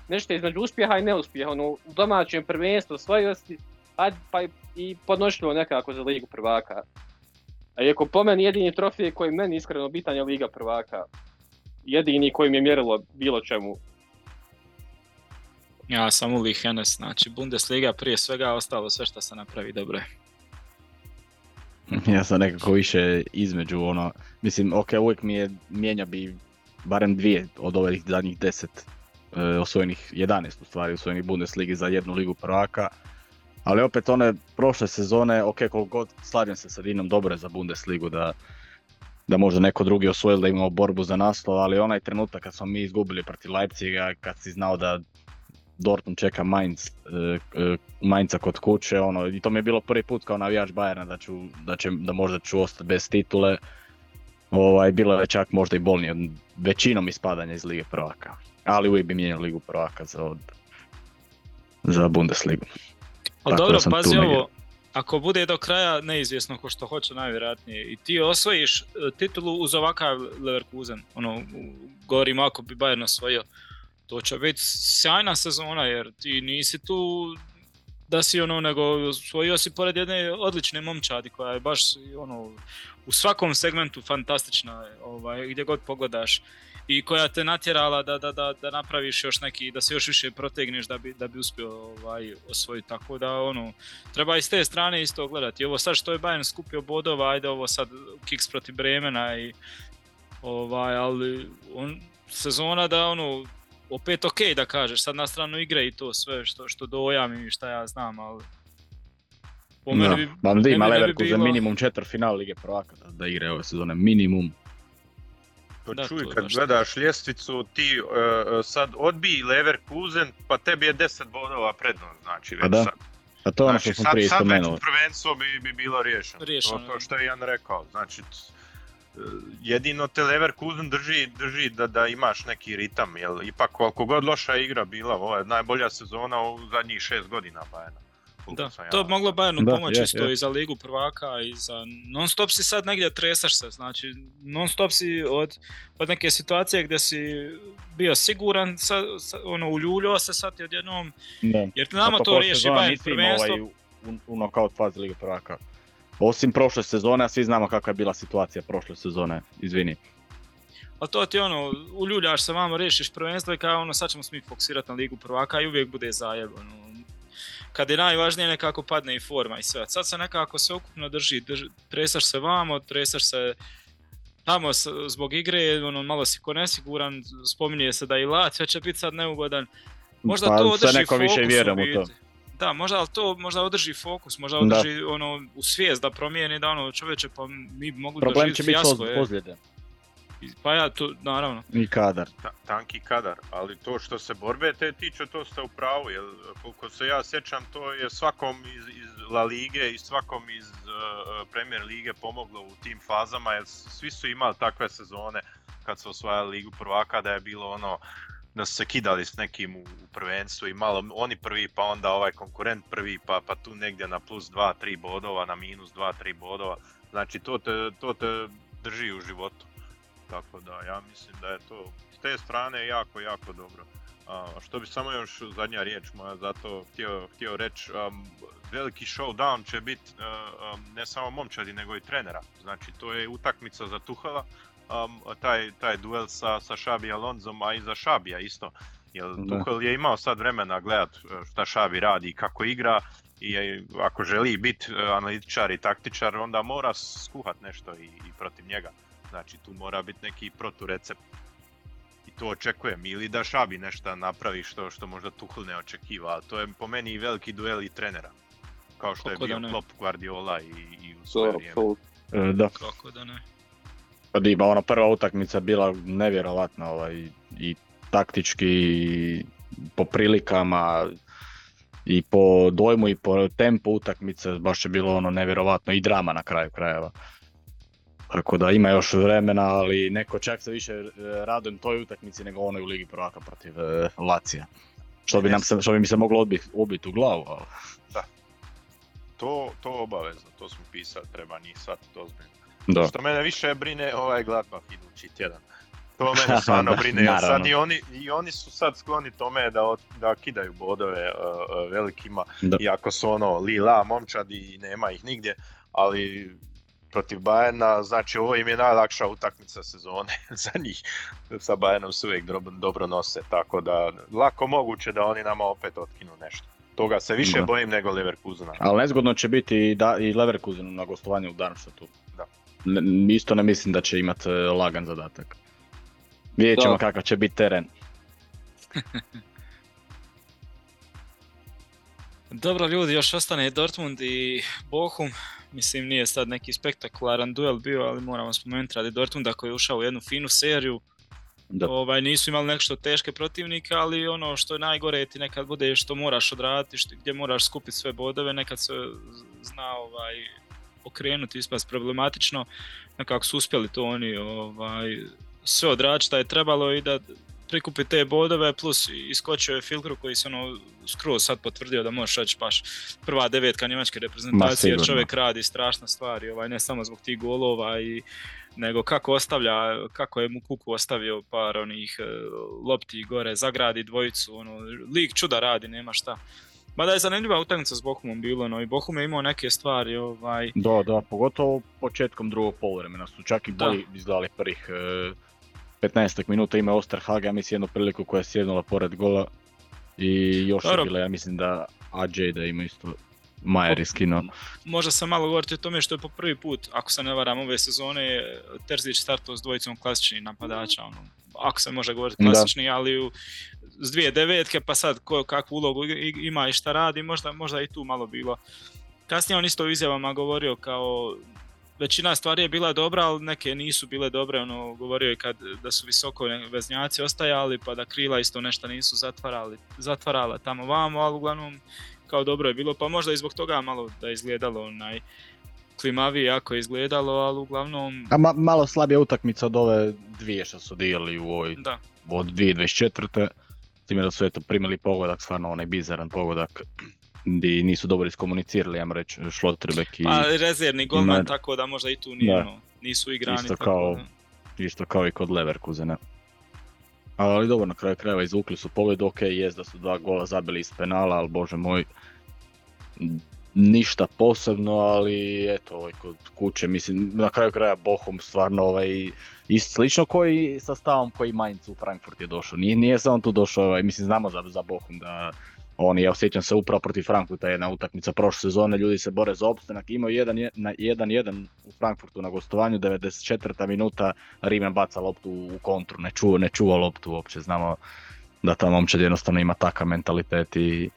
nešto između uspjeha i neuspjeha. Ono, u domaćem prvenstvu osvojosti, ajde pa i, i podnošljivo nekako za ligu prvaka. A iako po meni jedini trofej koji je meni iskreno bitan je Liga prvaka. Jedini koji mi je mjerilo bilo čemu. Ja sam Uli Hennes, znači Bundesliga prije svega, ostalo sve što se napravi dobro je. Ja sam nekako više između ono, mislim, ok, uvijek mi je, mijenja bi barem dvije od ovih zadnjih deset e, osvojenih, 11 u stvari osvojenih Bundesligi za jednu ligu prvaka. Ali opet one prošle sezone, ok, koliko god slažem se sa Dinom, dobro je za Bundesligu da, da možda neko drugi osvojili da imamo borbu za naslov, ali onaj trenutak kad smo mi izgubili protiv Leipziga, kad si znao da Dortmund čeka Mainz, e, Mainza kod kuće, ono, i to mi je bilo prvi put kao navijač Bayerna da, ću, da, će, da možda ću ostati bez titule. Ovaj, bilo je čak možda i bolnije većinom ispadanja iz Lige prvaka. Ali uvijek bi mijenjao Ligu prvaka za, od, za Bundesligu. Ali da dobro, tu pazi negdje. ovo, ako bude do kraja neizvjesno ko što hoće najvjerojatnije. I ti osvojiš e, titulu uz ovakav Leverkusen, ono, govorim ako bi Bayern osvojio, to će biti sjajna sezona jer ti nisi tu da si ono, nego osvojio si pored jedne odlične momčadi koja je baš ono, u svakom segmentu fantastična, ovaj, gdje god pogledaš i koja te natjerala da, da, da, da napraviš još neki, da se još više protegneš da bi, da bi uspio ovaj, osvojiti. Tako da ono, treba i s te strane isto gledati. Ovo sad što je Bayern skupio bodova, ajde ovo sad kiks protiv Bremena i ovaj, ali on, sezona da ono, opet ok da kažeš, sad na stranu igre i to sve što, što dojam i šta ja znam, ali po meni bi, da ima ne bi Leverkusen bilo- minimum četvrt final Lige prvaka da, da igre ove sezone, minimum. Pa Da, čuj, kad gledaš ljestvicu, ti e, sad odbiji Leverkusen, pa tebi je 10 bodova prednost, znači već Pa da, sad. A to ono znači, što smo sad, prije sad već prvenstvo bi, bi bilo riješeno. Riješeno, To, to što je Jan rekao, znači e, jedino te Leverkusen drži, drži da, da imaš neki ritam, jer ipak koliko god loša igra bila, ovo je najbolja sezona u zadnjih šest godina Bajana. Da, to bi moglo Bayernu Da, pomoći isto je. i za ligu prvaka i za non stop si sad negdje tresaš se, znači non stop si od, od neke situacije gdje si bio siguran, sa, sa, ono uljuljao se sad i odjednom, Da. jer nama to riješi Bayern prvenstvo, ovaj u, u knockout fazi Lige prvaka. Osim prošle sezone, a svi znamo kakva je bila situacija prošle sezone, izvini. ali to ti ono, uljuljaš se vamo, riješiš prvenstvo i kao ono sad ćemo se mi fokusirati na ligu prvaka i uvijek bude zajeb, ono, kad je najvažnije nekako padne i forma i sve. Sad se nekako sve ukupno drži, drži tresaš se vamo, tresaš se tamo s- zbog igre, ono, malo si ko nesiguran, spominje se da i Lazio će biti sad neugodan. Možda Pa to sve održi neko više fokus vjerujem u to. Da, možda ali to možda održi fokus, možda Da. održi ono u svijest da promijeni da ono čovječe pa mi mogli Problem doživjeti će biti fijasko. Pa ja to, naravno. i kadar. ta, tanki kadar, ali to što se borbe te tiče, to ste u pravu, jer koliko se ja sjećam, to je svakom iz, iz La Lige i svakom iz uh, Premier Lige pomoglo u tim fazama, jer svi su imali takve sezone kad su osvajali Ligu prvaka, da je bilo ono, da su se kidali s nekim u, u prvenstvu i malo oni prvi, pa onda ovaj konkurent prvi, pa, pa tu negdje na plus 2-3 bodova, na minus 2-3 bodova, znači to te, to te drži u životu. Tako da ja mislim da je to s te strane jako, jako dobro. A, što bi samo još zadnja riječ moja zato htio, htio reći, um, veliki showdown će biti ne samo momčadi nego i trenera. Znači to je utakmica za Tuhela, um, taj, taj duel sa, sa Šabi Alonzom, a i za Šabija isto. Jer Da. Tuhel je imao sad vremena gledat e, šta Šabi radi i kako igra i e, ako želi biti e, analitičar i taktičar onda mora skuhat nešto i, i protiv njega. Znači tu mora biti neki proturecept. I to očekujem. Ili da Šabi nešto napravi što, što možda Tuchel ne očekiva. Ali to je po meni i veliki duel i trenera. Kao što je Kako da bio. Klopp Guardiola i, i u svoje vrijeme. E, da, Kako da ne. pa di, ba, ona prva utakmica bila nevjerovatna ovaj, i taktički i po prilikama i po dojmu i po tempu utakmice baš je bilo ono nevjerovatno i drama na kraju krajeva. Tako da ima još vremena, ali neko čak se više e, radujem toj utakmici nego onoj u Ligi prvaka protiv e, Lacija. Što bi, nam se, što bi mi se moglo odbiti ubit u glavu, ali... To, to obavezno, to smo pisali, treba njih shvatiti ozbiljno. Da. Što mene više brine ovaj Gladbach idući tjedan. To mene stvarno Da, brine, jer sad i oni, i oni su sad skloni tome da, od- da kidaju bodove uh, velikima, Da. iako su ono lila momčadi i nema ih nigdje, ali protiv Bayerna, znači ovo im je najlakša utakmica sezone za njih. Sa Bayernom se uvijek dobro, dobro nose, tako da lako moguće da oni nama opet otkinu nešto. Toga se više Da. bojim nego Leverkusena. Ali nezgodno će biti i, da, i Leverkusenu na gostovanju u Darmstadtu. Da. Ne- isto ne mislim da će imati lagan zadatak. Vidjet ćemo kakav će biti teren. Dobro ljudi, još ostane Dortmund i Bochum. Mislim nije sad neki spektakularan duel bio, ali moramo spomenuti radi Dortmunda koji je ušao u jednu finu seriju. Da. Ovaj, nisu imali nešto teške protivnike, ali ono što je najgore ti nekad bude što moraš odraditi, što, gdje moraš skupiti sve bodove, nekad se zna ovaj, okrenuti, ispast problematično. Nekako su uspjeli to oni ovaj, sve odraditi šta je trebalo i da prikupi te bodove, plus iskočio je Filtru koji se ono skroz sad potvrdio da možeš reći baš prva devetka njemačke reprezentacije, jer čovjek radi strašne stvari, ovaj, ne samo zbog tih golova i nego kako ostavlja, kako je mu Kuku ostavio par onih e, lopti gore, zagradi dvojicu, ono, lik čuda radi, nema šta. Mada je zanimljiva utakmica s Bohumom bilo, no i Bohum je imao neke stvari, ovaj, Da, da, pogotovo početkom drugog poluvremena su čak i Da. bolji izgledali prvih e, 15 minuta ima Osterhaga, ja mislim jednu priliku koja je sjednula pored gola i još Dobro. je bila, ja mislim da AJ da ima isto Majer je skinuo. Možda sam malo govoriti o tome što je po prvi put, ako se ne varam ove sezone, Terzić startao s dvojicom klasičnih napadača, ono, ako se može govoriti Da. klasični, ali u, s dvije devetke, pa sad ko, kakvu ulogu ima i šta radi, možda, možda i tu malo bilo. Kasnije on isto u izjavama govorio kao većina stvari je bila dobra, ali neke nisu bile dobre, ono, govorio je kad, da su visoko veznjaci ostajali, pa da krila isto nešto nisu zatvarali, zatvarala tamo vamo, ali uglavnom kao dobro je bilo, pa možda i zbog toga malo da izgledalo onaj klimavije jako je izgledalo, ali uglavnom A ma, malo slabija utakmica od ove dvije što su odigrali u ovoj da, od 2024. S time da su eto primili pogodak, stvarno onaj bizaran pogodak gdje nisu dobro iskomunicirali, ja reći, Šlotterbeck i pa rezervni golman, Ne. tako da možda i tu nije, ono, nisu igrani. Isto tako kao- da- isto kao i kod Leverkusena. Ali dobro, na kraju krajeva izvukli su pobjedu, ok, jest da su dva gola zabili iz penala, ali bože moj, ništa posebno, ali eto, ovaj, kod kuće, mislim, na kraju kraja Bohum stvarno ovaj, i slično koji sa stavom koji Mainz u Frankfurt je došao. Nije, nije on tu došao, ovaj, mislim, znamo za, za Bohum da oni, ja osjećam se upravo protiv Frankfurta, jedna utakmica prošle sezone, ljudi se bore za opstanak, imao jedan, je- na 1-1 u Frankfurtu na gostovanju, 94. minuta, Rimen baca loptu u kontru, ne čuva, ne čuva loptu uopće, znamo da ta momčad jednostavno ima takav mentalitet i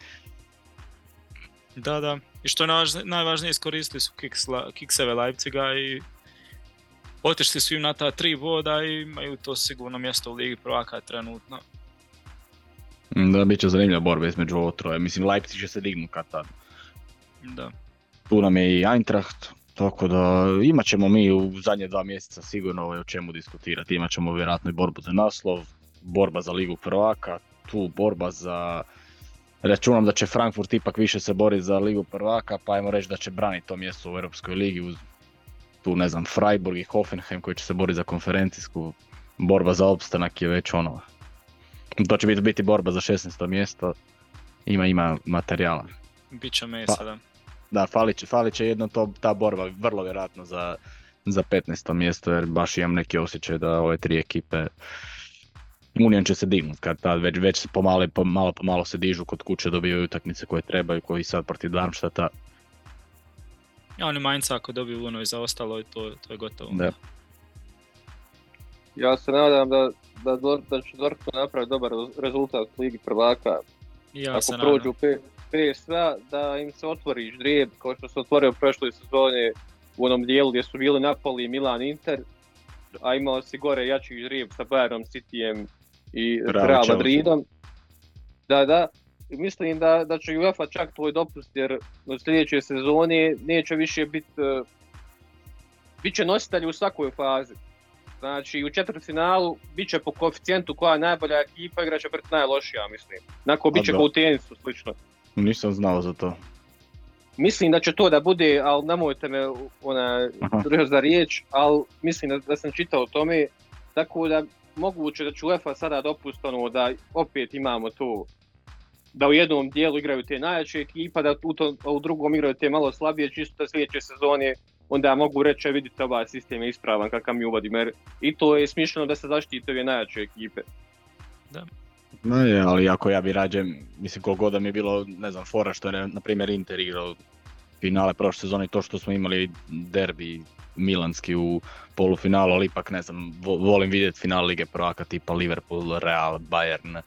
Da, da. I što je najvažnije, iskoristili su kiks, La- kikseve Leipziga i otišli su im na ta tri boda i imaju to sigurno mjesto u Ligi prvaka trenutno. Da bit će zanimljiva borba između ovo troje. Mislim, Leipzig će se dignuti kad tad. Da. Tu nam je i Eintracht, tako da imat ćemo mi u zadnje dva mjeseca sigurno ovaj o čemu diskutirati. Imat ćemo vjerojatno i borbu za naslov, borba za ligu prvaka, tu borba za... Računam da će Frankfurt ipak više se boriti za ligu prvaka, pa ajmo reći da će braniti to mjesto u Europskoj ligi uz tu ne znam Freiburg i Hoffenheim koji će se boriti za konferencijsku. Borba za opstanak je već ono... To će biti, biti borba za 16. mjesto. Ima, ima materijala. Biće mesa, Pa- da. Da, falit će, falit će jedno to, ta borba, vrlo vjerojatno za, za 15. mjesto, jer baš imam neki osjećaj da ove tri ekipe Union će se dignut kad tad već, već se pomalo, po, malo po malo se dižu kod kuće, dobivaju utakmice koje trebaju, koji sad protiv Darmstadta. Ja, oni Mainz ako dobiju ono i zaostalo, to, to je gotovo. Da. Ja se nadam da, da, Dor- da će Dortmund napraviti dobar rezultat u Ligi prvaka. Ja Ako se prođu PSV, da im se otvori ždrijeb kao što se otvorio prošle sezone u onom dijelu gdje su bili Napoli, Milan, Inter, a imao si gore jači ždrijeb sa Bayernom, Cityjem i Real. Madridom. Da, da. Mislim da, da će UEFA čak tvoj dopust jer u sljedećoj sezoni neće više biti bit će nositelji u svakoj fazi. Znači u četvrtfinalu bit će po koeficijentu koja je najbolja ekipa igraće protiv najlošija, mislim. Nakon bit će kao u tenisu slično. Nisam znao za to. Mislim da će to da bude, ali nemojte me ona, za riječ, ali mislim da, da sam čitao o tome, tako da moguće da će UEFA sada dopust ono da opet imamo to da u jednom dijelu igraju te najjače ekipa, da u, to, a u drugom igraju te malo slabije, čisto da sljedeće sezone onda mogu reći, "E, vidite ovaj sistem je ispravan kakav mi uvodimo, jer i to je smišljeno da se zaštite ove najjače ekipe. No je, ali ako ja bi rađe, mislim koliko god da mi je bilo, ne znam, fora što je na primjer Inter igrao finale prošle sezone i to što smo imali derbi milanski u polufinalu, ali ipak ne znam, vo- volim vidjeti final Lige prvaka tipa Liverpool, Real, Bayern,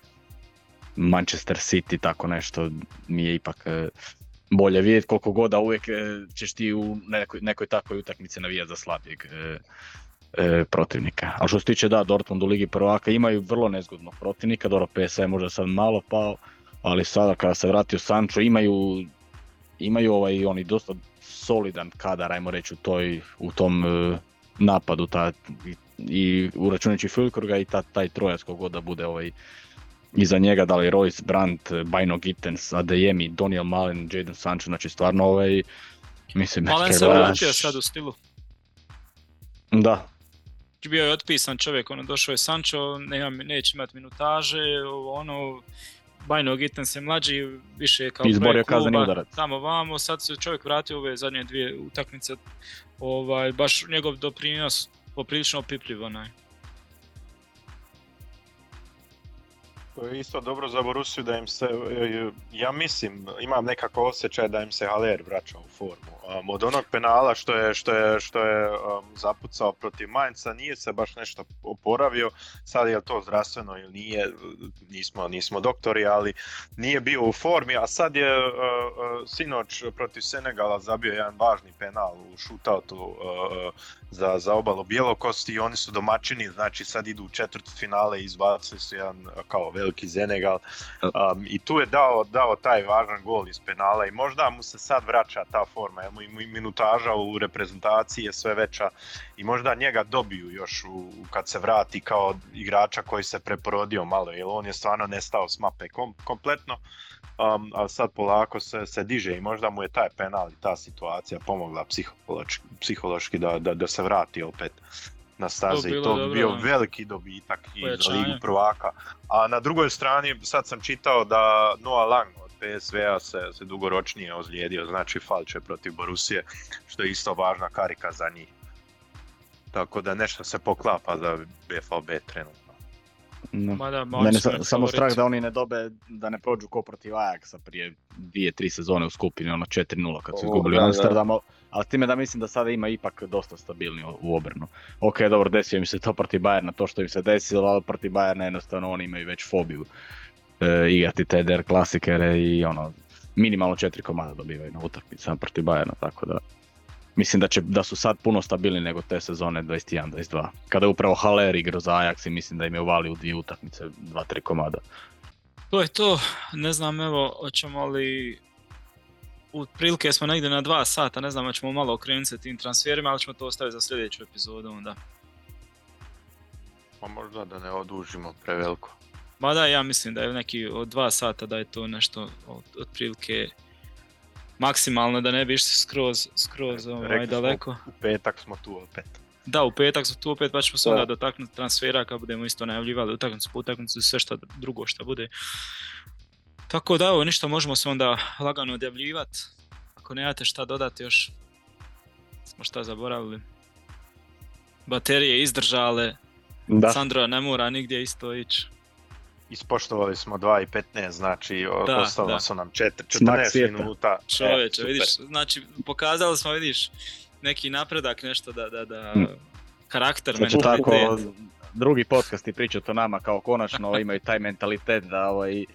Manchester City, tako nešto mi je ipak e, bolje vidjeti koliko god uvijek e, ćeš ti u nekoj, nekoj takvoj utakmici navijati za slabijeg e, e, protivnika. A što se tiče da, Dortmund u Ligi prvaka imaju vrlo nezgodnog protivnika, dobro PSV je možda sad malo pao, ali sada kada se vratio Sancho imaju, imaju ovaj oni dosta solidan kadar, ajmo reći u, toj, u tom e, napadu ta, i, i uračunajući Fulkurga i ta, taj trojac god da bude ovaj iza njega, da li Royce, Brandt, Bajno Gittens, Adeyemi, Doniel Malen, Jadon Sancho, znači stvarno ovaj, mislim, Malen se vratio sad u stilu. Da, Bio je otpisan čovjek, ono došao je Sancho, nema, neće imati minutaže, ono, Bajno Gittens je mlađi, više je kao Izborio kazneni udarac. Tamo vamo, sad se čovjek vratio ove zadnje dvije utakmice, ovaj, baš njegov doprinos poprilično opipljiv onaj. To je isto dobro za Borusiju da im se, e, ja mislim, imam nekako osjećaj da im se Haller vraća u formu. Um, od onog penala što je, što je, što je um, zapucao protiv Mainca nije se baš nešto oporavio, sad je to zdravstveno ili nije, nismo, nismo doktori, ali nije bio u formi, a sad je uh, sinoć protiv Senegala zabio jedan važni penal u shootoutu za, za obalu Bjelokosti i oni su domaćini, znači sad idu u četvrt finale i izbacili su jedan kao veliki Senegal um, i tu je dao, dao taj važan gol iz penala i možda mu se sad vraća ta forma, jer mu i minutaža u reprezentaciji je sve veća i možda njega dobiju još u, kad se vrati kao igrača koji se preporodio malo, jer on je stvarno nestao s mape kom, kompletno, um, a sad polako se, se diže i možda mu je taj penal i ta situacija pomogla psihološki, psihološki da, da, da se vrati opet na staze i bilo to bi dobro, bio da. veliki dobitak i za ligu prvaka. A na drugoj strani sad sam čitao da Noah Lang od PSV-a se, se dugoročnije ozlijedio, znači falče protiv Borusije, što je isto važna karika za njih. Tako da nešto se poklapa za BFB trenutno. No. Mada, Mene sa, samo strah da oni ne dobe, da ne prođu ko protiv Ajaxa prije dvije, tri sezone u skupini, ono 4-0 kad su izgubili. Amsterdamu, ali s time da mislim da sada ima ipak dosta stabilni u- u obrnu. Ok, dobro, desio im se to protiv Bayerna, to što im se desilo, ali protiv Bayerna jednostavno oni imaju već fobiju e, igrati te der klasikere i ono, minimalno četiri komada dobivaju na utakmicama protiv Bayerna, tako da mislim da, će, da su sad puno stabilni nego te sezone 21-22. Kada je upravo Haller igrao za Ajax i mislim da im je uvalio u dvije utakmice, dva, tri komada. To je to, ne znam evo, hoćemo li Otprilike smo negdje na dva sata, ne znam, hoćemo malo okrenuti se tim transferima, ali ćemo to ostaviti za sljedeću epizodu onda. Pa možda da ne odužimo preveliko. Mada ja mislim da je neki od dva sata da je to nešto od, otprilike maksimalno da ne bi išli skroz, skroz ovaj, Rekli smo, daleko. U petak smo tu opet. Da, u petak su tu opet pa ćemo se Da. onda dotaknuti transfera kad budemo isto najavljivali utakmicu po utakmicu sve što drugo što bude. Tako da evo ništa možemo se onda lagano odjavljivati. Ako nemate šta dodati još smo šta zaboravili. Baterije izdržale, Da. Sandro ne mora nigdje isto ići. Ispoštovali smo 2 i 15, znači Da, ostalo da. su nam 4, Smak 14 svijeta. minuta. E, Čovječe, vidiš, znači pokazali smo, vidiš, neki napredak, nešto da, da, da, Mm. karakter, Sad će tako mentalitet. drugi podcasti pričati o nama kao konačno imaju taj mentalitet da ovaj,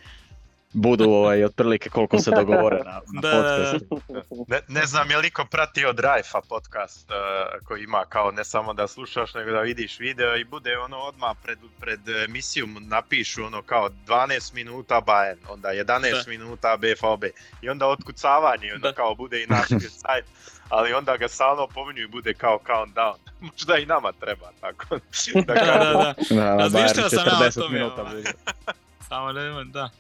budu ovaj, otprilike koliko se dogovore na, na Da, da, da. podcastu. Ne, ne znam je li iko pratio Drive-a podcast uh, koji ima kao ne samo da slušaš nego da vidiš video i bude ono odmah pred, pred emisijom napišu ono kao 12 minuta Bayern, onda 11 Da. minuta BVB i onda otkucavanje ono Da. kao bude i naš sajt, ali onda ga stalno pominju i bude kao countdown. Možda i nama treba tako. da Da, da, da. Da, Razmišljao sam ja o 40 tome, minuta ovaj. Samo ne, da.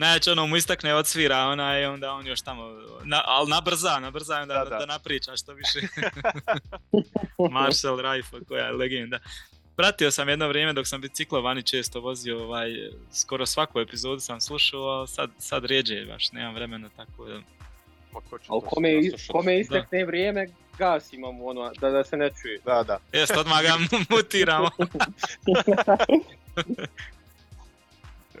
Najče ono mu istakne odsvira ona i onda on još tamo, na, ali nabrza, nabrza onda Da, da, da. da napriča što više. Marcel Rajfo koja je legenda. Pratio sam jedno vrijeme dok sam biciklo vani često vozio, ovaj, skoro svaku epizodu sam slušao, ali sad, sad rijeđe baš, nemam vremena tako da... Ma ko kome, kome istekne vrijeme, gas imamo ono, da, da se ne čuje. Da, da. Jest, odmah ga mutiramo.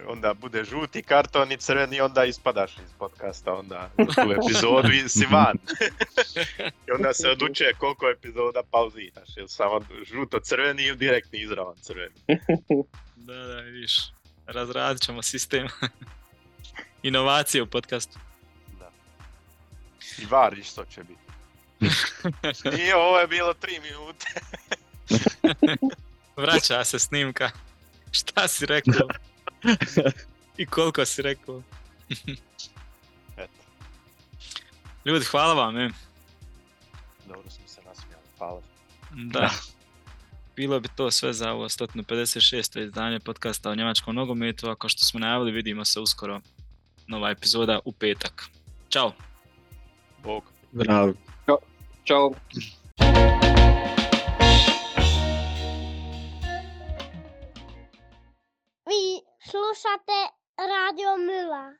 onda bude žuti karton i crveni, onda ispadaš iz podcasta, onda u tu epizodu i si van. I onda se odlučuje koliko epizoda pauziraš, jel samo žuto-crveni ili direktni izravan crveni. Da, da, vidiš. Razradit ćemo sistem. Inovacije u podcastu. Da. I var isto će biti. Nije, ovo je bilo tri minute. Vraća se snimka. Šta si rekao? I koliko si rekao? Eto, Ljudi, hvala vam. E. dobro smo se nasmijali, hvala. Da. Bilo bi to sve za ovo 156. izdanje podcasta o njemačkom nogometu, a kao što smo najavili vidimo se uskoro nova epizoda u petak. Ćao! Bog. Zdravo. Ćao. Vi Slušate Radio Mila.